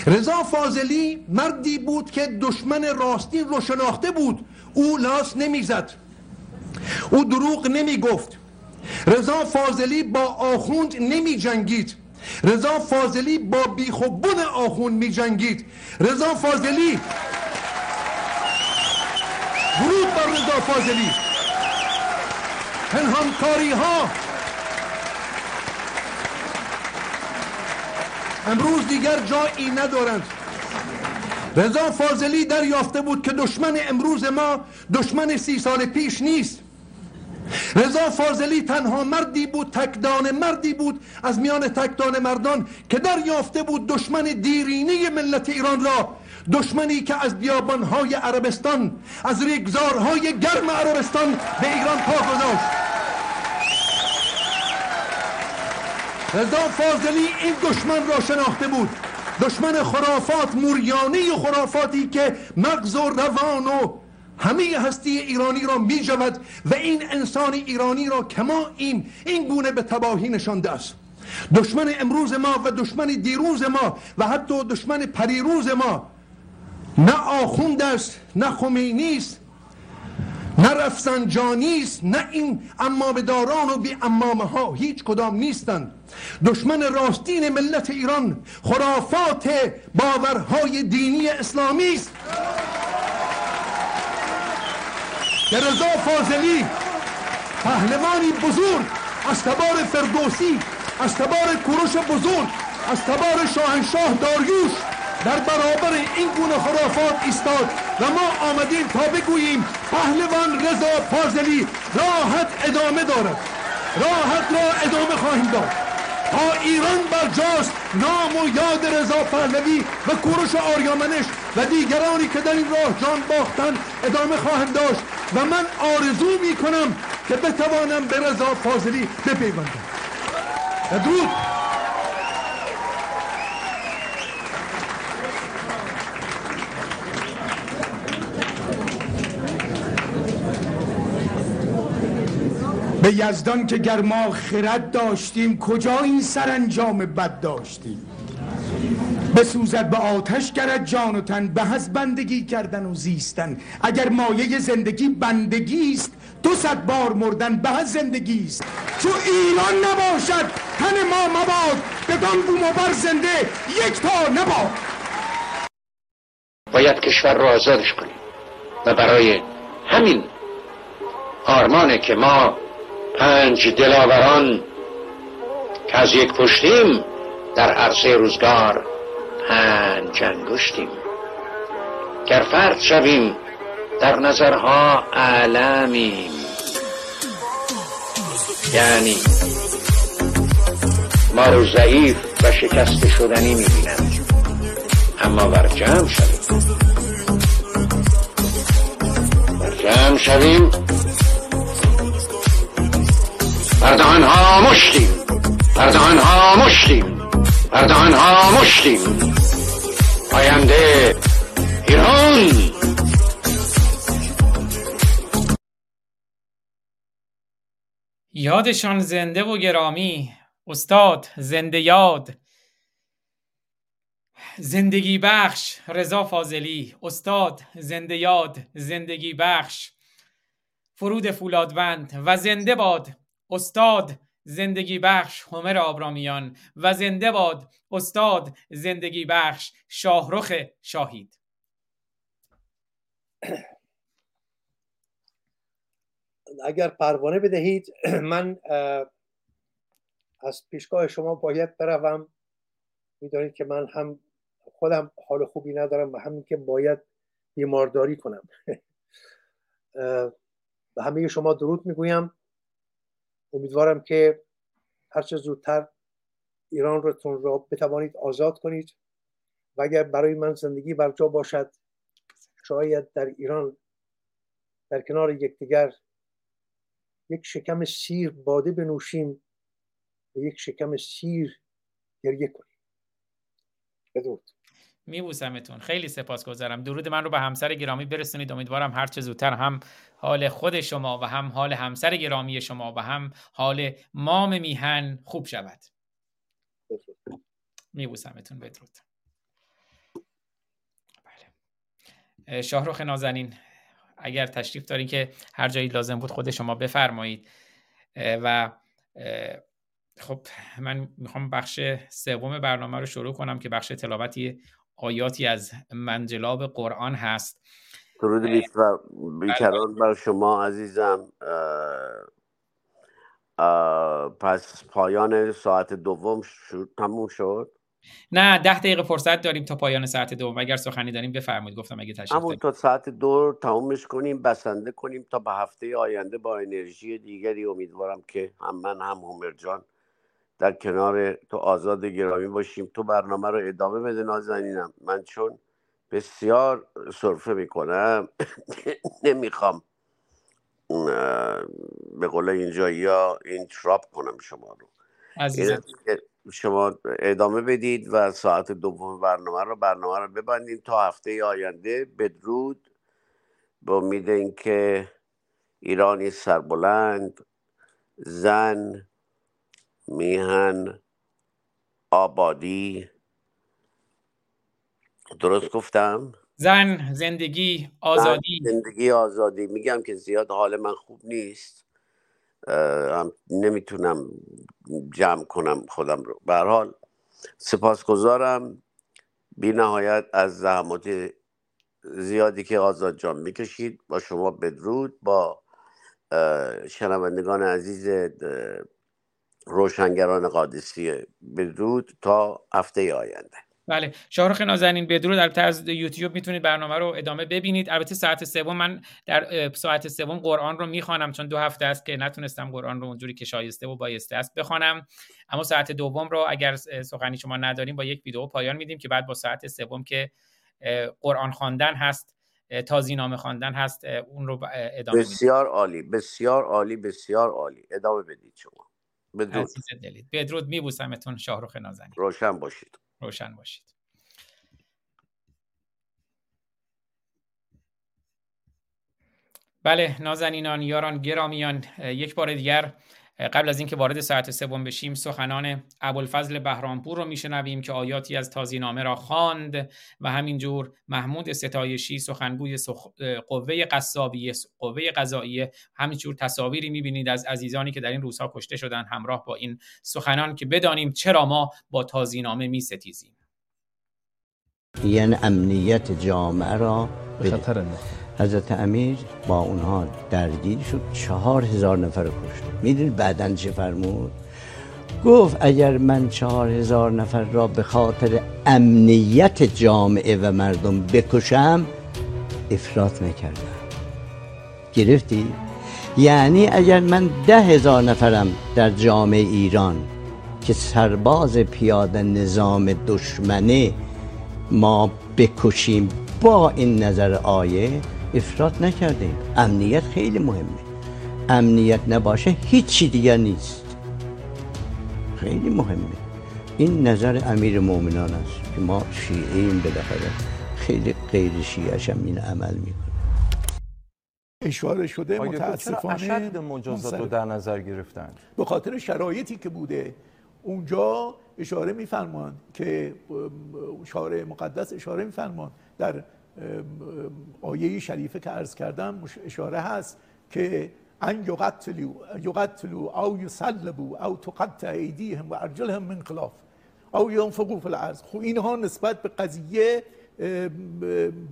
رضا فاضلی مردی بود که دشمن راستین رو شناخته بود او لاس نمی‌زد. او دروغ نمی گفت. رضا فاضلی با آخوند نمی جنگید. رضا فاضلی با بیخوبون آخوند می جنگید. رضا فاضلی! درود بر رضا فاضلی! پنهانکاری ها امروز دیگر جایی ندارند. رضا فاضلی دریافته بود که دشمن امروز ما دشمن سی سال پیش نیست. رضا فاضلی تنها مردی بود تکدان مردی بود. از میان تکدان مردان که دریافته بود دشمن دیرینه ملت ایران را. دشمنی که از بیابانهای عربستان از ریگزارهای گرم عربستان به ایران پا گذاشت. رضا فاضلی این دشمن را شناخته بود. دشمن خرافات موریانه خرافاتی که مغز و روان و همه هستی ایرانی را می جود و این انسان ایرانی را کما این این گونه به تباهی نشانده است. دشمن امروز ما و دشمن دیروز ما و حتی دشمن پریروز ما نه آخوند است نه خمینی است نه رفسنجانی است نه این امامداران و بی امامه ها هیچ کدام نیستند. دشمن راستین ملت ایران خرافات باورهای دینی اسلامی است. که رضا فاضلی پهلوانی بزرگ از تبار فردوسی از تبار کوروش بزرگ از تبار شاهنشاه داریوش در برابر این گونه خرافات ایستاد و ما آمدیم تا بگوییم پهلوان رضا فاضلی راحت ادامه دارد. راحت را ادامه خواهیم داد. تا ایران بر جاست. نام و یاد رضا پهلوی و کوروش آریامنش و دیگرانی که در این راه جان باختن ادامه خواهند داشت و من آرزو می کنم که بتوانم به رضا فاضلی بپیوندم. درود. به یزدان که گر ما خرد داشتیم کجا این سرانجام بد داشتیم؟ بسوزد به آتش گرد جان و تن به از بندگی کردن و زیستن. اگر مایه زندگی بندگی است دو صد بار مردن به زندگی است. چو ایران نباشد تن ما مباد. بدان بوم و بر زنده یک تا نباد. باید کشور رو آزادش کنیم. و برای همین آرمانه که ما پنج دلاوران که از یک پشتیم در عرصه روزگار پنج انگشتیم. گر فرد شویم در نظرها علمیم یعنی ما رو ضعیف و شکست شدنی می‌بینن. اما بر جمع شویم بر جمع شویم بردهان ها مشتیم. بردهان ها مشتیم. بردهان ها مشتیم. آینده ایران. یادشان زنده و گرامی. استاد زنده یاد. زندگی بخش. رضا فاضلی. استاد زنده یاد. زندگی بخش. فرود فولادوند و زنده باد. استاد زندگی بخش هومر آبرامیان و زنده باد استاد زندگی بخش شاهرخ شاهید. اگر پروانه بدهید من از پیشگاه شما باید بروم. می‌دانید که من هم خودم حال خوبی ندارم و همین که باید بیمارداری کنم. به همه شما درود می‌گویم. امیدوارم که هرچه زودتر ایران رو را بتوانید آزاد کنید و اگر برای من زندگی بر جا باشد شاید در ایران در کنار یکدیگر یک شکم سیر باده بنوشیم و یک شکم سیر گریه کنیم. بدرود. میبوسمتون. خیلی سپاسگزارم. درود من رو به همسر گرامی برسونید. امیدوارم هر چه زودتر هم حال خود شما و هم حال همسر گرامی شما و هم حال مام میهن خوب شود. میبوسمتون. بدرود. بله. شاهروخ نازنین اگر تشریف دارین که هر جایی لازم بود خود شما بفرمایید. و خب من می‌خوام بخش سوم برنامه رو شروع کنم که بخش تلاوتی آیاتی از منجلاب قرآن هست. درود بیکران بر شما عزیزم. پس پایان ساعت دوم تموم شد؟ نه ده دقیقه فرصت داریم تا پایان ساعت دوم. اگر سخنی داریم بفرمایید. گفتم اگه تشریف همون تا ساعت دو تمومش کنیم بسنده کنیم تا به هفته آینده با انرژی دیگری. امیدوارم که هم من هم همر جان در کنار تو آزاد گرامی باشیم. تو برنامه رو ادامه بده نازنینم. من چون بسیار صرفه می‌کنم نمی‌خوام به قول اینجا یا این تراپ کنم شما رو. شما ادامه بدید و ساعت دوم برنامه رو برنامه رو ببندیم تا هفته آینده. بدرود. به امید اینکه ایرانی سربلند زن میهن آبادی. درست گفتم؟ زن زندگی آزادی. زندگی آزادی. میگم که زیاد حال من خوب نیست. هم نمی‌تونم جمع کنم خودم رو. به حال سپاسگزارم. بی نهایت از زحمات زیادی که آزاد جان می‌کشید با شما بدرود. با شنوندگان عزیز روشنگران قادسیه بدرود تا هفته آینده. بله. شاهرخ نازنین بدرود. البته از یوتیوب می‌تونید برنامه رو ادامه ببینید. البته ساعت سوم من در ساعت سوم قرآن رو می‌خوانم چون دو هفته است که نتونستم قرآن رو اونجوری که شایسته و بایسته است بخوانم. اما ساعت دوم رو اگر سخنی شما نداریم با یک ویدیو پایان میدیم که بعد با ساعت سوم که قرآن خواندن هست تازی نامه خواندن هست اون رو ادامه بسیار عالی بسیار عالی بسیار عالی. ادامه بدید شما. بدرود دلید بدرود میبوسمتون شاهرخ نازنین. روشن باشید. روشن باشید. بله نازنینان یاران گرامیان یک بار دیگر قبل از اینکه وارد ساعت سوم بشیم سخنان ابوالفضل بهرامپور رو میشنویم که آیاتی از تازینامه را خواند و همینجور محمود ستایشی سخنگوی سخ... قوه قصابی قوه قضاییه همینجور تصاویری می‌بینید از عزیزانی که در این روزها کشته شدن همراه با این سخنان که بدانیم چرا ما با تازینامه میستیزیم. یعنی امنیت جامعه را به خطر حضرت امیر با اونها درگیر شد. چهار هزار نفر کشت. می‌دونید بعدا چه فرمود؟ گفت اگر من چهار هزار نفر را به خاطر امنیت جامعه و مردم بکشم افراط نکردم. گرفتی؟ یعنی اگر من ده هزار نفرم در جامعه ایران که سرباز پیاده نظام دشمنه ما بکشیم با این نظر آیه افراد نکردیم امنیت خیلی مهمه. امنیت نباشه هیچی دیگر نیست. خیلی مهمه. این نظر امیر مؤمنان است که ما شیعه این بالاخره. خیلی غیر شیعه هم این عمل می‌کنه. اشاره شده متاسفانه اشد مجازات رو در نظر گرفتن؟ به خاطر شرایطی که بوده. اونجا اشاره میفرمان که شارع مقدس اشاره میفرمان در آیه شریفه که عرض کردم اشاره هست که ان یقتلوا یقتلوا او یسلبوا او تقطع ایدیهم و ارجلهم من خلاف. او ینفقوا فی الارض. خب اینها نسبت به قضیه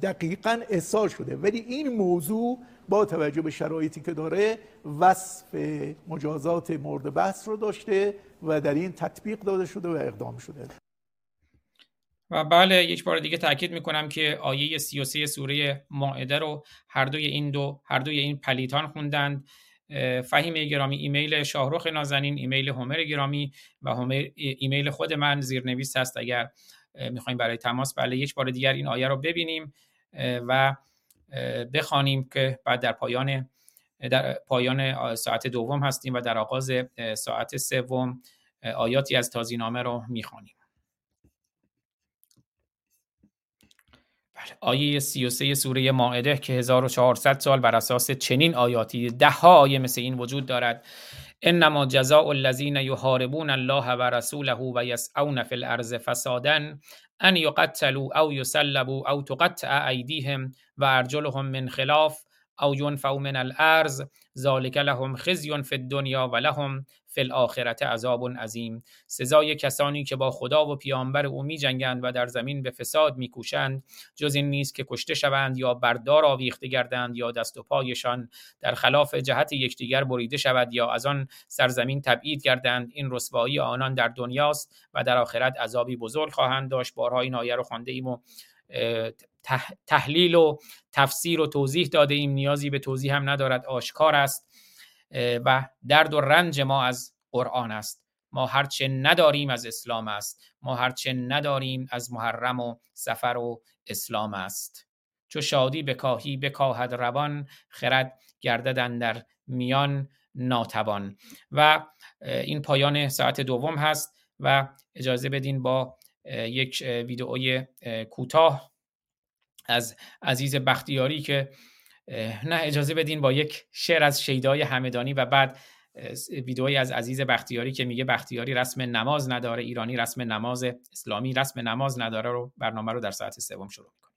دقیقا احساس شده. ولی این موضوع با توجه به شرایطی که داره وصف مجازات مورد بحث رو داشته و در این تطبیق داده شده و اقدام شده. و بله یک بار دیگه تاکید می‌کنم که آیه 33 سوره مائده رو هر دوی این دو هر دوی این پلیتان خوندند. فهیم گرامی ایمیل شاهروخ نازنین ایمیل همر گرامی و همر ایمیل خود من زیرنویس هست اگر می‌خوایم برای تماس. بله یک بار دیگر این آیه رو ببینیم و بخوانیم که بعد در پایان در پایان ساعت دوم هستیم و در آغاز ساعت سوم آیاتی از تازینامه رو می‌خوانیم. آیه 33 سوره مائده که 1400 سال بر اساس چنین آیاتی ده ها آیه مثل این وجود دارد. انما جزاء الذين يحاربون الله ورسوله ويسعون في الارض فسادا ان يقتلوا او يسلبوا او تقطع ايديهم وارجلهم من خلاف او ينفوا من الارض. ذلك لهم خزي في الدنيا ولهم فی الاخرت عذاب عظیم سزای کسانی که با خدا و پیامبر او می جنگند و در زمین به فساد می کوشند جز این نیست که کشته شوند یا بردار آویخته گردند یا دست و پایشان در خلاف جهت یکدیگر بریده شود یا از آن سرزمین تبعید گردند. این رسوایی آنان در دنیاست و در آخرت عذابی بزرگ خواهند داشت. بارها این آیه رو خوانده ایم و تحلیل و تفسیر و توضیح داده ایم نیازی به توضیح هم ندارد. آشکار است. و درد و رنج ما از قرآن است. ما هرچه نداریم از اسلام است. ما هرچه نداریم از محرم و سفر و اسلام است. چو شادی بکاهی بکاهد روان خرد گرددن در میان ناتوان. و این پایان ساعت دوم هست و اجازه بدین با یک ویدئوی کوتاه از عزیز بختیاری که نه اجازه بدین با یک شعر از شیدای همدانی و بعد ویدئویی از عزیز بختیاری که میگه بختیاری رسم نماز نداره ایرانی رسم نماز اسلامی رسم نماز نداره رو برنامه رو در ساعت سوم شروع می‌کنیم.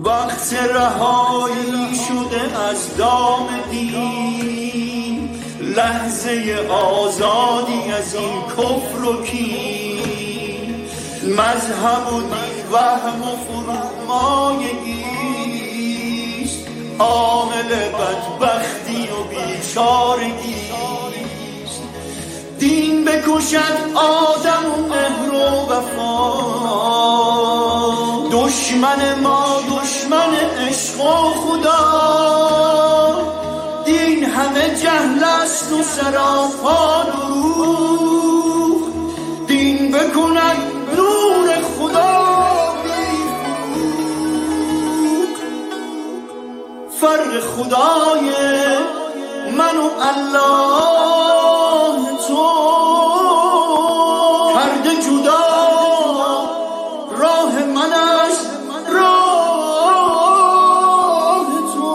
وقت رهایی شده از دام دین لحظه آزادی از این کفر و کین. مذهب و دین وهم و فرومایگیست عامل بدبختی و بیچارگیست دین بکشد آدم و مهر و وفا. دشمن ما دشمن عشق و خدا. دین همه جهل است و سراپا دروغ فرق خدای من و الله تو. کرده جدا راه منش راه تو.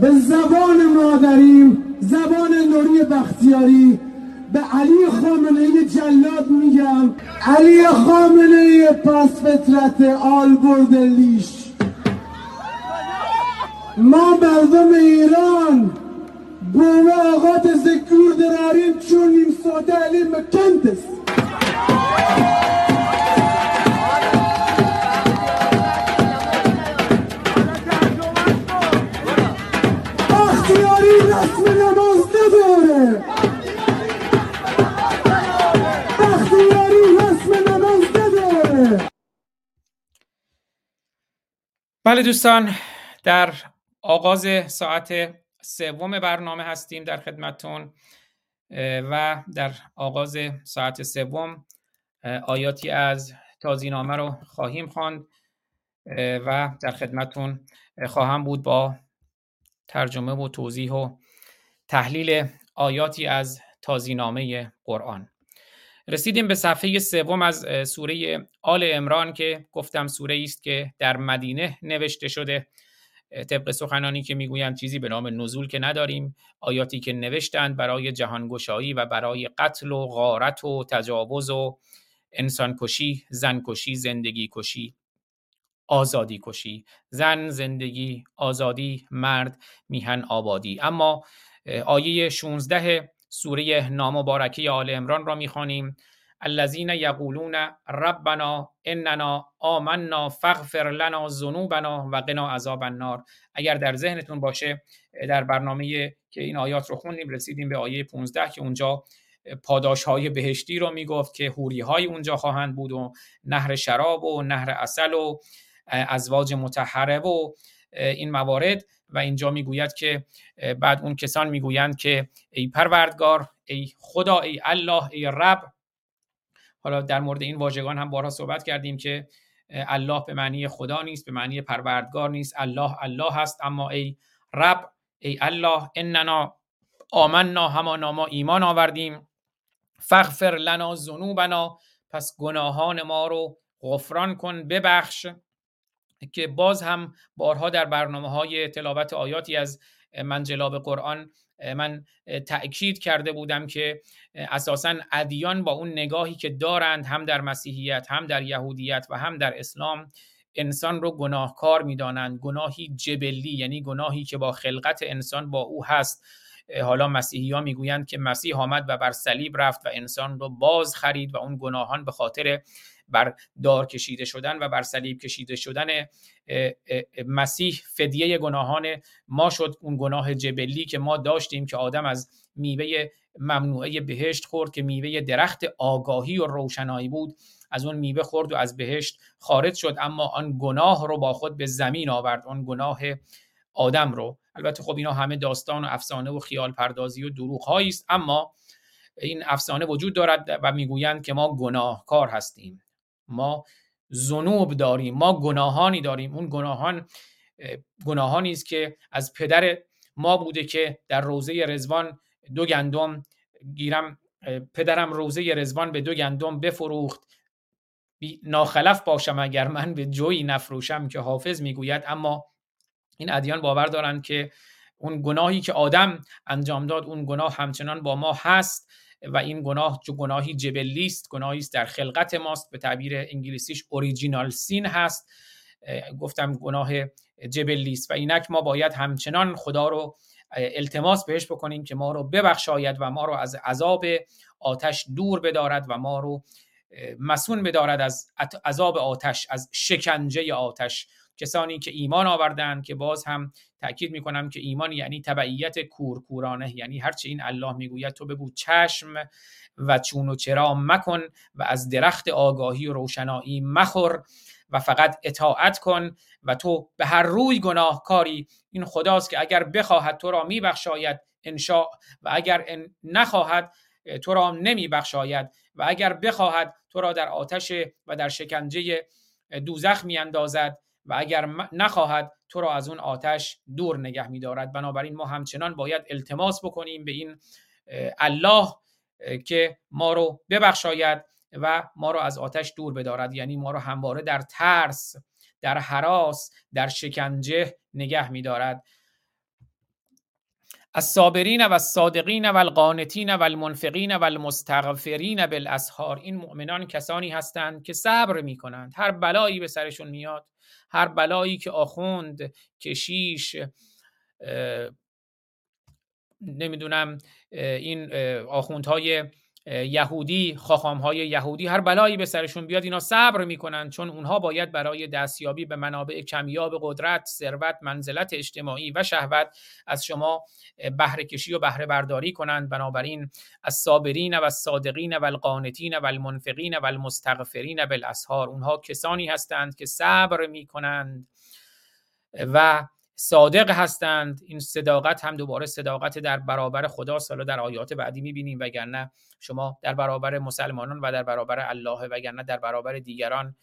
به زبان مادریم زبان نوری بختیاری. به علی خامنه جلاد میگم. علی خامنه پس فطرت آل برد لیش. ما مردم ایران بومه آقات زکور دراریم چونیم ساده علی مکندس بختیاری رسم بله دوستان در آغاز ساعت سوم برنامه هستیم در خدمتون و در آغاز ساعت سوم آیاتی از تازینامه رو خواهیم خواند و در خدمتون خواهم بود با ترجمه و توضیح و تحلیل آیاتی از تازینامه قرآن. رسیدیم به صفحه سوم از سوره آل امران که گفتم سوره است که در مدینه نوشته شده. طبق سخنانی که می‌گویند چیزی به نام نزول که نداریم. آیاتی که نوشتند برای جهانگشایی و برای قتل و غارت و تجاوز و انسان کشی زن کشی زندگی کشی آزادی کشی زن زندگی آزادی مرد میهن آبادی. اما آیه 16 سوره نامبارکه آل امران را می‌خوانیم. الذین یقولون ربنا اننا آمنا فاغفر لنا ذنوبنا و قنا عذاب النار. اگر در ذهنتون باشه در برنامه که این آیات رو خوندیم رسیدیم به آیه 15 که اونجا پاداش های بهشتی رو می‌گفت که حوری های اونجا خواهند بود و نهر شراب و نهر اصل و ازواج متحره و این موارد. و اینجا می‌گوید که بعد اون کسان می‌گویند که ای پروردگار ای خدا ای الله ای رب. حالا در مورد این واژگان هم بارها صحبت کردیم که الله به معنی خدا نیست به معنی پروردگار نیست. الله الله هست اما ای رب ای الله اننا آمنا همانا ما ایمان آوردیم. فغفر لنا ذنوبنا پس گناهان ما رو غفران کن ببخش. که باز هم بارها در برنامه های تلاوت آیاتی از منجلاب قرآن من تأکید کرده بودم که اساسا ادیان با اون نگاهی که دارند هم در مسیحیت هم در یهودیت و هم در اسلام انسان رو گناهکار می‌دانند. گناهی جبلی یعنی گناهی که با خلقت انسان با او هست. حالا مسیحی ها می‌گویند که مسیح آمد و بر صلیب رفت و انسان رو باز خرید و اون گناهان به خاطر بر دار کشیده شدن و بر صلیب کشیده شدن مسیح فدیه گناهان ما شد اون گناه جبلی که ما داشتیم که آدم از میوه ممنوعه بهشت خورد که میوه درخت آگاهی و روشنایی بود از اون میوه خورد و از بهشت خارج شد. اما آن گناه رو با خود به زمین آورد آن گناه آدم رو. البته خب اینا همه داستان و افسانه و خیال پردازی و دروغ است اما این افسانه وجود دارد و می‌گویند که ما گناهکار هستیم. ما زنوب داریم ما گناهانی داریم. اون گناهان گناهانی است که از پدر ما بوده که در روزه رزوان دو گندم گیرم پدرم روزه رزوان به دو گندم بفروخت. ناخلف باشم اگر من به جوی نفروشم که حافظ می‌گوید. اما این ادیان باور دارند که اون گناهی که آدم انجام داد اون گناه همچنان با ما هست. و این گناه جو گناهی جبلی است گناهی است در خلقت ماست به تعبیر انگلیسیش اوریجینال سین هست. گفتم گناه جبلی است و اینک ما باید همچنان خدا رو التماس بهش بکنیم که ما رو ببخشاید و ما رو از عذاب آتش دور بدارد و ما رو مسون بدارد از عذاب آتش از شکنجه آتش. کسانی که ایمان آوردند که باز هم تاکید می‌کنم که ایمان یعنی تبعیت کورکورانه یعنی هرچی این الله می‌گوید تو بگو چشم و چون و چرا مکن و از درخت آگاهی و روشنایی مخور و فقط اطاعت کن و تو به هر روی گناهکاری. این خداست که اگر بخواهد تو را میبخشاید انشاء و اگر نخواهد تو را نمیبخشاید و اگر بخواهد تو را در آتش و در شکنجه دوزخ میاندازد. و اگر نخواهد تو را از اون آتش دور نگه میدارد. بنابراین ما همچنان باید التماس بکنیم به این الله که ما رو ببخشاید و ما رو از آتش دور بدارد. یعنی ما رو همواره در ترس در حراس در شکنجه نگه میدارد. الصابرین و الصادقین و القانتین و المنفقین و المستغفرین بالاسحار. این مؤمنان کسانی هستند که صبر می کنند هر بلایی به سرشون میاد هر بلایی که آخوند کشیش نمی‌دونم این آخوندهای یهودی های یهودی هر بلایی به سرشون بیاد اینا صبر می‌کنن چون اونها باید برای دستیابی به منابع کمیاب قدرت ثروت منزلت اجتماعی و شهوت از شما بهره کشی و بهره برداری کنند. بنابراین از صابرین و صادقین و القانتین و المنفقین و المستغفرین بالاسحار اونها کسانی هستند که صبر می‌کنند و صادق هستند. این صداقت هم دوباره صداقت در برابر خدا سالا در آیات بعدی می‌بینیم وگرنه شما در برابر مسلمانان و در برابر الله وگرنه در برابر دیگران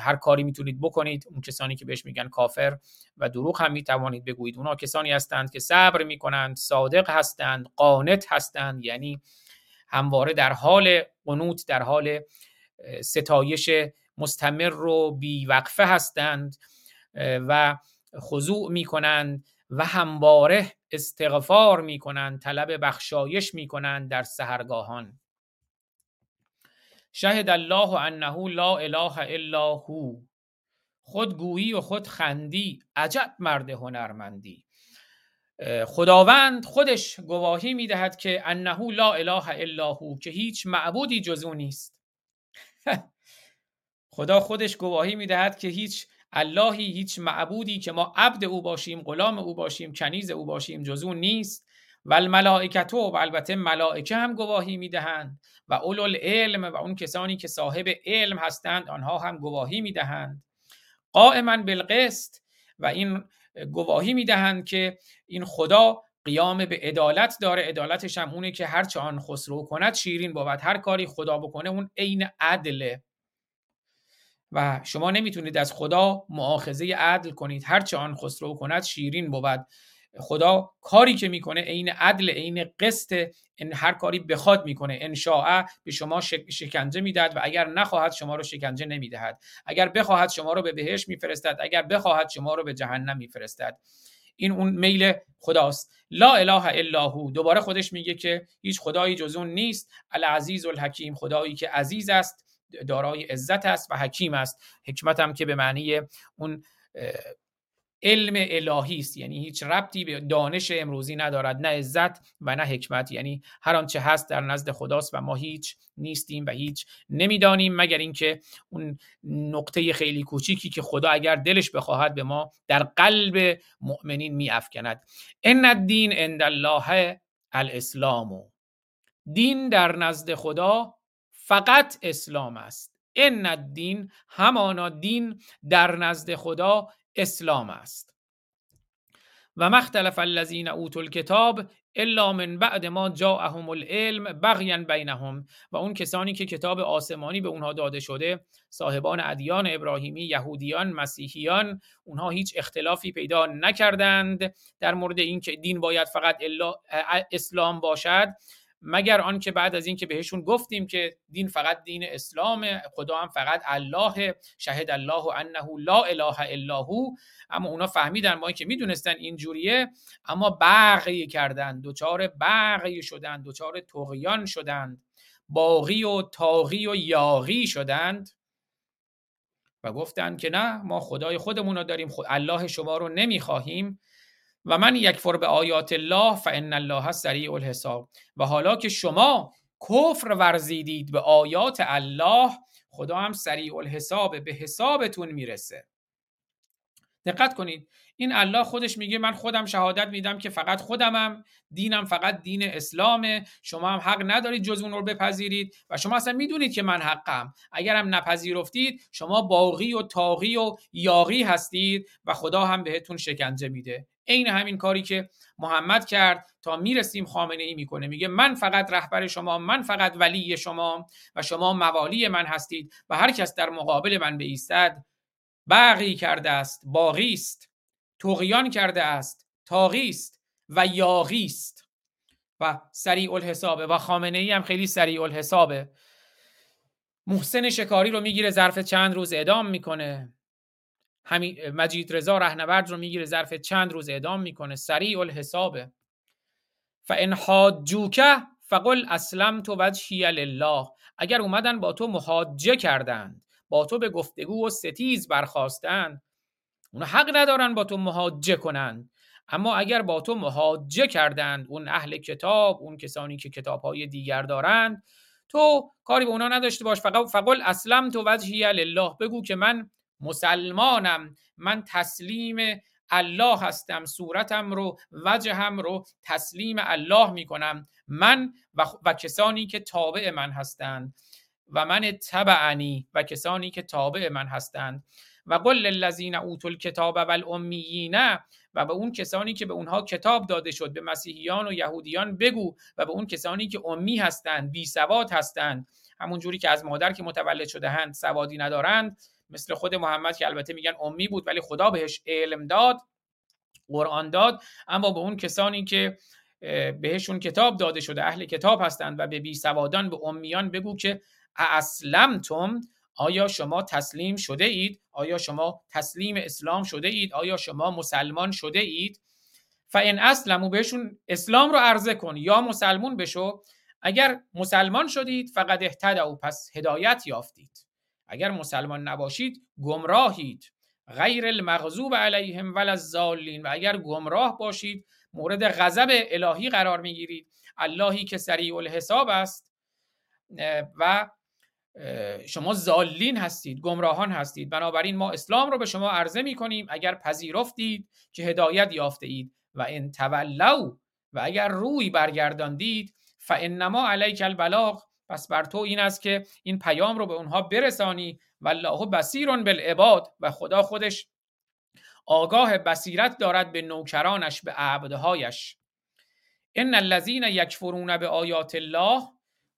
هر کاری می‌تونید بکنید. اون کسانی که بهش میگن کافر و دروغ هم می‌توانید بگویید. اونا کسانی هستند که صبر می‌کنند صادق هستند قانت هستند. یعنی همواره در حال قنوت در حال ستایش مستمر و بیوقفه هستند. و خضوع می‌کنند و همواره استغفار می‌کنند طلب بخشایش می‌کنند در سهرگاهان شهد الله انه لا اله الا هو. خود گویی و خود خندی عجب مرد هنرمندی. خداوند خودش گواهی می‌دهد که انه لا اله الا هو که هیچ معبودی جز او نیست. خدا خودش گواهی می‌دهد که هیچ اللهی هیچ معبودی که ما عبد او باشیم غلام او باشیم کنیز او باشیم جز نیست. و الملائکتو و البته ملائکه هم گواهی می‌دهند. و اولو العلم و اون کسانی که صاحب علم هستند آنها هم گواهی می‌دهند. قائما بالقسط و این گواهی می‌دهند که این خدا قیام به عدالت داره. عدالتش هم اونه که هر چه آن خسرو کند شیرین بود. هر کاری خدا بکنه اون عین عدله. و شما نمی‌تونید از خدا معاخذه عدل کنید. هر چه آن خسرو کند شیرین بود. خدا کاری که می‌کنه عین عدل عین قسط این هر کاری بخواد می‌کنه. ان به شما شکنجه می‌دهد و اگر نخواهد شما رو شکنجه نمی‌دهد. اگر بخواهد شما رو به بهش میفرستد. اگر بخواهد شما رو به جهنم میفرستد. این اون میل خداست. لا اله الا هو. دوباره خودش میگه که هیچ خدایی جز اون نیست. العزیز الحکیم. خدایی که عزیز است. دارای عزت است و حکیم است. حکمت هم که به معنی اون علم الهی است. یعنی هیچ ربطی به دانش امروزی ندارد. نه عزت و نه حکمت. یعنی هر آنچه هست در نزد خداست و ما هیچ نیستیم و هیچ نمی‌دانیم مگر اینکه اون نقطه خیلی کوچیکی که خدا اگر دلش بخواهد به ما در قلب مؤمنین میافکند. ان الدین عند الله الاسلام. دین در نزد خدا فقط اسلام است. ان الدین همانا دین در نزد خدا اسلام است. و مختلف الذین اوتوا الکتاب الا من بعد ما جاءهم العلم بغیا بینهم. و اون کسانی که کتاب آسمانی به اونها داده شده صاحبان ادیان ابراهیمی یهودیان مسیحیان اونها هیچ اختلافی پیدا نکردند. در مورد اینکه دین باید فقط اسلام باشد مگر آنکه بعد از اینکه بهشون گفتیم که دین فقط دین اسلام خدا هم فقط الله شهد الله انه لا اله الا هو. اما اونا فهمیدن ما که می‌دونستن اینجوریه اما بغی کردن دوچار بغی شدند دوچار تغیان شدند. باغی و تاغی و یاغی شدند. و گفتند که نه ما خدای خودمون رو داریم الله شما رو نمی‌خواهیم. و من یکفر به آیات الله فان الله سریع الحساب. و حالا که شما کفر ورزیدید به آیات الله خدا هم سریع الحساب به حسابتون می‌رسه. دقت کنید این الله خودش میگه من خودم شهادت میدم که فقط خودمم دینم فقط دین اسلامه شما هم حق ندارید جز اون رو بپذیرید و شما اصلا می‌دونید که من حقم. اگرم نپذیرفتید شما باقی و تاقی و یاقی هستید و خدا هم بهتون شکنجه میده. عین همین کاری که محمد کرد تا می‌رسیم خامنه ای می‌کنه. میگه من فقط رهبر شما من فقط ولی شما و شما موالی من هستید و هر کس در مقابل من بیستد بقی کرده است باقی است تغیان کرده است تاغی است و یاغی است. و سریع الحسابه و خامنه ای هم خیلی سریع الحسابه محسن شکاری رو می‌گیره ظرف چند روز اعدام می‌کنه. همین مجید رضا رهنورد رو می‌گیره ظرف چند روز اعدام می‌کنه. سریع الحسابه فان حاجوکه فقل اسلم تو وجهی لله. اگر اومدن با تو محاجه کردند با تو به گفتگو و ستیز برخواستند اونا حق ندارن با تو محاجه کنند. اما اگر با تو محاجه کردند اون اهل کتاب اون کسانی که کتابهای دیگر دارند تو کاری به اونا نداشته باش. فقط فقل اسلم تو وجهی لله. بگو که من مسلمانم. من تسلیم الله هستم صورتم رو وجهم رو تسلیم الله می‌کنم. من و, و کسانی که تابع من هستند. و من تبعنی و کسانی که تابع من هستند. و قل للذین اوتوا الکتاب والامیین. و به اون کسانی که به اونها کتاب داده شد به مسیحیان و یهودیان بگو و به اون کسانی که امی هستند بی سواد هستند. همون جوری که از مادر که متولد شده هند سوادی ندارند. مثل خود محمد که البته میگن امی بود ولی خدا بهش علم داد قرآن داد. اما به اون کسانی که بهشون کتاب داده شده اهل کتاب هستند و به بی سوادان به امیان بگو که اسلمتم آیا شما تسلیم شده اید؟ آیا شما تسلیم اسلام شده اید؟ آیا شما مسلمان شده اید؟ فان اسلمو بهشون اسلام رو عرضه کن یا مسلمون بشو. اگر مسلمان شدید فقط اهتدوا پس هدایت یافتید. اگر مسلمان نباشید گمراهید. غیر المغضوب علیهم ولا الضالین. و اگر گمراه باشید مورد غضب الهی قرار می‌گیرید. اللهی که سریع الحساب است. و شما زالین هستید گمراهان هستید. بنابراین ما اسلام رو به شما عرضه می کنیم اگر پذیرفتید که هدایت یافته اید و ان تولوا و اگر روی برگرداندید فانما علیک البلاغ. پس بر تو این است که این پیام رو به اونها برسانی والله بصیر بالعباد و خدا خودش آگاه بصیرت دارد به نوکرانش به عبدهایش. ان الذين یکفرون به آیات الله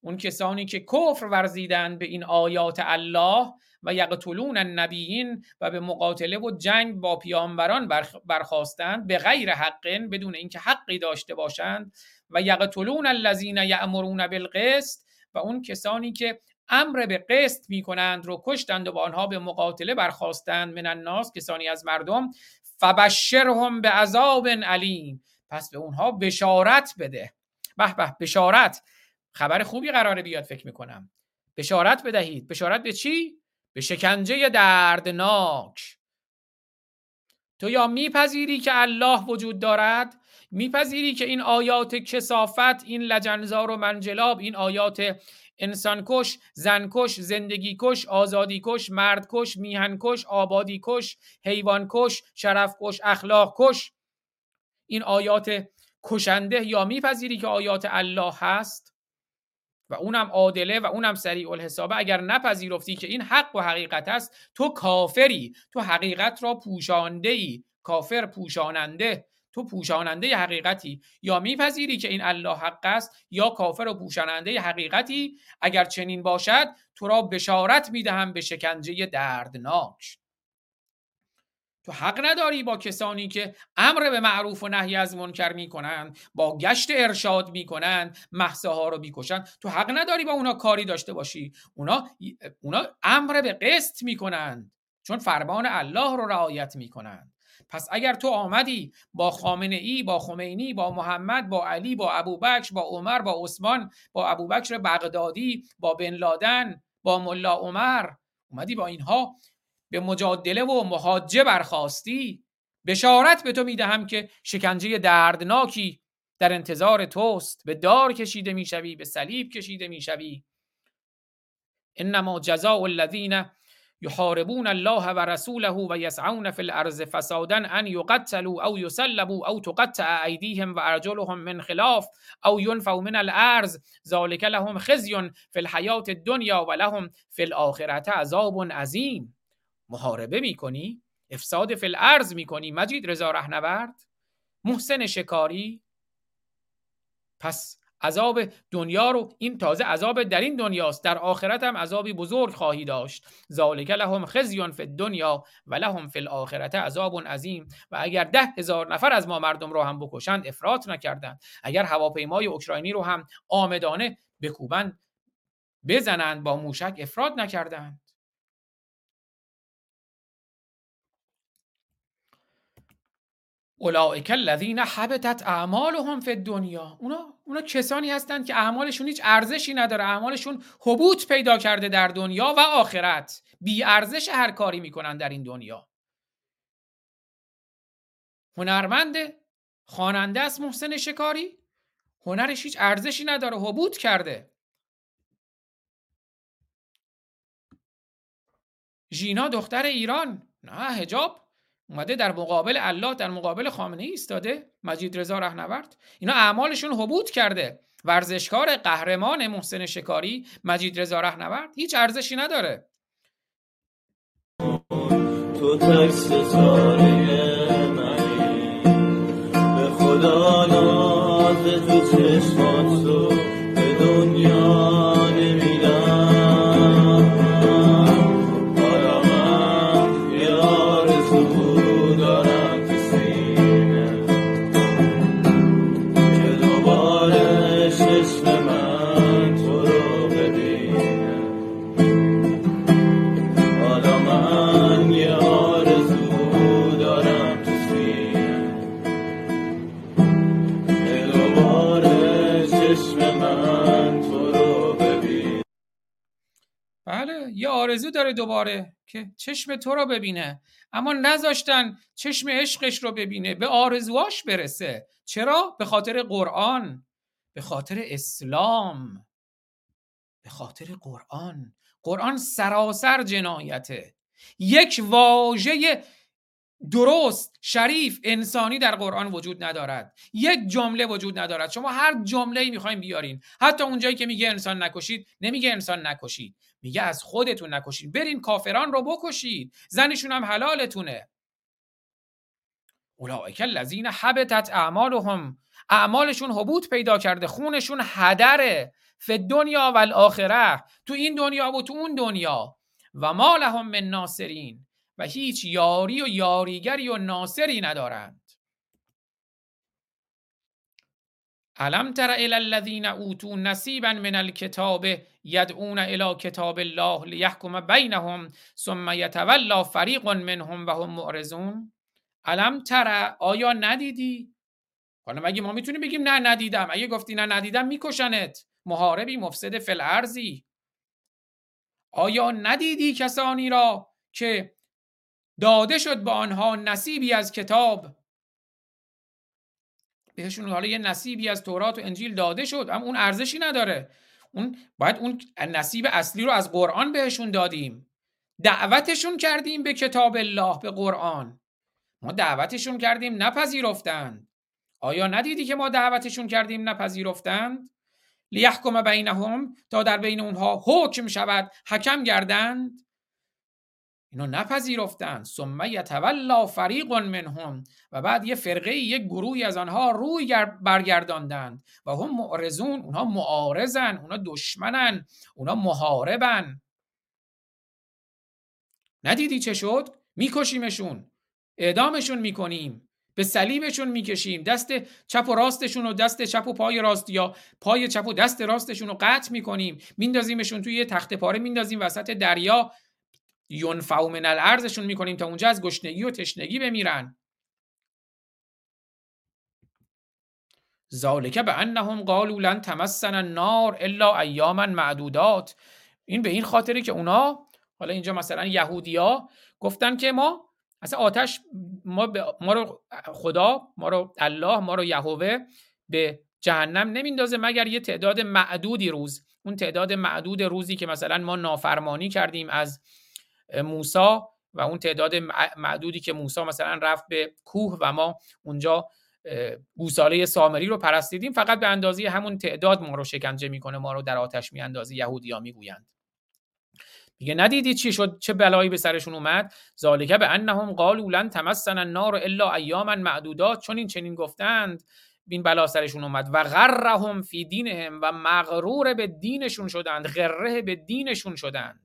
اون کسانی که کفر ورزیدن به این آیات الله و یقتلون النبیین و به مقاتله و جنگ با پیامبران برخواستند به غیر حق بدون اینکه حقی داشته باشند. و یقتلون الذین یأمرون بالقسط و اون کسانی که امر به قسط می‌کنند رو کشتند و با آنها به مقاتله برخواستند من الناس کسانی از مردم. فبشرهم به عذاب علیم. پس به اونها بشارت بده. به به بشارت. خبر خوبی قراره بیاد فکر می‌کنم. بشارت بدهید. بشارت به چی؟ به شکنجه دردناک. تو یا میپذیری که الله وجود دارد؟ میپذیری که این آیات کسافت این لجنزار و منجلاب این آیات انسانکش زنکش زندگیکش آزادیکش مردکش میهنکش آبادیکش حیوانکش شرفکش اخلاقکش این آیات کشنده یا میپذیری که آیات الله هست و اونم عادله و اونم سریع الحسابه اگر نپذیرفتی که این حق و حقیقت است تو کافری. تو حقیقت را پوشانده ای کافر پوشاننده. تو پوشاننده حقیقتی. یا میپذیری که این الله حق است یا کافر و پوشاننده حقیقتی. اگر چنین باشد تو را بشارت می‌دهم به شکنجه دردناک. تو حق نداری با کسانی که امر به معروف و نهی از منکر می‌کنند با گشت ارشاد می‌کنند محسه ها رو می‌کشند. تو حق نداری با اونا کاری داشته باشی. اونا اونا امر به قسط می‌کنند. چون فرمان الله رو رعایت می‌کنند. پس اگر تو آمدی با خامنه ای با خمینی با محمد با علی با ابوبکر با عمر با عثمان با ابوبکر بغدادی با بن لادن با ملا عمر اومدی با اینها به مجادله و محاجه برخواستی. بشارت به تو می‌دهم که شکنجه دردناکی در انتظار توست. به دار کشیده می‌شوی به صلیب کشیده می‌شوی. انما جزاء الذین یحاربون الله و رسوله و یسعون فی الارض فسادا ان یقتلوا او یسلبوا او تقطع ایدیهم و ارجلهم من خلاف او ینفوا من الارض ذلك لهم خزی فی الحیات الدنیا و لهم فی الاخره عذاب عظیم. محاربه می‌کنی؟ افساد فی الارض می‌کنی مجید رضا رهنورد؟ محسن شکاری؟ پس عذاب دنیا رو این تازه عذاب در این دنیاست در آخرت هم عذابی بزرگ خواهی داشت. ذالک لهم خزی فی الدنیا و لهم فی الاخرت عذاب عظیم. و اگر ده هزار نفر از ما مردم رو هم بکشند افراط نکردند. اگر هواپیمای اوکراینی رو هم آمدانه بکوبند بزنند با موشک افراد نکردند. اولئک الذین حبطت اعمالهم فی الدنیا. اونا اونا کسانی هستند که اعمالشون هیچ ارزشی نداره. اعمالشون حبوط پیدا کرده در دنیا و آخرت. بی ارزش هر کاری می‌کنن در این دنیا. هنرمنده خواننده است محسن شکاری. هنرش هیچ ارزشی نداره. حبوط کرده. ژینا دختر ایران. نه هجاب اومده در مقابل الله در مقابل خامنه ای ایستاده مجید رضا رهنورد. اینا اعمالشون حبوط کرده. ورزشکار قهرمان محسن شکاری مجید رضا رهنورد هیچ ارزشی نداره. تو خدا به دنیا آرزو داره دوباره که چشم تو رو ببینه. اما نذاشتن چشم عشقش رو ببینه به آرزواش برسه. چرا؟ به خاطر قرآن. به خاطر اسلام. به خاطر قرآن. قرآن سراسر جنایته. یک واژه درست شریف انسانی در قرآن وجود ندارد. یک جمله وجود ندارد. شما هر جمله ای می‌خوایم بیارین. حتی اونجایی که میگه انسان نکشید نمیگه انسان نکشید. میگه از خودتون نکشید برین کافران رو بکشید زنشون هم حلالتونه. اولئک الذین حبطت اعمالهم. اعمالشون حبوط پیدا کرده. خونشون هدره. فی دنیا و الاخره تو این دنیا و تو اون دنیا. و ما لهم من ناصرین. و هیچ یاری و یاریگری و ناصری ندارند. علم تر الی الذین اوتوا نصیبا من الکتاب یدعون الی کتاب الله لیحکم بینهم ثم یتولا فریق منهم و هم معرضون. علم تر آیا ندیدی؟ حالا مگه ما می‌تونیم بگیم نه ندیدم. اگه گفتی نه ندیدم میکشنت. محاربی مفسد فی الارضی آیا ندیدی کسانی را که داده شد به آنها نصیبی از کتاب؟ بهشون حالا یه نصیبی از تورات و انجیل داده شد اما اون ارزشی نداره. اون باید اون نصیب اصلی رو از قرآن بهشون دادیم. دعوتشون کردیم به کتاب الله به قرآن. ما دعوتشون کردیم نپذیرفتند. آیا ندیدی که ما دعوتشون کردیم نپذیرفتند؟ لیحکم بینهم تا در بین اونها حکم شود حکم گردند. اینو نپذیرفتند. ثم یتولا فریق منهم. و بعد یه فرقه یک گروهی از آنها روی برگرداندند. و هم معرضون. اونها معارضن. اونها دشمنن. اونها محاربن. ندیدی چه شد؟ میکشیمشون. اعدامشون می‌کنیم. به صلیبشون می‌کشیم. دست چپ و راستشون و دست چپ و پای راست یا پای چپ و دست راستشون رو قطع می‌کنیم. میندازیمشون توی یه تخت پاره. میندازیم وسط دریا. ینفعو من الارضشون می‌کنیم تا اونجا از گشنگی و تشنگی بمیرن. ذالک به انهم قالوا لن تمسنا النار الا ایاما معدودات. این به این خاطری که اونا حالا اینجا مثلا یهودیا گفتن که ما اصلا آتش ما, ما رو خدا ما رو الله ما رو یهوه به جهنم نمیندازه مگر یه تعداد معدودی روز. اون تعداد معدود روزی که مثلا ما نافرمانی کردیم از موسا و اون تعداد معدودی که موسا مثلا رفت به کوه و ما اونجا گوساله سامری رو پرستیدیم فقط به اندازه همون تعداد ما رو شکنجه می‌کنه ما رو در آتش میاندازه یهودیا می‌گویند. میگه ندیدید چی شد؟ چه بلایی به سرشون اومد؟ ذالکه به انهم قالوا لن تمسنا النار الا ایاما معدودات چون این چنین گفتند. بین بلا سرشون اومد. و غرهم فی دینهم و مغرور به دینشون شدند. غره به دینشون شدند.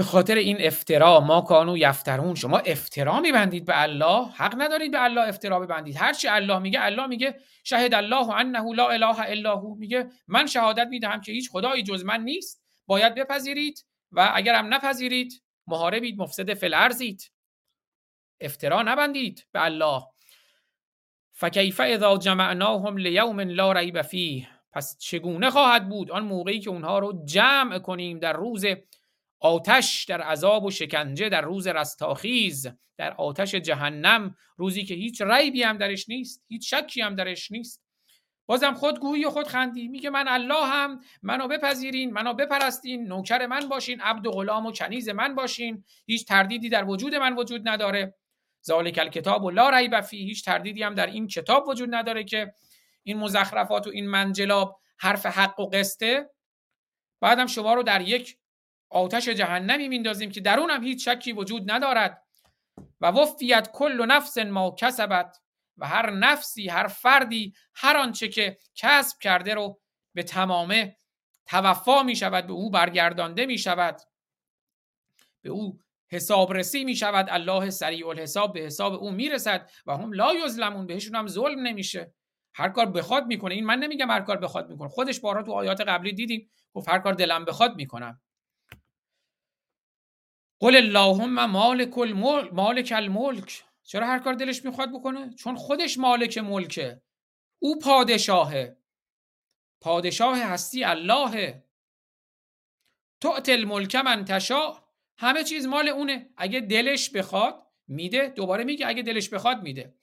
به خاطر این افترا ما کانو یفترون شما افترا میبندید به الله. حق ندارید به الله افترا ببندید. هر چی الله میگه الله میگه شهد الله انه لا اله الا هو. میگه من شهادت می‌دهم که هیچ خدایی جز من نیست. باید بپذیرید و اگر هم نپذیرید محاربید مفسد فلرزید افترا نبندید به الله. فکیف اذا جمعناهم لیوم لا ریب فیه. پس چگونه خواهد بود آن موقعی که اونها رو جمع کنیم در روز آتش در عذاب و شکنجه در روز رستاخیز در آتش جهنم روزی که هیچ ریبی هم درش نیست هیچ شکی هم درش نیست. بازم خود گویی و خود خندی. میگه من الله هم منو بپذیرین منو بپرستین نوکر من باشین عبد و غلام و کنیز من باشین. هیچ تردیدی در وجود من وجود نداره. ذالک الکتاب و لا ریب فی هیچ تردیدی هم در این کتاب وجود نداره که این مزخرفات و این منجلاب حرف حق و قسته بعدم شما رو در یک آتش جهنمی میندازیم که در اونم هیچ شکی وجود ندارد. و وفیت کل نفس ما کسبت. و هر نفسی هر فردی هر آنچه که کسب کرده رو به تمامه توفا می شود به او برگردانده می شود به او حسابرسی می شود الله سریع الحساب به حساب او می‌رسد و هم لا یظلمون بهشون هم ظلم نمیشه. هر کار بخواد می‌کنه. این من نمیگم هر کار بخواد می‌کنه. خودش بارا تو آیات قبلی دیدیم گفت هر کار دلم بخواد می‌کنم. قل اللهم مالک الملک مالک الملک. چرا هر کار دلش می‌خواد بکنه؟ چون خودش مالک ملکه. او پادشاهه. پادشاه هستی اللهه تو الملک من تشا همه چیز مال اونه. اگه دلش بخواد میده. دوباره میگه اگه دلش بخواد میده.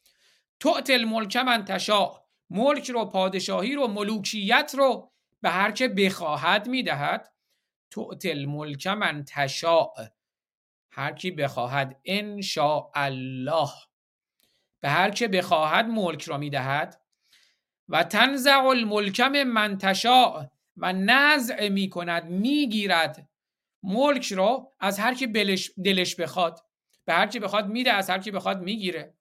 تو الملک من تشا ملک رو پادشاهی رو ملوکیت رو به هر که بخواهد می‌دهد. تو الملک من تشا هر کی بخواهد ان الله به هر که بخواهد ملک را می‌دهد. و تنزع الملک من تشاء. و نزع می کند می‌گیرد. ملک را از هر کی دلش بخواد. به هر کی بخواد میده از هر کی بخواد می‌گیره.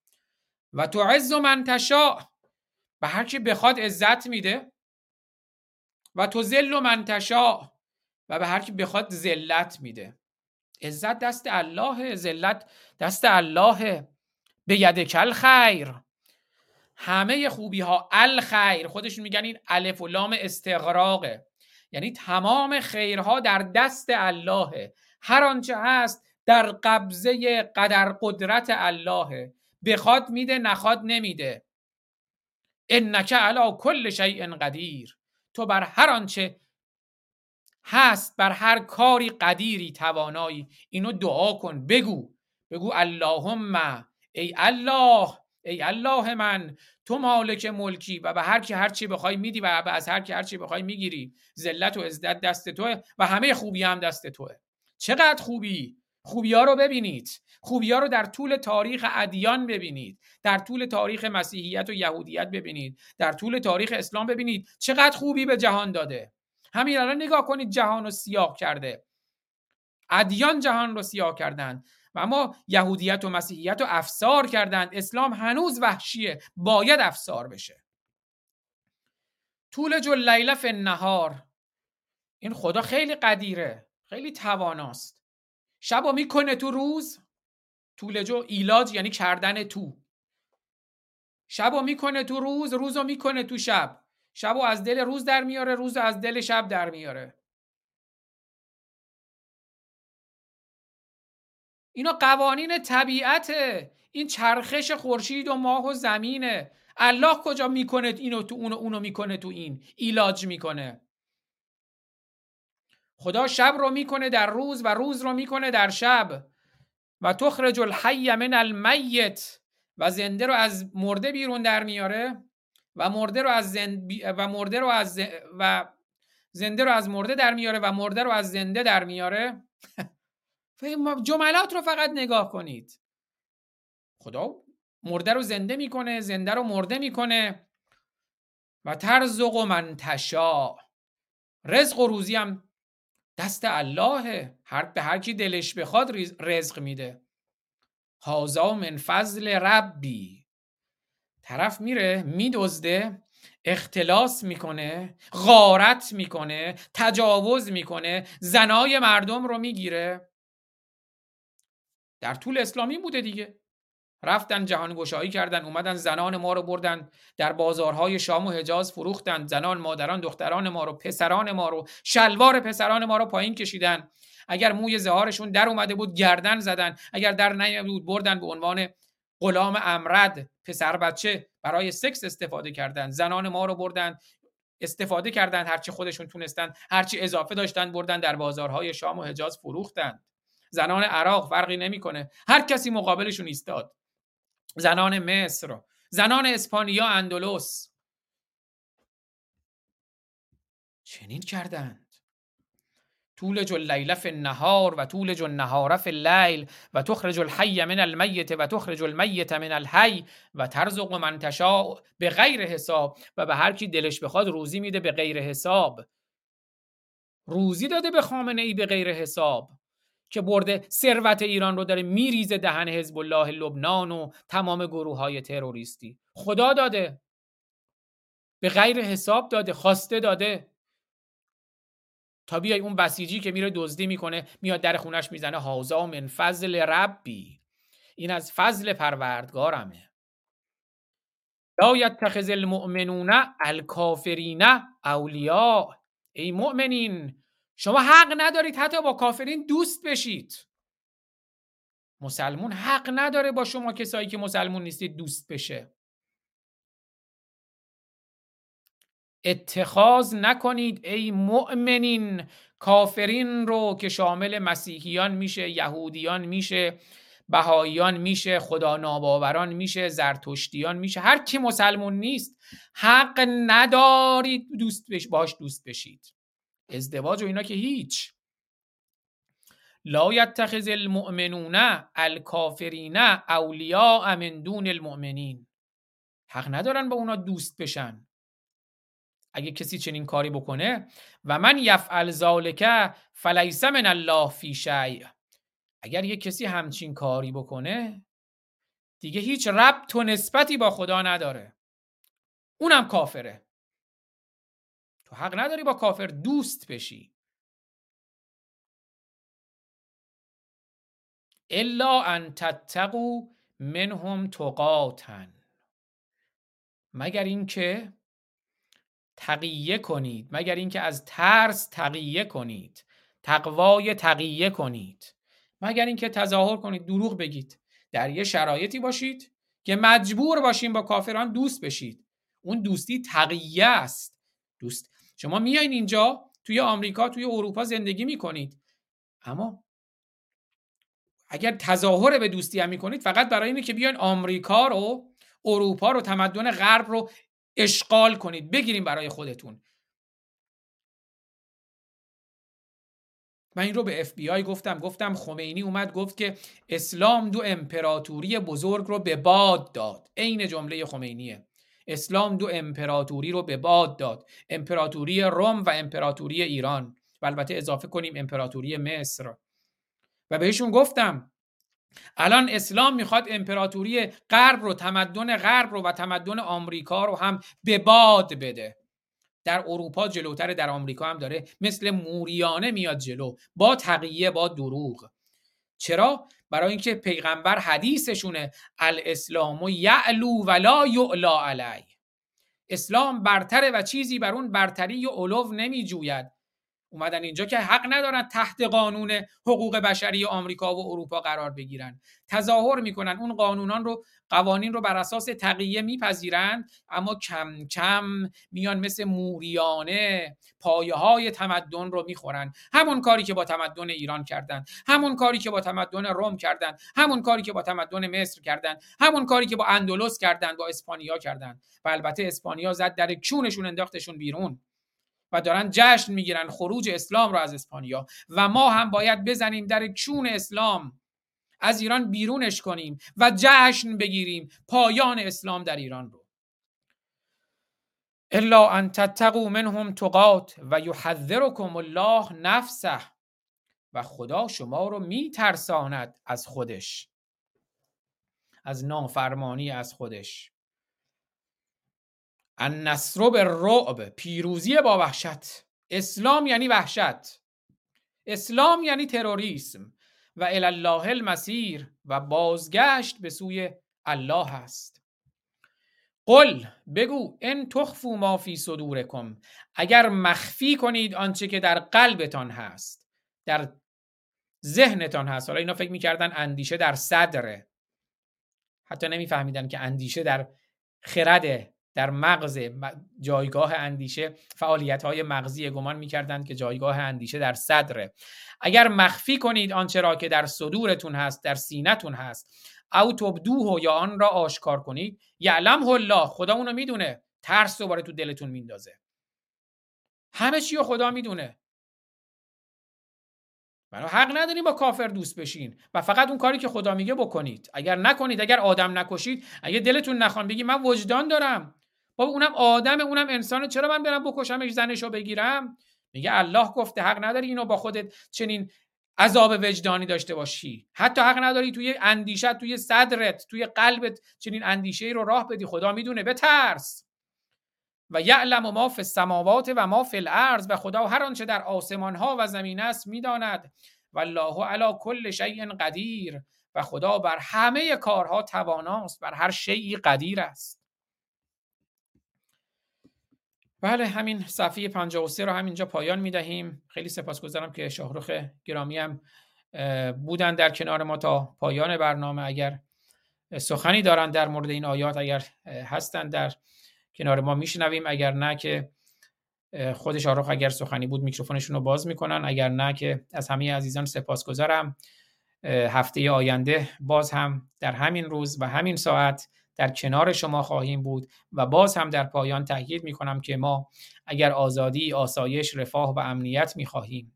و تو عز من تشاء. به هر کی بخواد عزت میده. و تو ذل من تشاء. و به هر کی بخواد ذلت میده. عزت دست الله ذلت دست الله. به ید کل خیر. همه خوبی ها الخیر. خودشون میگن این الف و لام استغراقه. یعنی تمام خیرها در دست الله. هر آنچه هست در قبضه قدر قدرت الله. بخواد میده نخواد نمیده. انک علا کل شیء قدیر. تو بر هر آنچه هست بر هر کاری قدیری توانایی. اینو دعا کن بگو. بگو اللهم ای الله ای الله من. تو مالک ملکی و به هر کی هر چی بخوای میدی و از هر کی هر چی بخوای می‌گیری. ذلت و عزت دست توه و همه خوبی هم دست توه. چقدر خوبی؟ خوبی ها رو ببینید. خوبی ها رو در طول تاریخ ادیان ببینید. در طول تاریخ مسیحیت و یهودیت ببینید. در طول تاریخ اسلام ببینید. چقدر خوبی به جهان داده. همین الان نگاه کنید جهان رو سیاه کرده. ادیان جهان رو سیاه کردند. و اما یهودیت و مسیحیت رو افسار کردند. اسلام هنوز وحشیه. باید افسار بشه. طول جو لیله فی النهار. این خدا خیلی قدیره. خیلی تواناست. شب می‌کنه تو روز. طول جو ایلاج یعنی کردن تو. شب می‌کنه تو روز روز می‌کنه تو شب. شب از دل روز در میاره روز از دل شب در میاره. اینا قوانین طبیعته این چرخش خورشید و ماه و زمینه. الله کجا می‌کنه اینو تو اونو اونو می‌کنه تو این؟ ایلاج می‌کنه. خدا شب رو می‌کنه در روز و روز رو می‌کنه در شب. و تخرج الحی من المیت. و زنده رو از مرده بیرون در میاره. و مرده رو از زنده و مرده رو از و زنده رو از مرده در میاره و مرده رو از زنده در میاره. جملات رو فقط نگاه کنید. خدا مرده رو زنده می‌کنه زنده رو مرده می‌کنه. و ترزق و من تشا رزق و روزی هم دست الله هر به هر کی دلش بخواد رزق میده. هازا من فضل ربی. طرف میره میدزده اختلاس می‌کنه غارت می‌کنه تجاوز می‌کنه زنای مردم رو می‌گیره. در طول اسلامی بوده دیگه. رفتن جهان گشایی کردن اومدن زنان ما رو بردن در بازارهای شام و حجاز فروختن زنان مادران دختران ما رو پسران ما رو شلوار پسران ما رو پایین کشیدن. اگر موی زهارشون در اومده بود گردن زدن. اگر در نیامده بود بردن به عنوان غلام امرد پسر بچه برای سکس استفاده کردن. زنان ما رو بردن استفاده کردن هرچی خودشون تونستن هرچی اضافه داشتن بردن در بازارهای شام و حجاز فروختن زنان عراق فرقی نمی‌کنه. هر کسی مقابلشون ایستاد. زنان مصر زنان اسپانیا اندلس. چنین کردند طول اللیل فی النهار و طول النهار فی اللیل و تخرج الحی من المیت و تخرج المیت من الحی و ترزق من تشاء به غیر حساب و به هر کی دلش بخواد روزی میده به غیر حساب. روزی داده به خامنه ای به غیر حساب که برده ثروت ایران رو داره میریزه دهن حزب الله لبنان و تمام گروه های تروریستی. خدا داده. به غیر حساب داده خواسته داده. تا بیای اون بسیجی که میره دزدی می‌کنه میاد در خونش می‌زنه. هازا من فضل ربی. این از فضل پروردگارمه. لا یتخذ المؤمنون الکافرین اولیاء. ای مؤمنین شما حق ندارید حتی با کافرین دوست بشید. مسلمون حق نداره با شما کسایی که مسلمون نیستید دوست بشه. اتخاذ نکنید ای مؤمنین. کافرین رو که شامل مسیحیان میشه یهودیان میشه بهاییان میشه خدا ناباوران میشه زرتشتیان میشه. هر کی مسلمون نیست حق ندارید دوست بش باش دوست بشید. ازدواج و اینا که هیچ. لا یتخذ المؤمنون الکافرین اولیاء من دون المؤمنین. حق ندارن با اونا دوست بشن. اگه کسی چنین کاری بکنه. و من یفعل ذالک فلیس من الله فی شیء. اگر یه کسی همچین کاری بکنه دیگه هیچ ربط و نسبتی با خدا نداره. اونم کافره. تو حق نداری با کافر دوست بشی. الا ان تتقوا منهم تقاتن مگر اینکه تقیه کنید مگر اینکه از ترس تقیه کنید تقوای تقیه کنید. مگر اینکه تظاهر کنید دروغ بگید. در یه شرایطی باشید که مجبور باشیم با کافران دوست بشید. اون دوستی تقیه است. دوست شما میایین اینجا توی آمریکا توی اروپا زندگی می‌کنید. اما اگر تظاهر به دوستی هم می‌کنید فقط برای اینه که بیاین آمریکا رو اروپا رو تمدن غرب رو اشغال کنید بگیریم برای خودتون. من این رو به اف بی آی گفتم. گفتم خمینی اومد گفت که اسلام دو امپراتوری بزرگ رو به باد داد. عین جمله خمینیه. اسلام دو امپراتوری رو به باد داد. امپراتوری روم و امپراتوری ایران. و البته اضافه کنیم امپراتوری مصر. و بهشون گفتم الان اسلام می‌خواد امپراتوری غرب رو تمدن غرب رو و تمدن آمریکا رو هم به باد بده. در اروپا جلوتر در آمریکا هم داره. مثل موریانه میاد جلو. با تقیه با دروغ. چرا؟ برای اینکه پیغمبر حدیثشونه. الاسلام و یعلو ولا یعلا علی. اسلام برتره و چیزی بر اون برتری و علو نمی جوید اومدن اینجا که حق ندارن تحت قانون حقوق بشری آمریکا و اروپا قرار بگیرن. تظاهر می‌کنن. اون قانونان رو قوانین رو بر اساس تقیه میپذیرند اما کم کم میان مثل موریانه پایه های تمدن رو می‌خورن. همون کاری که با تمدن ایران کردن همون کاری که با تمدن روم کردن همون کاری که با تمدن مصر کردن همون کاری که با اندلس کردن با اسپانیا کردن. و البته اسپانیا زد در کونشون انداختشون بیرون. و دارن جشن می‌گیرن خروج اسلام رو از اسپانیا. و ما هم باید بزنیم در کون اسلام. از ایران بیرونش کنیم و جشن بگیریم پایان اسلام در ایران رو. الا ان تتقوا منهم تقات و یحذرکم الله نفسه. و خدا شما رو میترساند از خودش. از نافرمانی از خودش. النصر بالرعب پیروزی با وحشت. اسلام یعنی وحشت. اسلام یعنی تروریسم و الله المسیر و بازگشت به سوی الله است. قل بگو ان تخفو ما فی صدورکم. اگر مخفی کنید آنچه که در قلبتان هست در ذهنتان هست. حالا اینا فکر می‌کردن اندیشه در صدره. حتی نمیفهمیدن که اندیشه در خرده در مغز جایگاه اندیشه فعالیت های مغزی گمان می‌کردند که جایگاه اندیشه در صدره. اگر مخفی کنید آنچه را که در صدورتون هست در سینتون هست او تبدوه یا آن را آشکار کنید. یعلم الله خدا اونو می‌دونه. ترس دوباره تو دلتون میندازه. همه چی خدا می‌دونه. بنا حق نداریم با کافر دوست بشین و فقط اون کاری که خدا میگه بکنید. اگر نکنید اگر آدم نکشید اگه دلتون نخوان بگی من وجدان دارم. بابا اونم آدم اونم انسانه. چرا من برم بکشمش زنشو بگیرم؟ میگه الله گفته حق نداری اینو با خودت چنین عذاب وجدانی داشته باشی. حتی حق نداری توی اندیشت توی صدرت توی قلبت چنین اندیشه ای رو راه بدی. خدا می‌دونه بترس. و یعلم ما فی السماوات و ما فی الارض. و خدا هر آنچه در آسمان ها و زمین است می‌داند. و الله علی کل شیء قدیر. و خدا بر همه کارها تواناست بر هر شیعی قدیر است. بله همین صفحه 53 رو همینجا پایان می دهیم خیلی سپاسگزارم که شاهروخ گرامی هم بودن در کنار ما تا پایان برنامه. اگر سخنی دارن در مورد این آیات اگر هستن در کنار ما میشنویم. اگر نه که خود شاهرخ اگر سخنی بود میکروفونشون رو باز می‌کنن. اگر نه که از همه عزیزان سپاسگزارم. هفته آینده باز هم در همین روز و همین ساعت در کنار شما خواهیم بود و باز هم در پایان تاکید می کنم که ما اگر آزادی، آسایش، رفاه و امنیت می خواهیم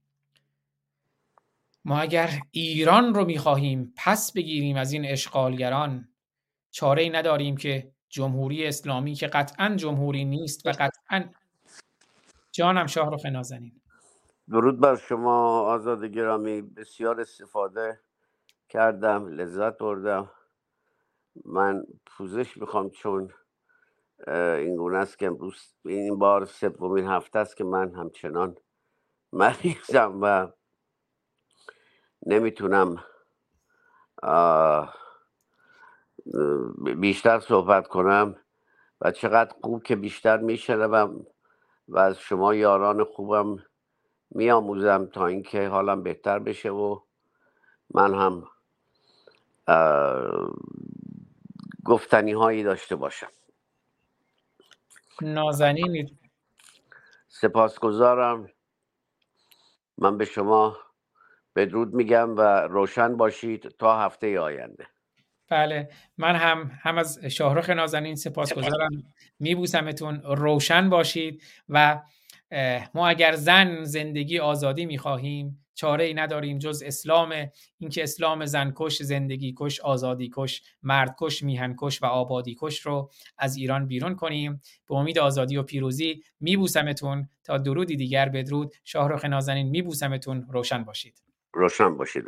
ما اگر ایران رو می خواهیم پس بگیریم از این اشغالگران چاره ای نداریم که جمهوری اسلامی که قطعا جمهوری نیست و قطعا جانم شاهرخ نازنین. درود بر شما آزاد گرامی بسیار استفاده کردم لذت بردم. من پوزش می‌خوام چون این گونه است که امروز این بار سومین هفته است که من همچنان مریضم و نمی‌تونم بیشتر صحبت کنم و چقدر خوب که بیشتر میشنوم و از شما یاران خوبم میآموزم تا اینکه حالم بهتر بشه و من هم گفتنی هایی داشته باشم. نازنین سپاسگزارم. من به شما بدرود میگم و روشن باشید تا هفته آینده. بله من هم هم از شاهرخ نازنین سپاسگزارم. میبوسمتون روشن باشید و ما اگر زن زندگی آزادی می‌خواهیم چاره ای نداریم جز اسلام اینکه اسلام زنکش زندگی کش آزادی کش مرد کش میهن کش و آبادی کش رو از ایران بیرون کنیم. به امید آزادی و پیروزی میبوسمتون. تا درودی دیگر بدرود. شاهرخ نازنین میبوسمتون. روشن باشید. روشن باشید